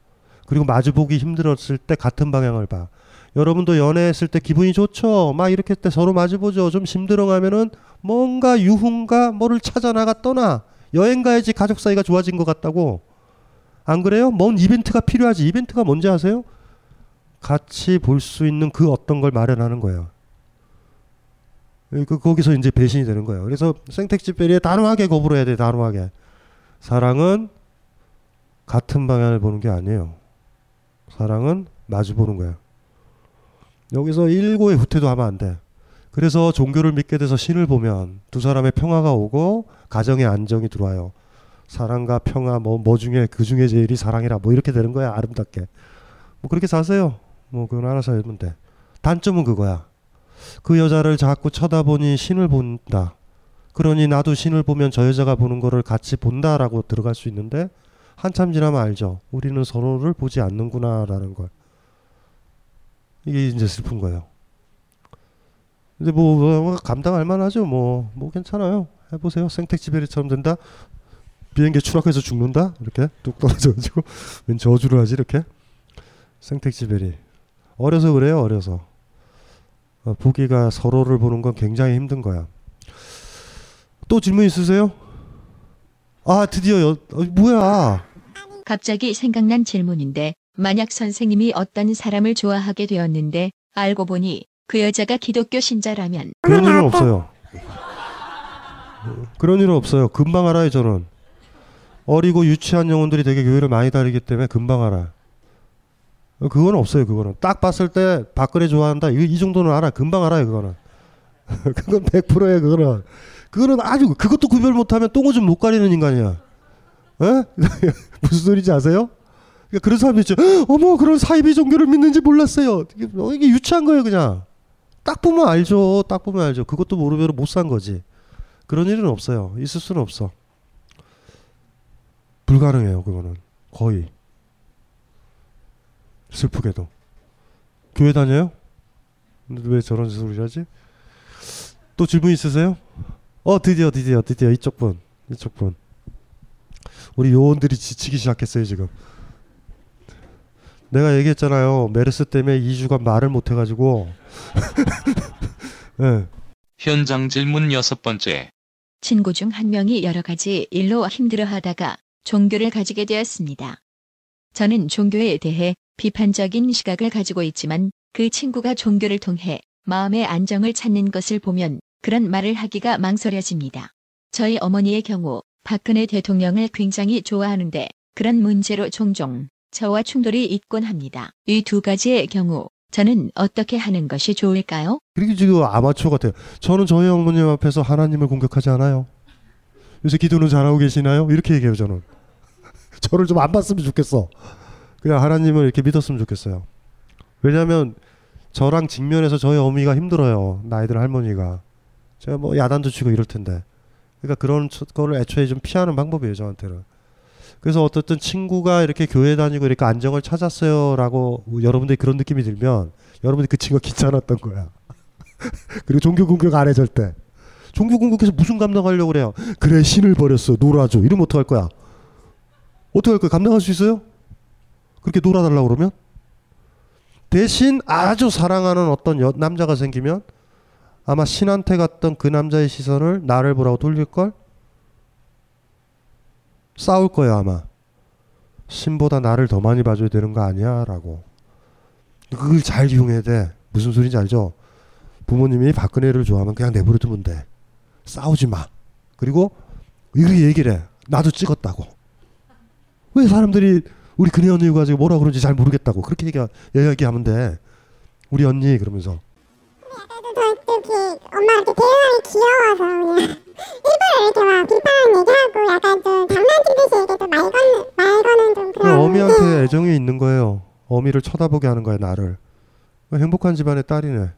그리고 마주보기 힘들었을 때 같은 방향을 봐. 여러분도 연애했을 때 기분이 좋죠. 막 이렇게 때 서로 마주보죠. 좀 힘들어가면은 뭔가 유흥가 뭐를 찾아 나가 떠나 여행 가야지 가족 사이가 좋아진 것 같다고. 안 그래요? 뭔 이벤트가 필요하지. 이벤트가 뭔지 아세요? 같이 볼 수 있는 그 어떤 걸 마련하는 거예요. 그 거기서 이제 배신이 되는 거예요. 그래서 생택지베리에 단호하게 거부를 해야 돼. 단호하게. 사랑은 같은 방향을 보는 게 아니에요. 사랑은 마주 보는 거야. 여기서 일고의 후퇴도 하면 안 돼. 그래서 종교를 믿게 돼서 신을 보면 두 사람의 평화가 오고 가정의 안정이 들어와요. 사랑과 평화 뭐, 뭐 중에 그 중에 제일이 사랑이라 뭐 이렇게 되는 거야 아름답게. 뭐 그렇게 사세요. 뭐 그건 알아서 해면 돼. 단점은 그거야. 그 여자를 자꾸 쳐다보니 신을 본다. 그러니 나도 신을 보면 저 여자가 보는 거를 같이 본다라고 들어갈 수 있는데 한참 지나면 알죠. 우리는 서로를 보지 않는구나라는 걸. 이게 이제 슬픈 거예요. 근데 뭐, 뭐 감당할 만하죠. 뭐, 뭐 괜찮아요. 해보세요. 생택지베리처럼 된다. 비행기 추락해서 죽는다. 이렇게 뚝 떨어져가지고 왠 저주를 하지 이렇게. 생택지베리. 어려서 그래요. 어려서. 어, 보기가 서로를 보는 건 굉장히 힘든 거야. 또 질문 있으세요? 아 드디어 여, 어, 뭐야? 갑자기 생각난 질문인데 만약 선생님이 어떤 사람을 좋아하게 되었는데 알고 보니 그 여자가 기독교 신자라면 그런 일은 없어요. 그런 일은 없어요. 금방 알아요 저는. 어리고 유치한 영혼들이 되게 교회를 많이 다니기 때문에 금방 알아. 그건 없어요 그거는. 딱 봤을 때 박근혜 좋아한다 이, 이 정도는 알아. 금방 알아요 그거는. 그건 100%야 그거는. 그거는 아주 그것도 구별 못하면 똥오줌 못 가리는 인간이야. 에? 무슨 소리인지 아세요? 그러니까 그런 사람이 있죠. 어머 그런 사이비 종교를 믿는지 몰랐어요. 이게, 어, 이게 유치한 거예요 그냥. 딱 보면 알죠. 딱 보면 알죠. 그것도 모르면 못 산 거지. 그런 일은 없어요. 있을 수는 없어. 불가능해요 그거는 거의. 슬프게도. 교회 다녀요? 근데 왜 저런 소리 하지? 또 질문 있으세요? 어 드디어 드디어 드디어 이쪽 분 이쪽 분 우리 요원들이 지치기 시작했어요 지금 내가 얘기했잖아요 메르스 때문에 2주간 말을 못 해가지고 네. 현장 질문 여섯 번째. 친구 중 한 명이 여러 가지 일로 힘들어하다가 종교를 가지게 되었습니다. 저는 종교에 대해 비판적인 시각을 가지고 있지만 그 친구가 종교를 통해 마음의 안정을 찾는 것을 보면 그런 말을 하기가 망설여집니다. 저희 어머니의 경우 박근혜 대통령을 굉장히 좋아하는데 그런 문제로 종종 저와 충돌이 있곤 합니다. 이 두 가지의 경우 저는 어떻게 하는 것이 좋을까요? 그리고 지금 아마추어 같아요 저는 저희 어머님 앞에서 하나님을 공격하지 않아요 요새 기도는 잘하고 계시나요? 이렇게 얘기해요 저는 저를 좀 안 봤으면 좋겠어 그냥 하나님을 이렇게 믿었으면 좋겠어요. 왜냐하면 저랑 직면해서 저희 어미가 힘들어요 나이들 할머니가. 제가 뭐 야단도 치고 이럴 텐데. 그러니까 그런 초- 거를 애초에 좀 피하는 방법이에요 저한테는. 그래서 어떻든 친구가 이렇게 교회 다니고 이렇게 안정을 찾았어요라고 여러분들이 그런 느낌이 들면 여러분들이 그 친구가 귀찮았던 거야. 그리고 종교 공격 안 해 절대. 종교 공격해서 무슨 감당하려고 그래요? 그래 신을 버렸어. 놀아줘. 이러면 어떡할 거야? 어떡할 거야? 감당할 수 있어요? 그렇게 놀아달라고 그러면? 대신 아주 사랑하는 어떤 여, 남자가 생기면 아마 신한테 갔던 그 남자의 시선을 나를 보라고 돌릴 걸? 싸울 거야 아마. 신보다 나를 더 많이 봐줘야 되는 거 아니야? 라고. 그걸 잘 이용해야 돼. 무슨 소리인지 알죠? 부모님이 박근혜를 좋아하면 그냥 내버려 두면 돼. 싸우지 마. 그리고 이렇게 얘기를 해. 나도 찍었다고. 왜 사람들이 우리 근혜 언니 가지고 뭐라 그런지 잘 모르겠다고 그렇게 얘기, 얘기하면 돼 우리 언니 그러면서 이렇게 엄마 이렇게 대응하기 귀여워서 그냥 일부러 이렇게 막 비판하는 얘기하고 약간 좀 장난치듯이 이렇게 좀말 거는 말 거는 좀그 그런 어미한테 애정이 있는 거예요. 어미를 쳐다보게 하는 거야 나를. 행복한 집안의 딸이네.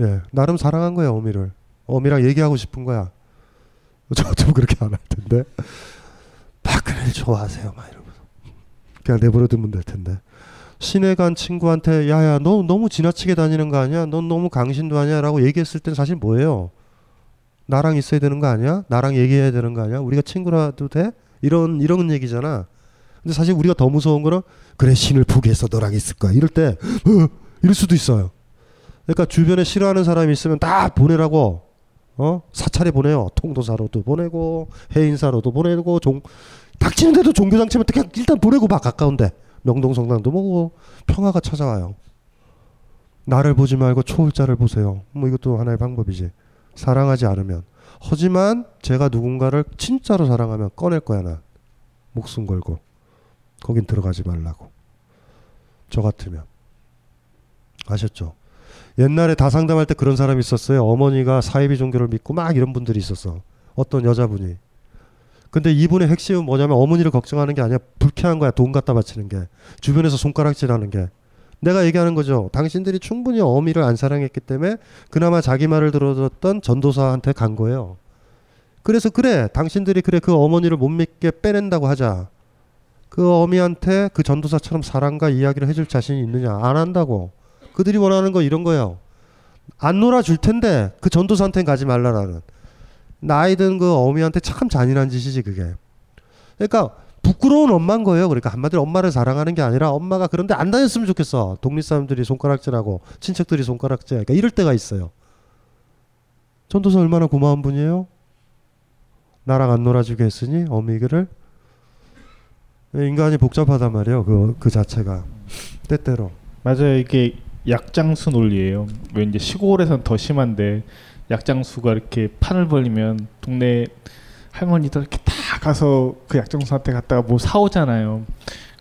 예, 나름 사랑한 거야 어미를. 어미랑 얘기하고 싶은 거야. 저좀 그렇게 안 할 텐데. 박근혜를 좋아하세요, 막 이러면서. 그냥 내버려 두면 될 텐데. 시내 간 친구한테 야야 너 너무 지나치게 다니는 거 아니야? 넌 너무 강신도 아니야 라고 얘기했을 땐 사실 뭐예요? 나랑 있어야 되는 거 아니야? 나랑 얘기해야 되는 거 아니야? 우리가 친구라도 돼? 이런 이런 얘기잖아. 근데 사실 우리가 더 무서운 거는 그래 신을 포기해서 너랑 있을 거야. 이럴 때 어, 이럴 수도 있어요. 그러니까 주변에 싫어하는 사람이 있으면 다 보내라고 어 사찰에 보내요. 통도사로도 보내고 해인사로도 보내고 종 닥치는데도 종교장 치면 그냥 일단 보내고 봐 가까운데 명동성당도 보고 평화가 찾아와요. 나를 보지 말고 초월자를 보세요. 뭐 이것도 하나의 방법이지. 사랑하지 않으면. 하지만 제가 누군가를 진짜로 사랑하면 꺼낼 거야 난. 목숨 걸고. 거긴 들어가지 말라고. 저 같으면. 아셨죠? 옛날에 다 상담할 때 그런 사람이 있었어요. 어머니가 사이비 종교를 믿고 막 이런 분들이 있었어. 어떤 여자분이. 근데 이분의 핵심은 뭐냐면 어머니를 걱정하는 게 아니라 불쾌한 거야. 돈 갖다 바치는 게. 주변에서 손가락질하는 게. 내가 얘기하는 거죠. 당신들이 충분히 어미를 안 사랑했기 때문에 그나마 자기 말을 들어줬던 전도사한테 간 거예요. 그래서 그래. 당신들이 그래 그 어머니를 못 믿게 빼낸다고 하자. 그 어미한테 그 전도사처럼 사랑과 이야기를 해줄 자신이 있느냐? 안 한다고. 그들이 원하는 거 이런 거예요. 안 놀아줄 텐데 그 전도사한테는 가지 말라라는. 나이 든 그 어미한테 참 잔인한 짓이지 그게. 그러니까 부끄러운 엄마인 거예요. 그러니까 한마디로 엄마를 사랑하는 게 아니라 엄마가 그런데 안 다녔으면 좋겠어. 독립 사람들이 손가락질하고 친척들이 손가락질. 그러니까 이럴 때가 있어요. 전도사 얼마나 고마운 분이에요. 나랑 안 놀아주게 했으니 어미를 인간이 복잡하단 말이에요. 그, 그 자체가 때때로. 맞아요. 이게 약장수 논리예요. 왜 이제 시골에선 더 심한데 약장수가 이렇게 판을 벌리면 동네 할머니들 이렇게 다 가서 그 약장수한테 갔다가 뭐 사오잖아요.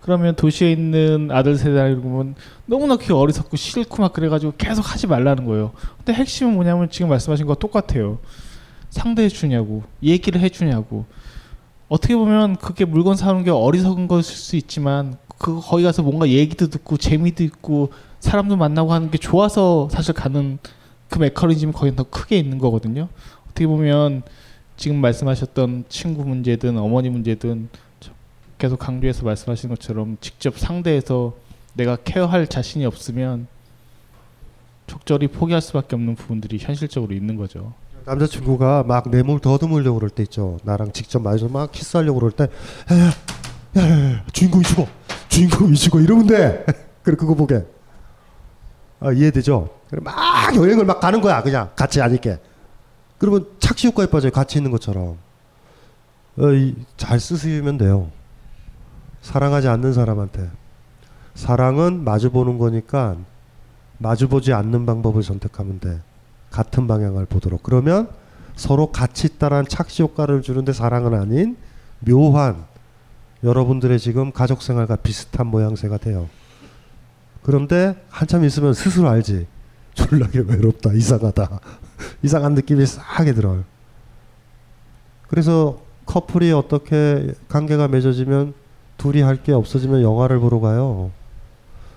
그러면 도시에 있는 아들 세대를 보면 너무나 그게 어리석고 싫고 막 그래가지고 계속 하지 말라는 거예요. 근데 핵심은 뭐냐면 지금 말씀하신 거 똑같아요. 상대해 주냐고 얘기를 해 주냐고 어떻게 보면 그게 물건 사는 게 어리석은 것일 수 있지만 그 거기 가서 뭔가 얘기도 듣고 재미도 있고 사람도 만나고 하는 게 좋아서 사실 가는 그 메커니즘이 거기 더 크게 있는 거거든요. 어떻게 보면 지금 말씀하셨던 친구 문제든 어머니 문제든 계속 강조해서 말씀하신 것처럼 직접 상대해서 내가 케어할 자신이 없으면 적절히 포기할 수밖에 없는 부분들이 현실적으로 있는 거죠. 남자친구가 막 뇌물 더듬으려고 그럴 때 있죠. 나랑 직접 마주서 막 키스하려고 그럴 때, 주인공이 죽어, 주인공이 죽어 이러면 돼. 그래 그거 보게. 아, 이해되죠? 그래 막 여행을 막 가는 거야 그냥 같이 안 있게. 그러면 착시 효과에 빠져요. 같이 있는 것처럼. 어, 이, 잘 쓰시면 돼요. 사랑하지 않는 사람한테. 사랑은 마주보는 거니까 마주보지 않는 방법을 선택하면 돼. 같은 방향을 보도록. 그러면 서로 같이 따른 착시 효과를 주는데 사랑은 아닌 묘한 여러분들의 지금 가족 생활과 비슷한 모양새가 돼요. 그런데 한참 있으면 스스로 알지. 졸라게 외롭다. 이상하다. 이상한 느낌이 싸하게 들어요. 그래서 커플이 어떻게 관계가 맺어지면 둘이 할 게 없어지면 영화를 보러 가요.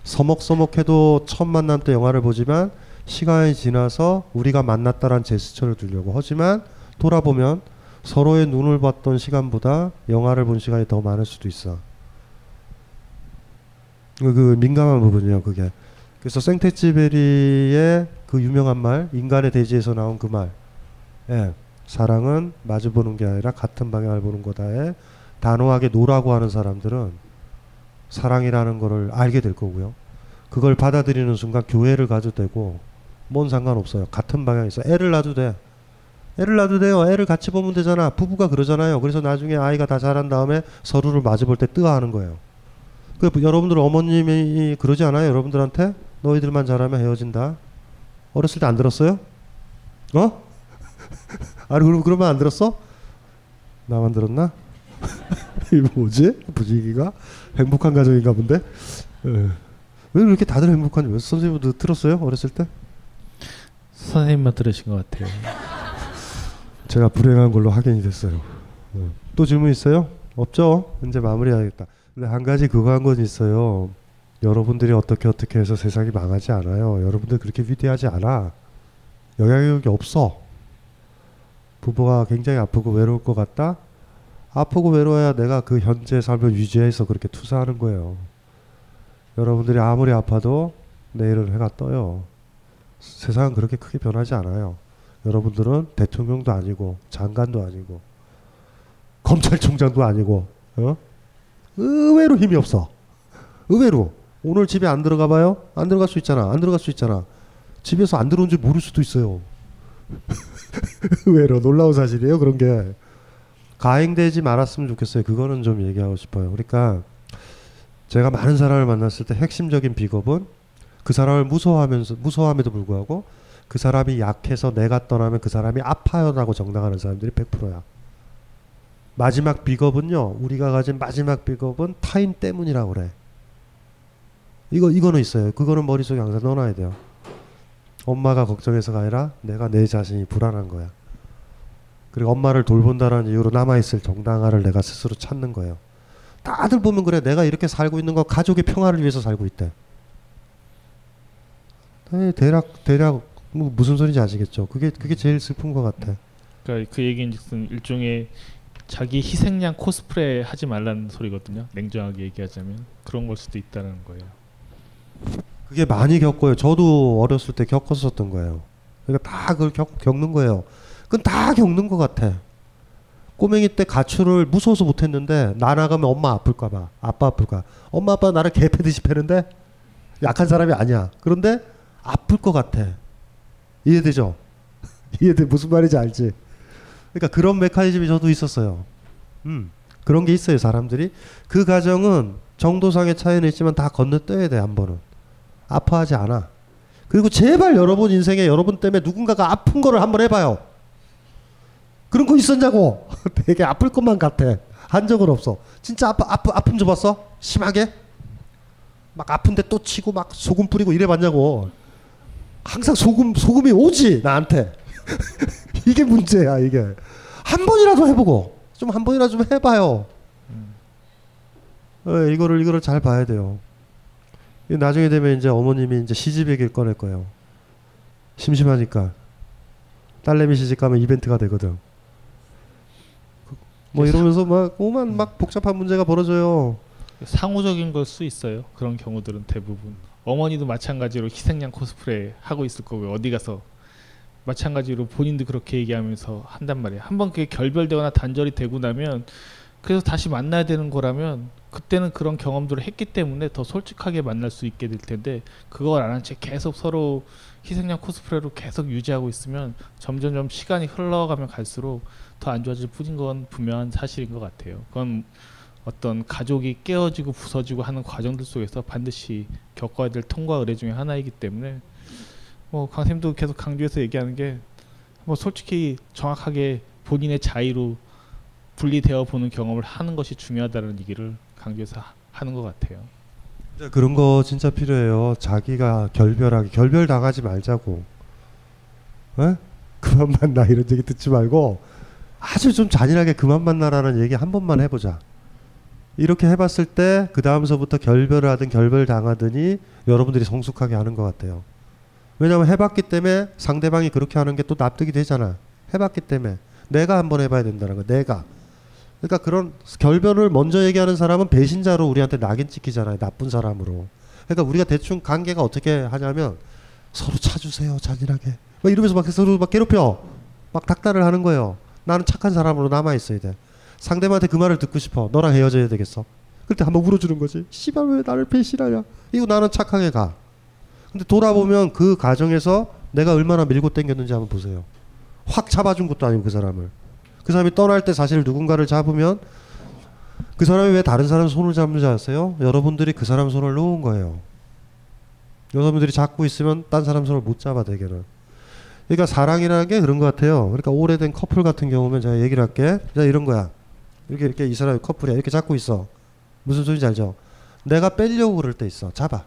서먹서먹해도 첫 만남 때 영화를 보지만 시간이 지나서 우리가 만났다란 제스처를 주려고 하지만 돌아보면 서로의 눈을 봤던 시간보다 영화를 본 시간이 더 많을 수도 있어. 그, 그 민감한 부분이요, 그게. 그래서 생텍쥐페리의 그 유명한 말, 인간의 대지에서 나온 그 말. 예. 사랑은 마주 보는 게 아니라 같은 방향을 보는 거다에 단호하게 no라고 하는 사람들은 사랑이라는 거를 알게 될 거고요. 그걸 받아들이는 순간 교회를 가도 되고 뭔 상관없어요. 같은 방향에서 애를 낳아도 돼. 애를 낳아도 돼요. 애를 같이 보면 되잖아. 부부가 그러잖아요. 그래서 나중에 아이가 다 자란 다음에 서로를 마주 볼 때 뜨아하는 거예요. 그 여러분들 어머님이 그러지 않아요? 여러분들한테 너희들만 잘하면 헤어진다. 어렸을 때 안 들었어요? 어? 아니 그럼 그러면 안 들었어? 나만 들었나? 이 뭐지? 분위기가 행복한 가정인가 본데. 예. 왜 그렇게 다들 행복한지 왜 선생님도 들었어요 어렸을 때? 선생님만 들으신 것 같아요. 제가 불행한 걸로 확인이 됐어요. 네. 또 질문 있어요? 없죠? 이제 마무리하겠다. 근데 한 가지 그거 한 건 있어요. 여러분들이 어떻게 어떻게 해서 세상이 망하지 않아요. 여러분들 그렇게 위대하지 않아. 영향력이 없어. 부부가 굉장히 아프고 외로울 것 같다? 아프고 외로워야 내가 그 현재 삶을 유지해서 그렇게 투사하는 거예요. 여러분들이 아무리 아파도 내일은 해가 떠요. 세상은 그렇게 크게 변하지 않아요. 여러분들은 대통령도 아니고 장관도 아니고 검찰총장도 아니고 어? 의외로 힘이 없어. 의외로 오늘 집에 안 들어가 봐요? 안 들어갈 수 있잖아. 안 들어갈 수 있잖아. 집에서 안 들어온 줄 모를 수도 있어요. 의외로 놀라운 사실이에요. 그런 게 가행되지 말았으면 좋겠어요. 그거는 좀 얘기하고 싶어요. 그러니까 제가 많은 사람을 만났을 때 핵심적인 비겁은 그 사람을 무서워하면서 무서워함에도 불구하고 그 사람이 약해서 내가 떠나면 그 사람이 아파요라고 정당하는 사람들이 100%야. 마지막 비겁은요. 우리가 가진 마지막 비겁은 타인 때문이라고 그래. 이거 이거는 있어요. 그거는 머릿속에 항상 넣어놔야 돼요. 엄마가 걱정해서가 아니라 내가 내 자신이 불안한 거야. 그리고 엄마를 돌본다는 이유로 남아있을 정당화를 내가 스스로 찾는 거예요. 다들 보면 그래. 내가 이렇게 살고 있는 건 가족의 평화를 위해서 살고 있대. 네, 대략 대략 뭐 무슨 소리인지 아시겠죠? 그게 그게 제일 슬픈 것 같아. 그러니까 그 얘기인즉슨 일종의 자기 희생양 코스프레 하지 말라는 소리거든요. 냉정하게 얘기하자면 그런 걸 수도 있다는 거예요. 그게 많이 겪어요. 저도 어렸을 때 겪었었던 거예요. 그러니까 다 그걸 겪, 겪는 거예요. 그건 다 겪는 것 같아. 꼬맹이 때 가출을 무서워서 못했는데 나 나가면 엄마 아플까봐 아빠 아플까 엄마 아빠 나를 개패듯이 패는데 약한 사람이 아니야. 그런데 아플 것 같아. 이해되죠? 이해돼 무슨 말인지 알지? 그러니까 그런 메커니즘이 저도 있었어요. 음 그런 게 있어요 사람들이 그 가정은 정도상의 차이는 있지만 다 건너뛰어야 돼 한 번은 아파하지 않아. 그리고 제발 여러분 인생에 여러분 때문에 누군가가 아픈 거를 한번 해봐요. 그런 거 있었냐고. 되게 아플 것만 같아. 한 적은 없어. 진짜 아파, 아프, 아픔 줘봤어? 심하게 막 아픈데 또 치고 막 소금 뿌리고 이래 봤냐고. 항상 소금 소금이 오지 나한테. 이게 문제야 이게. 한 번이라도 해보고 좀 한 번이라도 좀 해봐요. 네, 이거를 이거를 잘 봐야 돼요. 이 나중에 되면 이제 어머님이 이제 시집 얘기를 꺼낼 거예요. 심심하니까 딸내미 시집 가면 이벤트가 되거든. 뭐 이러면서 막 오만 막 복잡한 문제가 벌어져요. 상호적인 걸 수 있어요. 그런 경우들은 대부분. 어머니도 마찬가지로 희생양 코스프레 하고 있을 거고요. 어디 가서 마찬가지로 본인도 그렇게 얘기하면서 한단 말이에요. 한번 그게 결별되거나 단절이 되고 나면 그래서 다시 만나야 되는 거라면 그때는 그런 경험들을 했기 때문에 더 솔직하게 만날 수 있게 될 텐데 그걸 안 한 채 계속 서로 희생양 코스프레로 계속 유지하고 있으면 점점점 시간이 흘러가면 갈수록 더 안 좋아질 뿐인 건 분명한 사실인 것 같아요. 그건 어떤 가족이 깨어지고 부서지고 하는 과정들 속에서 반드시 겪어야 될 통과 의례 중에 하나이기 때문에 뭐 강쌤도 계속 강조해서 얘기하는 게 뭐 솔직히 정확하게 본인의 자의로 분리되어 보는 경험을 하는 것이 중요하다는 얘기를 강조해서 하- 하는 것 같아요. 진짜 그런 거 진짜 필요해요. 자기가 결별하기 결별 당하지 말자고. 에? 그만 만나 이런 얘기 듣지 말고 아주 좀 잔인하게 그만 만나라는 얘기 한 번만 해보자. 이렇게 해봤을 때 그 다음서부터 결별을 하든 결별 당하더니 여러분들이 성숙하게 하는 것 같아요. 왜냐하면 해봤기 때문에 상대방이 그렇게 하는 게 또 납득이 되잖아. 해봤기 때문에 내가 한번 해봐야 된다는 거. 내가. 그러니까 그런 결별을 먼저 얘기하는 사람은 배신자로 우리한테 낙인 찍히잖아요. 나쁜 사람으로. 그러니까 우리가 대충 관계가 어떻게 하냐면 서로 차주세요. 잔인하게. 막 이러면서 막 서로 막 괴롭혀. 막 닥달을 하는 거예요. 나는 착한 사람으로 남아 있어야 돼. 상대방한테 그 말을 듣고 싶어. 너랑 헤어져야 되겠어. 그때 한번 울어주는 거지. 씨발 왜 나를 배신하냐. 이거 나는 착하게 가. 근데 돌아보면 그 과정에서 내가 얼마나 밀고 당겼는지 한번 보세요. 확 잡아준 것도 아니고 그 사람을. 그 사람이 떠날 때 사실 누군가를 잡으면 그 사람이 왜 다른 사람 손을 잡는 줄 아세요? 여러분들이 그 사람 손을 놓은 거예요. 여러분들이 잡고 있으면 딴 사람 손을 못 잡아 대개는. 그러니까 사랑이라는 게 그런 것 같아요. 그러니까 오래된 커플 같은 경우면 제가 얘기를 할게. 자 이런 거야. 이렇게 이렇게 이 사람이 커플이야. 이렇게 잡고 있어. 무슨 소리인지 알죠? 내가 빼려고 그럴 때 있어. 잡아.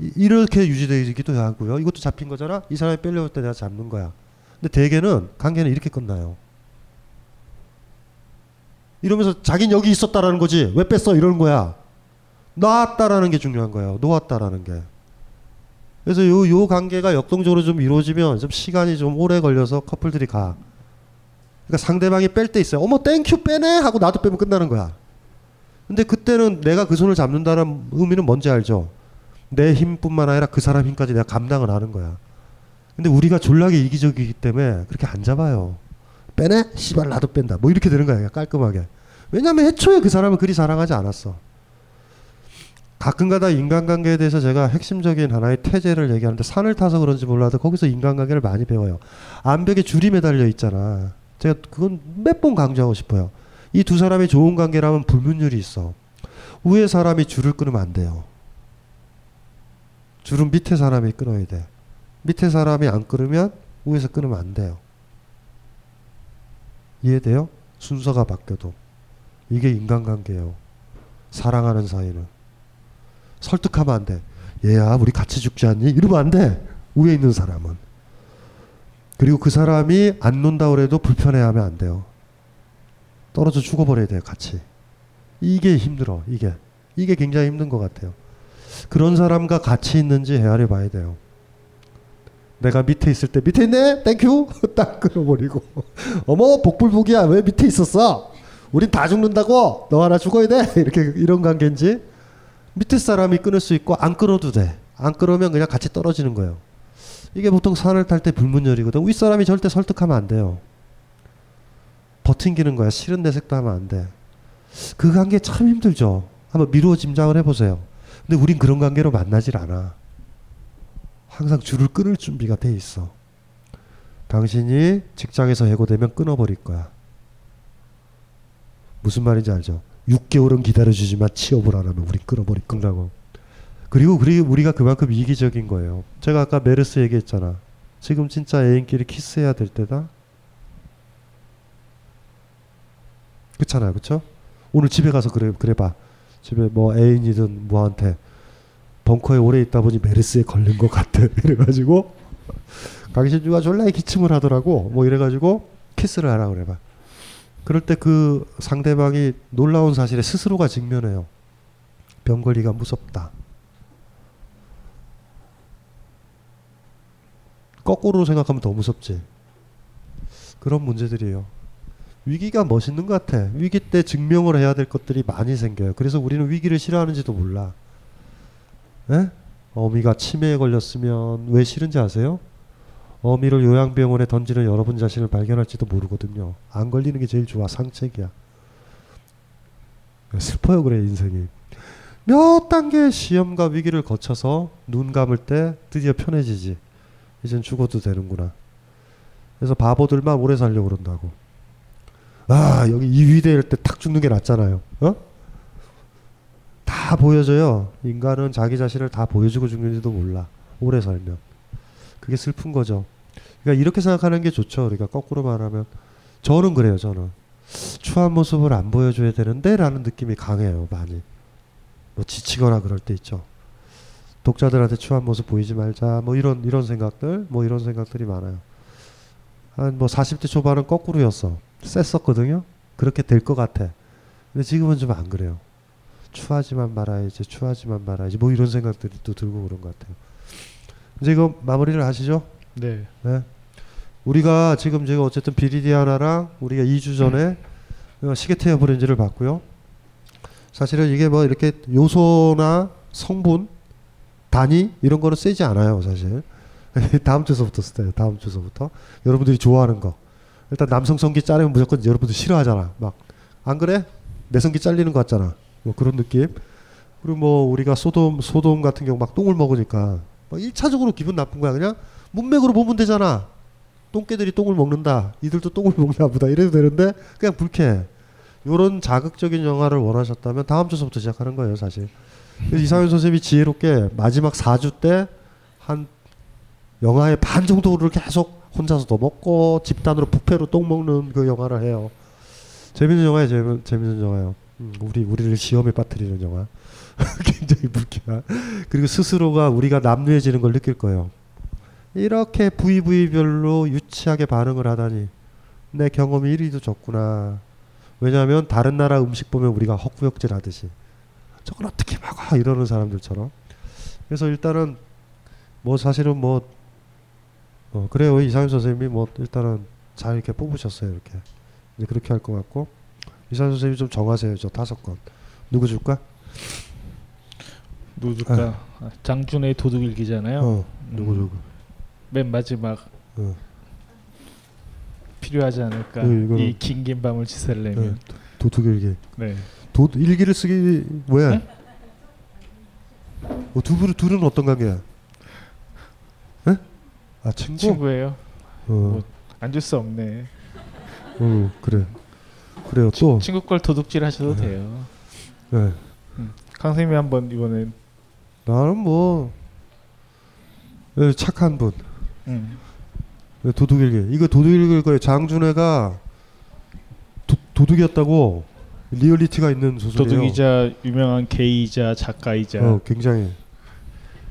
이- 이렇게 유지되기도 하고요. 이것도 잡힌 거잖아. 이 사람이 빼려고 할 때 내가 잡는 거야. 근데 대개는 관계는 이렇게 끝나요. 이러면서 자긴 여기 있었다라는 거지. 왜 뺐어? 이러는 거야. 놨다라는 게 중요한 거예요. 놓았다라는 게. 그래서 요, 요 관계가 역동적으로 좀 이루어지면 좀 시간이 좀 오래 걸려서 커플들이 가. 그러니까 상대방이 뺄 때 있어요. 어머, thank you 빼네! 하고 나도 빼면 끝나는 거야. 근데 그때는 내가 그 손을 잡는다는 의미는 뭔지 알죠? 내 힘뿐만 아니라 그 사람 힘까지 내가 감당을 하는 거야. 근데 우리가 졸라게 이기적이기 때문에 그렇게 안 잡아요. 빼네? 씨발 나도 뺀다. 뭐 이렇게 되는 거야. 깔끔하게. 왜냐면 애초에 그 사람을 그리 사랑하지 않았어. 가끔가다 인간관계에 대해서 제가 핵심적인 하나의 태제를 얘기하는데 산을 타서 그런지 몰라도 거기서 인간관계를 많이 배워요. 암벽에 줄이 매달려 있잖아. 제가 그건 몇 번 강조하고 싶어요. 이 두 사람이 좋은 관계라면 불문율이 있어. 위에 사람이 줄을 끊으면 안 돼요. 줄은 밑에 사람이 끊어야 돼. 밑에 사람이 안 끊으면 위에서 끊으면 안 돼요. 이해돼요? 순서가 바뀌어도. 이게 인간관계예요. 사랑하는 사이는. 설득하면 안 돼. 얘야, 우리 같이 죽지 않니? 이러면 안 돼. 위에 있는 사람은. 그리고 그 사람이 안 놓는다 그래도 불편해하면 안 돼요. 떨어져 죽어버려야 돼요, 같이. 이게 힘들어, 이게. 이게 굉장히 힘든 것 같아요. 그런 사람과 같이 있는지 헤아려 봐야 돼요. 내가 밑에 있을 때 밑에 있네? Thank you? 딱 끊어버리고. 어머, 복불복이야. 왜 밑에 있었어? 우린 다 죽는다고? 너 하나 죽어야 돼? 이렇게, 이런 관계인지. 밑에 사람이 끊을 수 있고, 안 끊어도 돼. 안 끊으면 그냥 같이 떨어지는 거예요. 이게 보통 산을 탈 때 불문열이거든. 윗사람이 절대 설득하면 안 돼요. 버팅기는 거야. 싫은 내색도 하면 안 돼. 그 관계 참 힘들죠. 한번 미루어 짐작을 해보세요. 근데 우린 그런 관계로 만나질 않아. 항상 줄을 끊을 준비가 돼 있어. 당신이 직장에서 해고되면 끊어버릴 거야. 무슨 말인지 알죠? 6개월은 기다려주지만 취업을 안 하면 우리 끊어버릴 거라고. 그리고 우리, 우리가 그만큼 이기적인 거예요. 제가 아까 메르스 얘기했잖아. 지금 진짜 애인끼리 키스해야 될 때다? 그렇잖아요. 그쵸? 오늘 집에 가서 그래, 그래 봐. 집에 뭐 애인이든 뭐한테 벙커에 오래 있다 보니 메르스에 걸린 것 같아. 이래가지고 강신주가 졸라 기침을 하더라고. 뭐 이래가지고 키스를 하라 그래봐. 그럴 때 그 상대방이 놀라운 사실에 스스로가 직면해요. 병 걸리가 무섭다. 거꾸로 생각하면 더 무섭지. 그런 문제들이에요. 위기가 멋있는 것 같아. 위기 때 증명을 해야 될 것들이 많이 생겨요. 그래서 우리는 위기를 싫어하는지도 몰라 에? 어미가 치매에 걸렸으면 왜 싫은지 아세요? 어미를 요양병원에 던지는 여러분 자신을 발견할지도 모르거든요. 안 걸리는 게 제일 좋아. 상책이야. 슬퍼요 그래 인생이. 몇 단계 시험과 위기를 거쳐서 눈 감을 때 드디어 편해지지. 이젠 죽어도 되는구나. 그래서 바보들만 오래 살려고 그런다고. 아 여기 이 위대할 때탁 죽는 게 낫잖아요. 어? 다 보여져요. 인간은 자기 자신을 다 보여주고 죽는지도 몰라. 오래 살면. 그게 슬픈 거죠. 그러니까 이렇게 생각하는 게 좋죠. 그러니까 거꾸로 말하면 저는 그래요. 저는 추한 모습을 안 보여줘야 되는데라는 느낌이 강해요. 많이. 뭐 지치거나 그럴 때 있죠. 독자들한테 추한 모습 보이지 말자. 뭐 이런 이런 생각들, 뭐 이런 생각들이 많아요. 한 뭐 40대 초반은 거꾸로였어. 셌었거든요. 그렇게 될 것 같아. 근데 지금은 좀 안 그래요. 추하지만 말아야지, 추하지만 말아야지. 뭐 이런 생각들이 또 들고 그런 것 같아요. 이제 이거 마무리를 하시죠. 네. 네. 우리가 지금 제가 어쨌든 비리디아나랑 우리가 2주 전에 어, 시계테어 브랜즈를 봤고요. 사실은 이게 뭐 이렇게 요소나 성분, 단위 이런 거는 세지 않아요, 사실. 다음 주서부터 써요. 다음 주서부터 여러분들이 좋아하는 거. 일단 남성 성기 자르면 무조건 여러분들 싫어하잖아. 막 안 그래? 내 성기 잘리는 거 같잖아. 뭐 그런 느낌. 그리고 뭐 우리가 소돔 소돔 같은 경우 막 똥을 먹으니까 막 1차적으로 기분 나쁜 거야. 그냥 문맥으로 보면 되잖아. 똥개들이 똥을 먹는다. 이들도 똥을 먹나 보다. 이래도 되는데 그냥 불쾌해. 요런 자극적인 영화를 원하셨다면 다음 주서부터 시작하는 거예요, 사실. 이상현 선생님이 지혜롭게 마지막 4주 때 한 영화의 반 정도를 계속 혼자서 더 먹고 집단으로 부패로 똥 먹는 그 영화를 해요. 재밌는 영화예요, 재밌는, 재밌는 영화예요. 음, 우리 우리를 시험에 빠뜨리는 영화. 굉장히 불쾌한. 그리고 스스로가 우리가 남루해지는 걸 느낄 거예요. 이렇게 부위 부위별로 유치하게 반응을 하다니 내 경험이 1위도 적구나. 왜냐하면 다른 나라 음식 보면 우리가 헛구역질 하듯이 저걸 어떻게 먹어 이러는 사람들처럼. 그래서 일단은 뭐 사실은 뭐 어, 그래요 이상윤 선생님이 뭐 일단은 잘 이렇게 뽑으셨어요 이렇게 이제 그렇게 할 것 같고 이상윤 선생님이 좀 정하세요 저 다섯 건 누구 줄까? 누굴까? 아, 장준의 도둑일기잖아요. 어, 누구 음, 누구? 맨 마지막 어. 필요하지 않을까? 그 이거는- 이긴 긴 밤을 지새려면. 네, 도- 도둑일기. 네. 도 일기를 쓰기 왜? 네? 어, 두 분, 둘은 어떤 관계야? 예? 아 친구? 친구예요. 어, 뭐안줄수 없네. 어, 그래. 그래요. 또. 친구 걸 도둑질 하셔도 돼요. 네. 음. 강 선생님이 한번 이번엔 나는 뭐 예, 착한 분. 음. 예, 도둑일기. 이거 도둑일기 거예요. 장준혜가 도, 도둑이었다고 리얼리티가 있는 소설이에요. 도둑이자 유명한 게이자 작가이자 어, 굉장히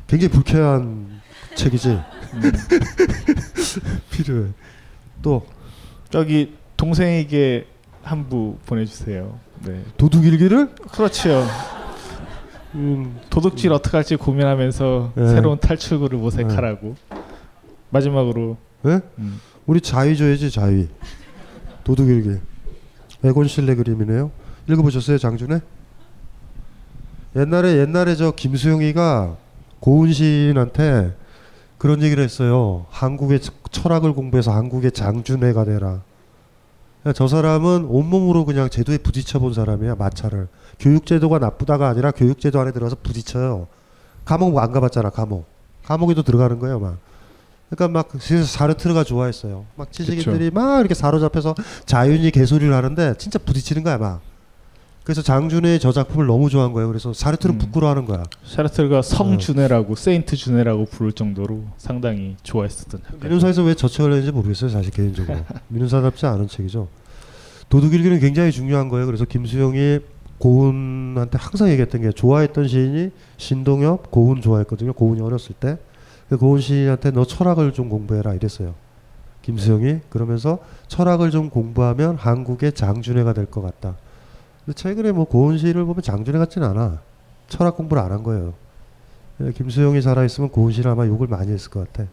굉장히 불쾌한 책이지. 음. 필요해. 또 저기 동생에게 한부 보내주세요. 네. 도둑일기를? 그렇죠. 음, 도둑질 어떻게 할지 고민하면서 네. 새로운 탈출구를 모색하라고. 마지막으로 예? 음. 우리 자위 줘야지 자위. 도둑일기. 에곤 실레 그림이네요. 읽어보셨어요 장준혜? 옛날에 옛날에 저 김수영이가 고은 시인한테 그런 얘기를 했어요. 한국의 처- 철학을 공부해서 한국의 장준혜가 되라. 저 사람은 온몸으로 그냥 제도에 부딪혀 본 사람이야 마찰을. 교육제도가 나쁘다가 아니라 교육제도 안에 들어가서 부딪혀요. 감옥 안 가봤잖아 감옥. 감옥에도 들어가는 거예요 막. 그러니까 막 사르트르가 좋아했어요. 막 지식인들이 막 이렇게 사로잡혀서 자윤이 개소리를 하는데 진짜 부딪히는 거야 막. 그래서 장준의 저 작품을 너무 좋아한 거예요. 그래서 사르트르는 부끄러워하는 거야. 샤르트르가 어. 성준혜라고 세인트 준혜라고 부를 정도로 상당히 좋아했었던 작가. 민윤사에서 왜 저 책을 냈는지 모르겠어요. 사실 개인적으로. 민윤사답지 않은 책이죠. 도둑일기는 굉장히 중요한 거예요. 그래서 김수영이 고은한테 항상 얘기했던 게 좋아했던 시인이 신동엽, 고은 좋아했거든요. 고은이 어렸을 때. 그 고은 시인한테 너 철학을 좀 공부해라 이랬어요. 김수영이 그러면서 철학을 좀 공부하면 한국의 장준회가 될 것 같다. 근데 최근에 뭐 고은 시를 보면 장준회 같진 않아. 철학 공부를 안 한 거예요. 예, 김수영이 살아있으면 고은 시를 아마 욕을 많이 했을 것 같아.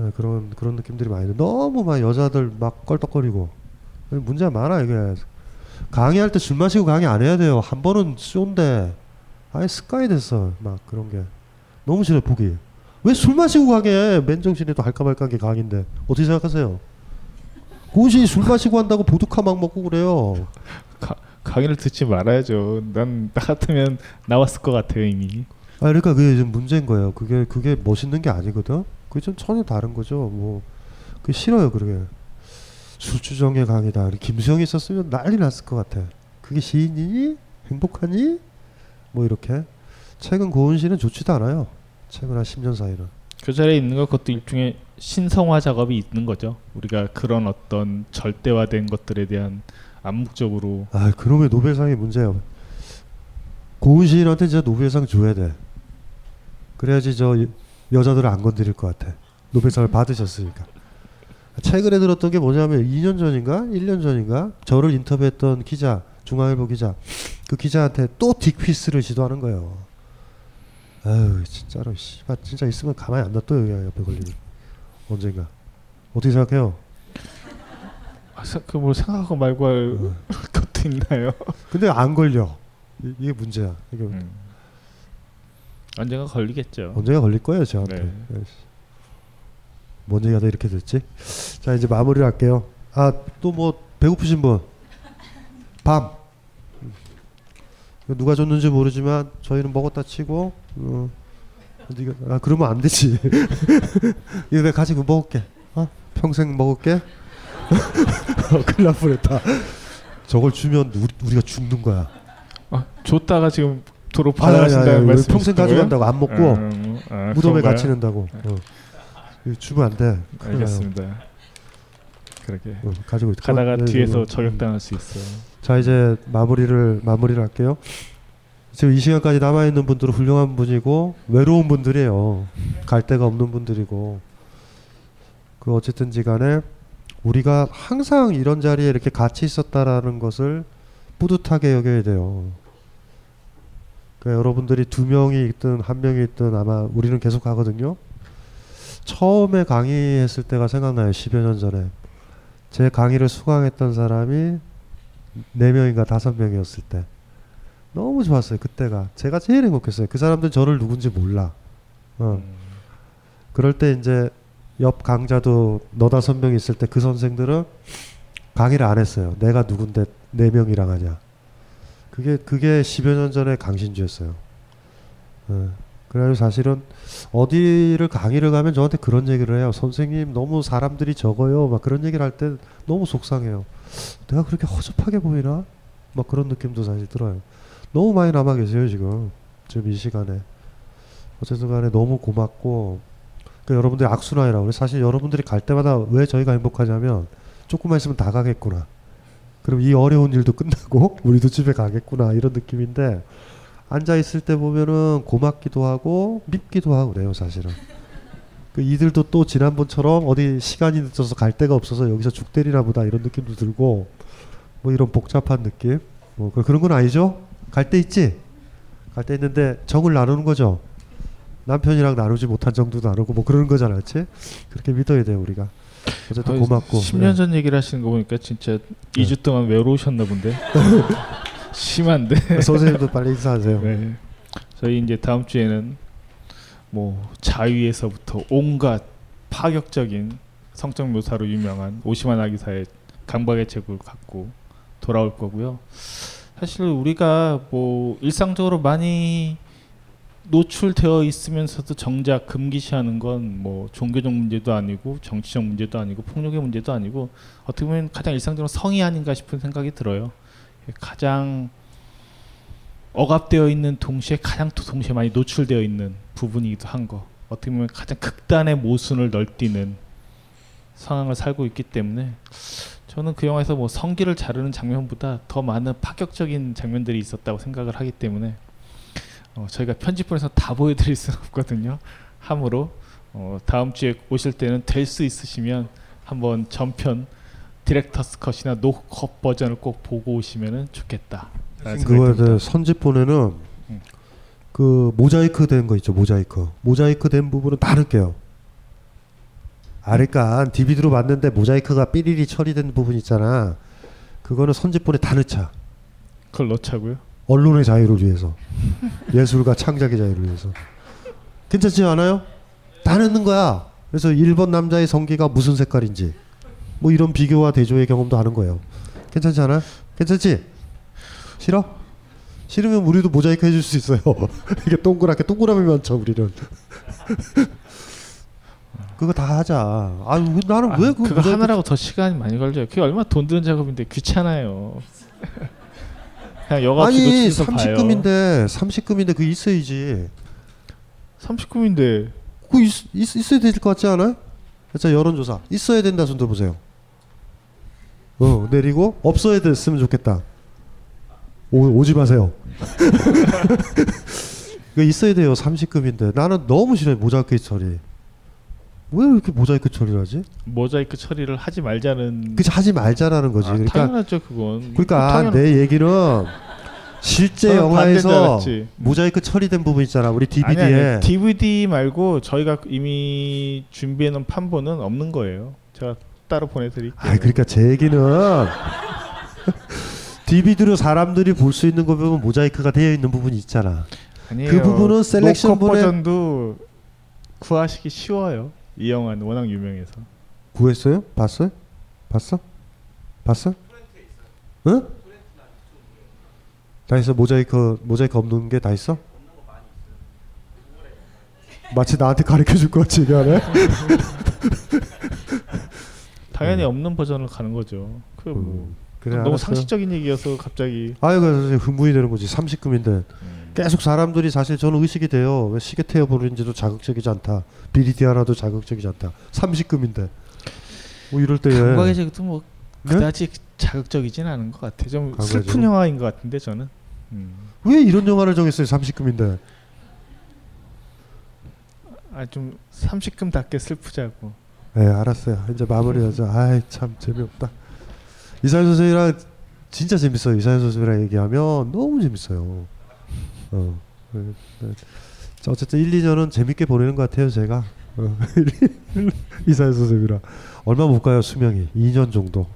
예, 그런 그런 느낌들이 많이 들. 너무 막 여자들 막 껄떡거리고 문제가 많아 이게. 강의할 때 술 마시고 강의 안 해야 돼요. 한 번은 쏜데 아예 습관이 됐어. 막 그런 게 너무 싫어 보기. 왜 술 마시고 강의해? 맨정신에도 할까 말까 한게 강의인데 어떻게 생각하세요? 고시 술 마시고 한다고 보드카 막 먹고 그래요. 가, 강의를 듣지 말아야죠. 난 나 같으면 나왔을 것 같아요 이미. 아 그러니까 그게 좀 문제인 거예요. 그게 그게 멋있는 게 아니거든. 그게 좀 전혀 다른 거죠. 뭐 그게 싫어요. 그러게. 술주정의 강이다. 김수영이 있었으면 난리 났을 것 같아. 그게 시인이니? 행복하니? 뭐 이렇게. 최근 고은 씨는 좋지도 않아요. 최근 한 10년 사이는. 그 자리에 있는 것 그것도 일종의 신성화 작업이 있는 거죠. 우리가 그런 어떤 절대화된 것들에 대한 암묵적으로. 아, 그놈의 노벨상이 문제예요. 고은 시인한테 진짜 노벨상 줘야 돼. 그래야지 저 여자들을 안 건드릴 것 같아. 노벨상을 받으셨으니까. 최근에 들었던 게 뭐냐면 2년 전인가 1년 전인가 저를 인터뷰했던 기자 중앙일보 기자 그 기자한테 또 딕피스를 시도하는 거예요. 아유 진짜로 씨발 진짜 있으면 가만히 안 놔둬 여기 옆에 걸리면 언젠가 어떻게 생각해요? 아, 그뭘 생각하고 말고 할 어. 것도 있나요? 근데 안 걸려 이, 게 문제야. 이게 음. 언젠가 걸리겠죠. 언젠가 걸릴 거예요 저한테. 네. 뭔 얘기하다 이렇게 됐지? 자 이제 마무리를 할게요. 아 또 뭐 배고프신 분? 밤. 누가 줬는지 모르지만 저희는 먹었다 치고 어, 아 그러면 안 되지. 이거 내가 가지고 먹을게. 어? 평생 먹을게. 어, 큰일 날 뻔했다. 저걸 주면 우리, 가 죽는 거야. 아, 줬다가 지금 도로 받아가신다는 말씀 평생 가져간다고 안 먹고 음, 아, 무덤에 갇히는다고. 어. 주면 안 돼. 알겠습니다. 그렇게 어, 가지고 있 가다가 네, 뒤에서 네, 저격당할 수 있어요. 자 이제 마무리를 마무리를 할게요. 지금 이 시간까지 남아 있는 분들은 훌륭한 분이고 외로운 분들이에요. 갈 데가 없는 분들이고 그 어쨌든지간에 우리가 항상 이런 자리에 이렇게 같이 있었다라는 것을 뿌듯하게 여겨야 돼요. 그러니까 여러분들이 두 명이 있든 한 명이 있든 아마 우리는 계속 가거든요. 처음에 강의했을 때가 생각나요. 10여 년 전에. 제 강의를 수강했던 사람이 4명인가 5명이었을 때. 너무 좋았어요. 그때가. 제가 제일 행복했어요. 그 사람들 저를 누군지 몰라. 어. 음. 그럴 때 이제 옆 강좌도 너다섯 명 있을 때 그 선생들은 강의를 안 했어요. 내가 누군데 4명이랑 하냐. 그게 그게 10여 년 전에 강신주였어요. 어. 그래서 사실은 어디를 강의를 가면 저한테 그런 얘기를 해요. 선생님 너무 사람들이 적어요. 막 그런 얘기를 할 때 너무 속상해요. 내가 그렇게 허접하게 보이나? 막 그런 느낌도 사실 들어요. 너무 많이 남아 계세요 지금 지금 이 시간에. 어쨌든 간에 너무 고맙고 그러니까 여러분들이 악순환이라고. 사실 여러분들이 갈 때마다 왜 저희가 행복하냐면 조금만 있으면 다 가겠구나. 그럼 이 어려운 일도 끝나고 우리도 집에 가겠구나 이런 느낌인데 앉아 있을 때 보면은 고맙기도 하고 밉기도 하고 그래요 사실은. 그 이들도 또 지난번처럼 어디 시간이 늦어서 갈 데가 없어서 여기서 죽 때리나 보다 이런 느낌도 들고 뭐 이런 복잡한 느낌 뭐 그런 건 아니죠 갈 데 있지 갈 데 있는데 정을 나누는 거죠 남편이랑 나누지 못한 정도도 나누고 뭐 그러는 거잖아 그렇지 그렇게 믿어야 돼요 우리가 어쨌든 고맙고 10년 네. 전 얘기를 하시는 거 보니까 진짜 네. 2주 동안 외로우셨나 본데 심한데. 선생님도 빨리 인사하세요. 네. 저희 이제 다음 주에는 뭐 자위에서부터 온갖 파격적인 성적 묘사로 유명한 오시만 아기사의 강박의 책을 갖고 돌아올 거고요. 사실 우리가 뭐 일상적으로 많이 노출되어 있으면서도 정작 금기시하는 건 뭐 종교적 문제도 아니고 정치적 문제도 아니고 폭력의 문제도 아니고 어떻게 보면 가장 일상적으로 성이 아닌가 싶은 생각이 들어요. 가장 억압되어 있는 동시에 가장 또 동시에 많이 노출되어 있는 부분이기도 한 거. 어떻게 보면 가장 극단의 모순을 널뛰는 상황을 살고 있기 때문에 저는 그 영화에서 뭐 성기를 자르는 장면보다 더 많은 파격적인 장면들이 있었다고 생각을 하기 때문에 어, 저희가 편집본에서 다 보여드릴 수는 없거든요. 함으로 어, 다음 주에 오실 때는 될 수 있으시면 한번 전편 director's cut이나 no cut 버전을 꼭 보고 오시면 좋겠다. 그거에 선집본에는 음. 그 모자이크 된 거 있죠 모자이크 모자이크 된 부분은 다 넣을게요 아 그러니까 DVD로 봤는데 모자이크가 삐리리 처리된 부분 있잖아 그거는 선집본에 다 넣자 그걸 넣자고요? 언론의 자유를 위해서 예술과 창작의 자유를 위해서 괜찮지 않아요? 다 넣는 거야 그래서 1번 남자의 성기가 무슨 색깔인지 뭐 이런 비교와 대조의 경험도 하는 거예요 괜찮지 않아? 괜찮지? 싫어? 싫으면 우리도 모자이크 해줄 수 있어요. 이게 동그랗게 동그라미만 쳐 우리는. 그거 다 하자. 아유 나는 아, 왜그 그거 모자이크 하느라고 더 시간이 많이 걸려요. 그게 얼마나 돈 드는 작업인데 귀찮아요. 그냥 여가 아니 주도 봐요. 30금인데 30금인데 그 있어야지. 30금인데 그 있, 있, 있어야 될 것 같지 않아요? 자 여론조사 있어야 된다 손 들어보세요. 어 내리고 없어야 됐으면 좋겠다. 오, 오지 마세요. 이거 있어야 돼요. 30금인데 나는 너무 싫어요 모자이크 처리. 왜 이렇게 모자이크 처리를 하지? 모자이크 처리를 하지 말자는 그치 하지 말자라는 거지. 아, 그러니까 당연하죠 그건. 그러니까 당연- 내 얘기는 실제 영화에서. 모자이크 처리된 부분 있잖아. 우리 아니, DVD에 아니, DVD 말고 저희가 이미 준비해 놓은 판본은 없는 거예요. 제가 따로 보내드릴게요. 아 그러니까 제 얘기는 DVD로 사람들이 볼 수 있는 거 보면 모자이크가 되어 있는 부분이 있잖아. 아니에요. 그 부분은 selection 버전도 구하시기 쉬워요. 이 영화는 워낙 유명해서. 구했어요? 봤어요? 봤어? 봤어? 응? 다 있어 모자이크 모자이크 없는 게 다 있어? 마치 나한테 가르쳐 줄 것 같이 얘기하네. 당연히 없는 버전을 가는 거죠. 그 뭐. 음. 그래, 너무 알았어요. 상식적인 얘기여서 갑자기 아유 그래서 흥분이 되는 거지 30금인데 음. 계속 사람들이 사실 저는 의식이 돼요 왜 시계 태워 부르는지도 자극적이지 않다 비리디 하나도 자극적이지 않다 30금인데 뭐 이럴 때에 감각의제도 뭐 네? 그다지 자극적이진 않은 것 같아. 좀? 슬픈 영화인 것 같은데 저는. 음. 왜 이런 영화를 정했어요 30금인데 아좀 30금답게 슬프자고. 네 알았어요 이제 마무리하자 아이 참 재미없다 이사연 선생이랑 진짜 재밌어요 이사연 선생이랑 얘기하면 너무 재밌어요 어 네, 네. 자, 어쨌든 1, 2년은 재밌게 보내는 것 같아요 제가 어. 이사연 선생님이랑 얼마 못 가요 수명이 2년 정도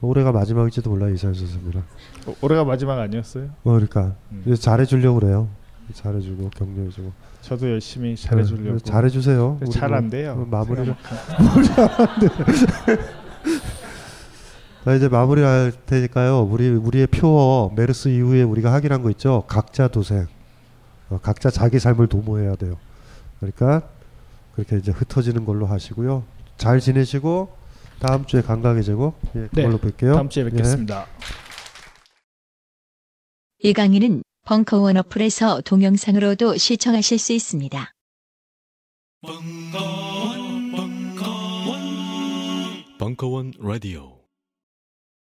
올해가 마지막일지도 몰라요 이사연 선생님이랑 어, 올해가 마지막 아니었어요? 어, 그러니까 음. 잘해주려고 그래요 잘해주고 격려해주고 저도 열심히 잘해주려고. 네, 잘해주세요 우리 잘 뭐, 안 돼요. 어, 마무리를 생각만큼. 자 이제 마무리할 테니까요. 우리 우리의 표어 메르스 이후에 우리가 확인한 거 있죠. 각자 도생. 어, 각자 자기 삶을 도모해야 돼요. 그러니까 그렇게 이제 흩어지는 걸로 하시고요. 잘 지내시고 다음 주에 건강해지고 예, 네, 그걸로 뵐게요. 다음 주에 예. 뵙겠습니다. 이 강의는 벙커원 어플에서 동영상으로도 시청하실 수 있습니다. 벙커원 라디오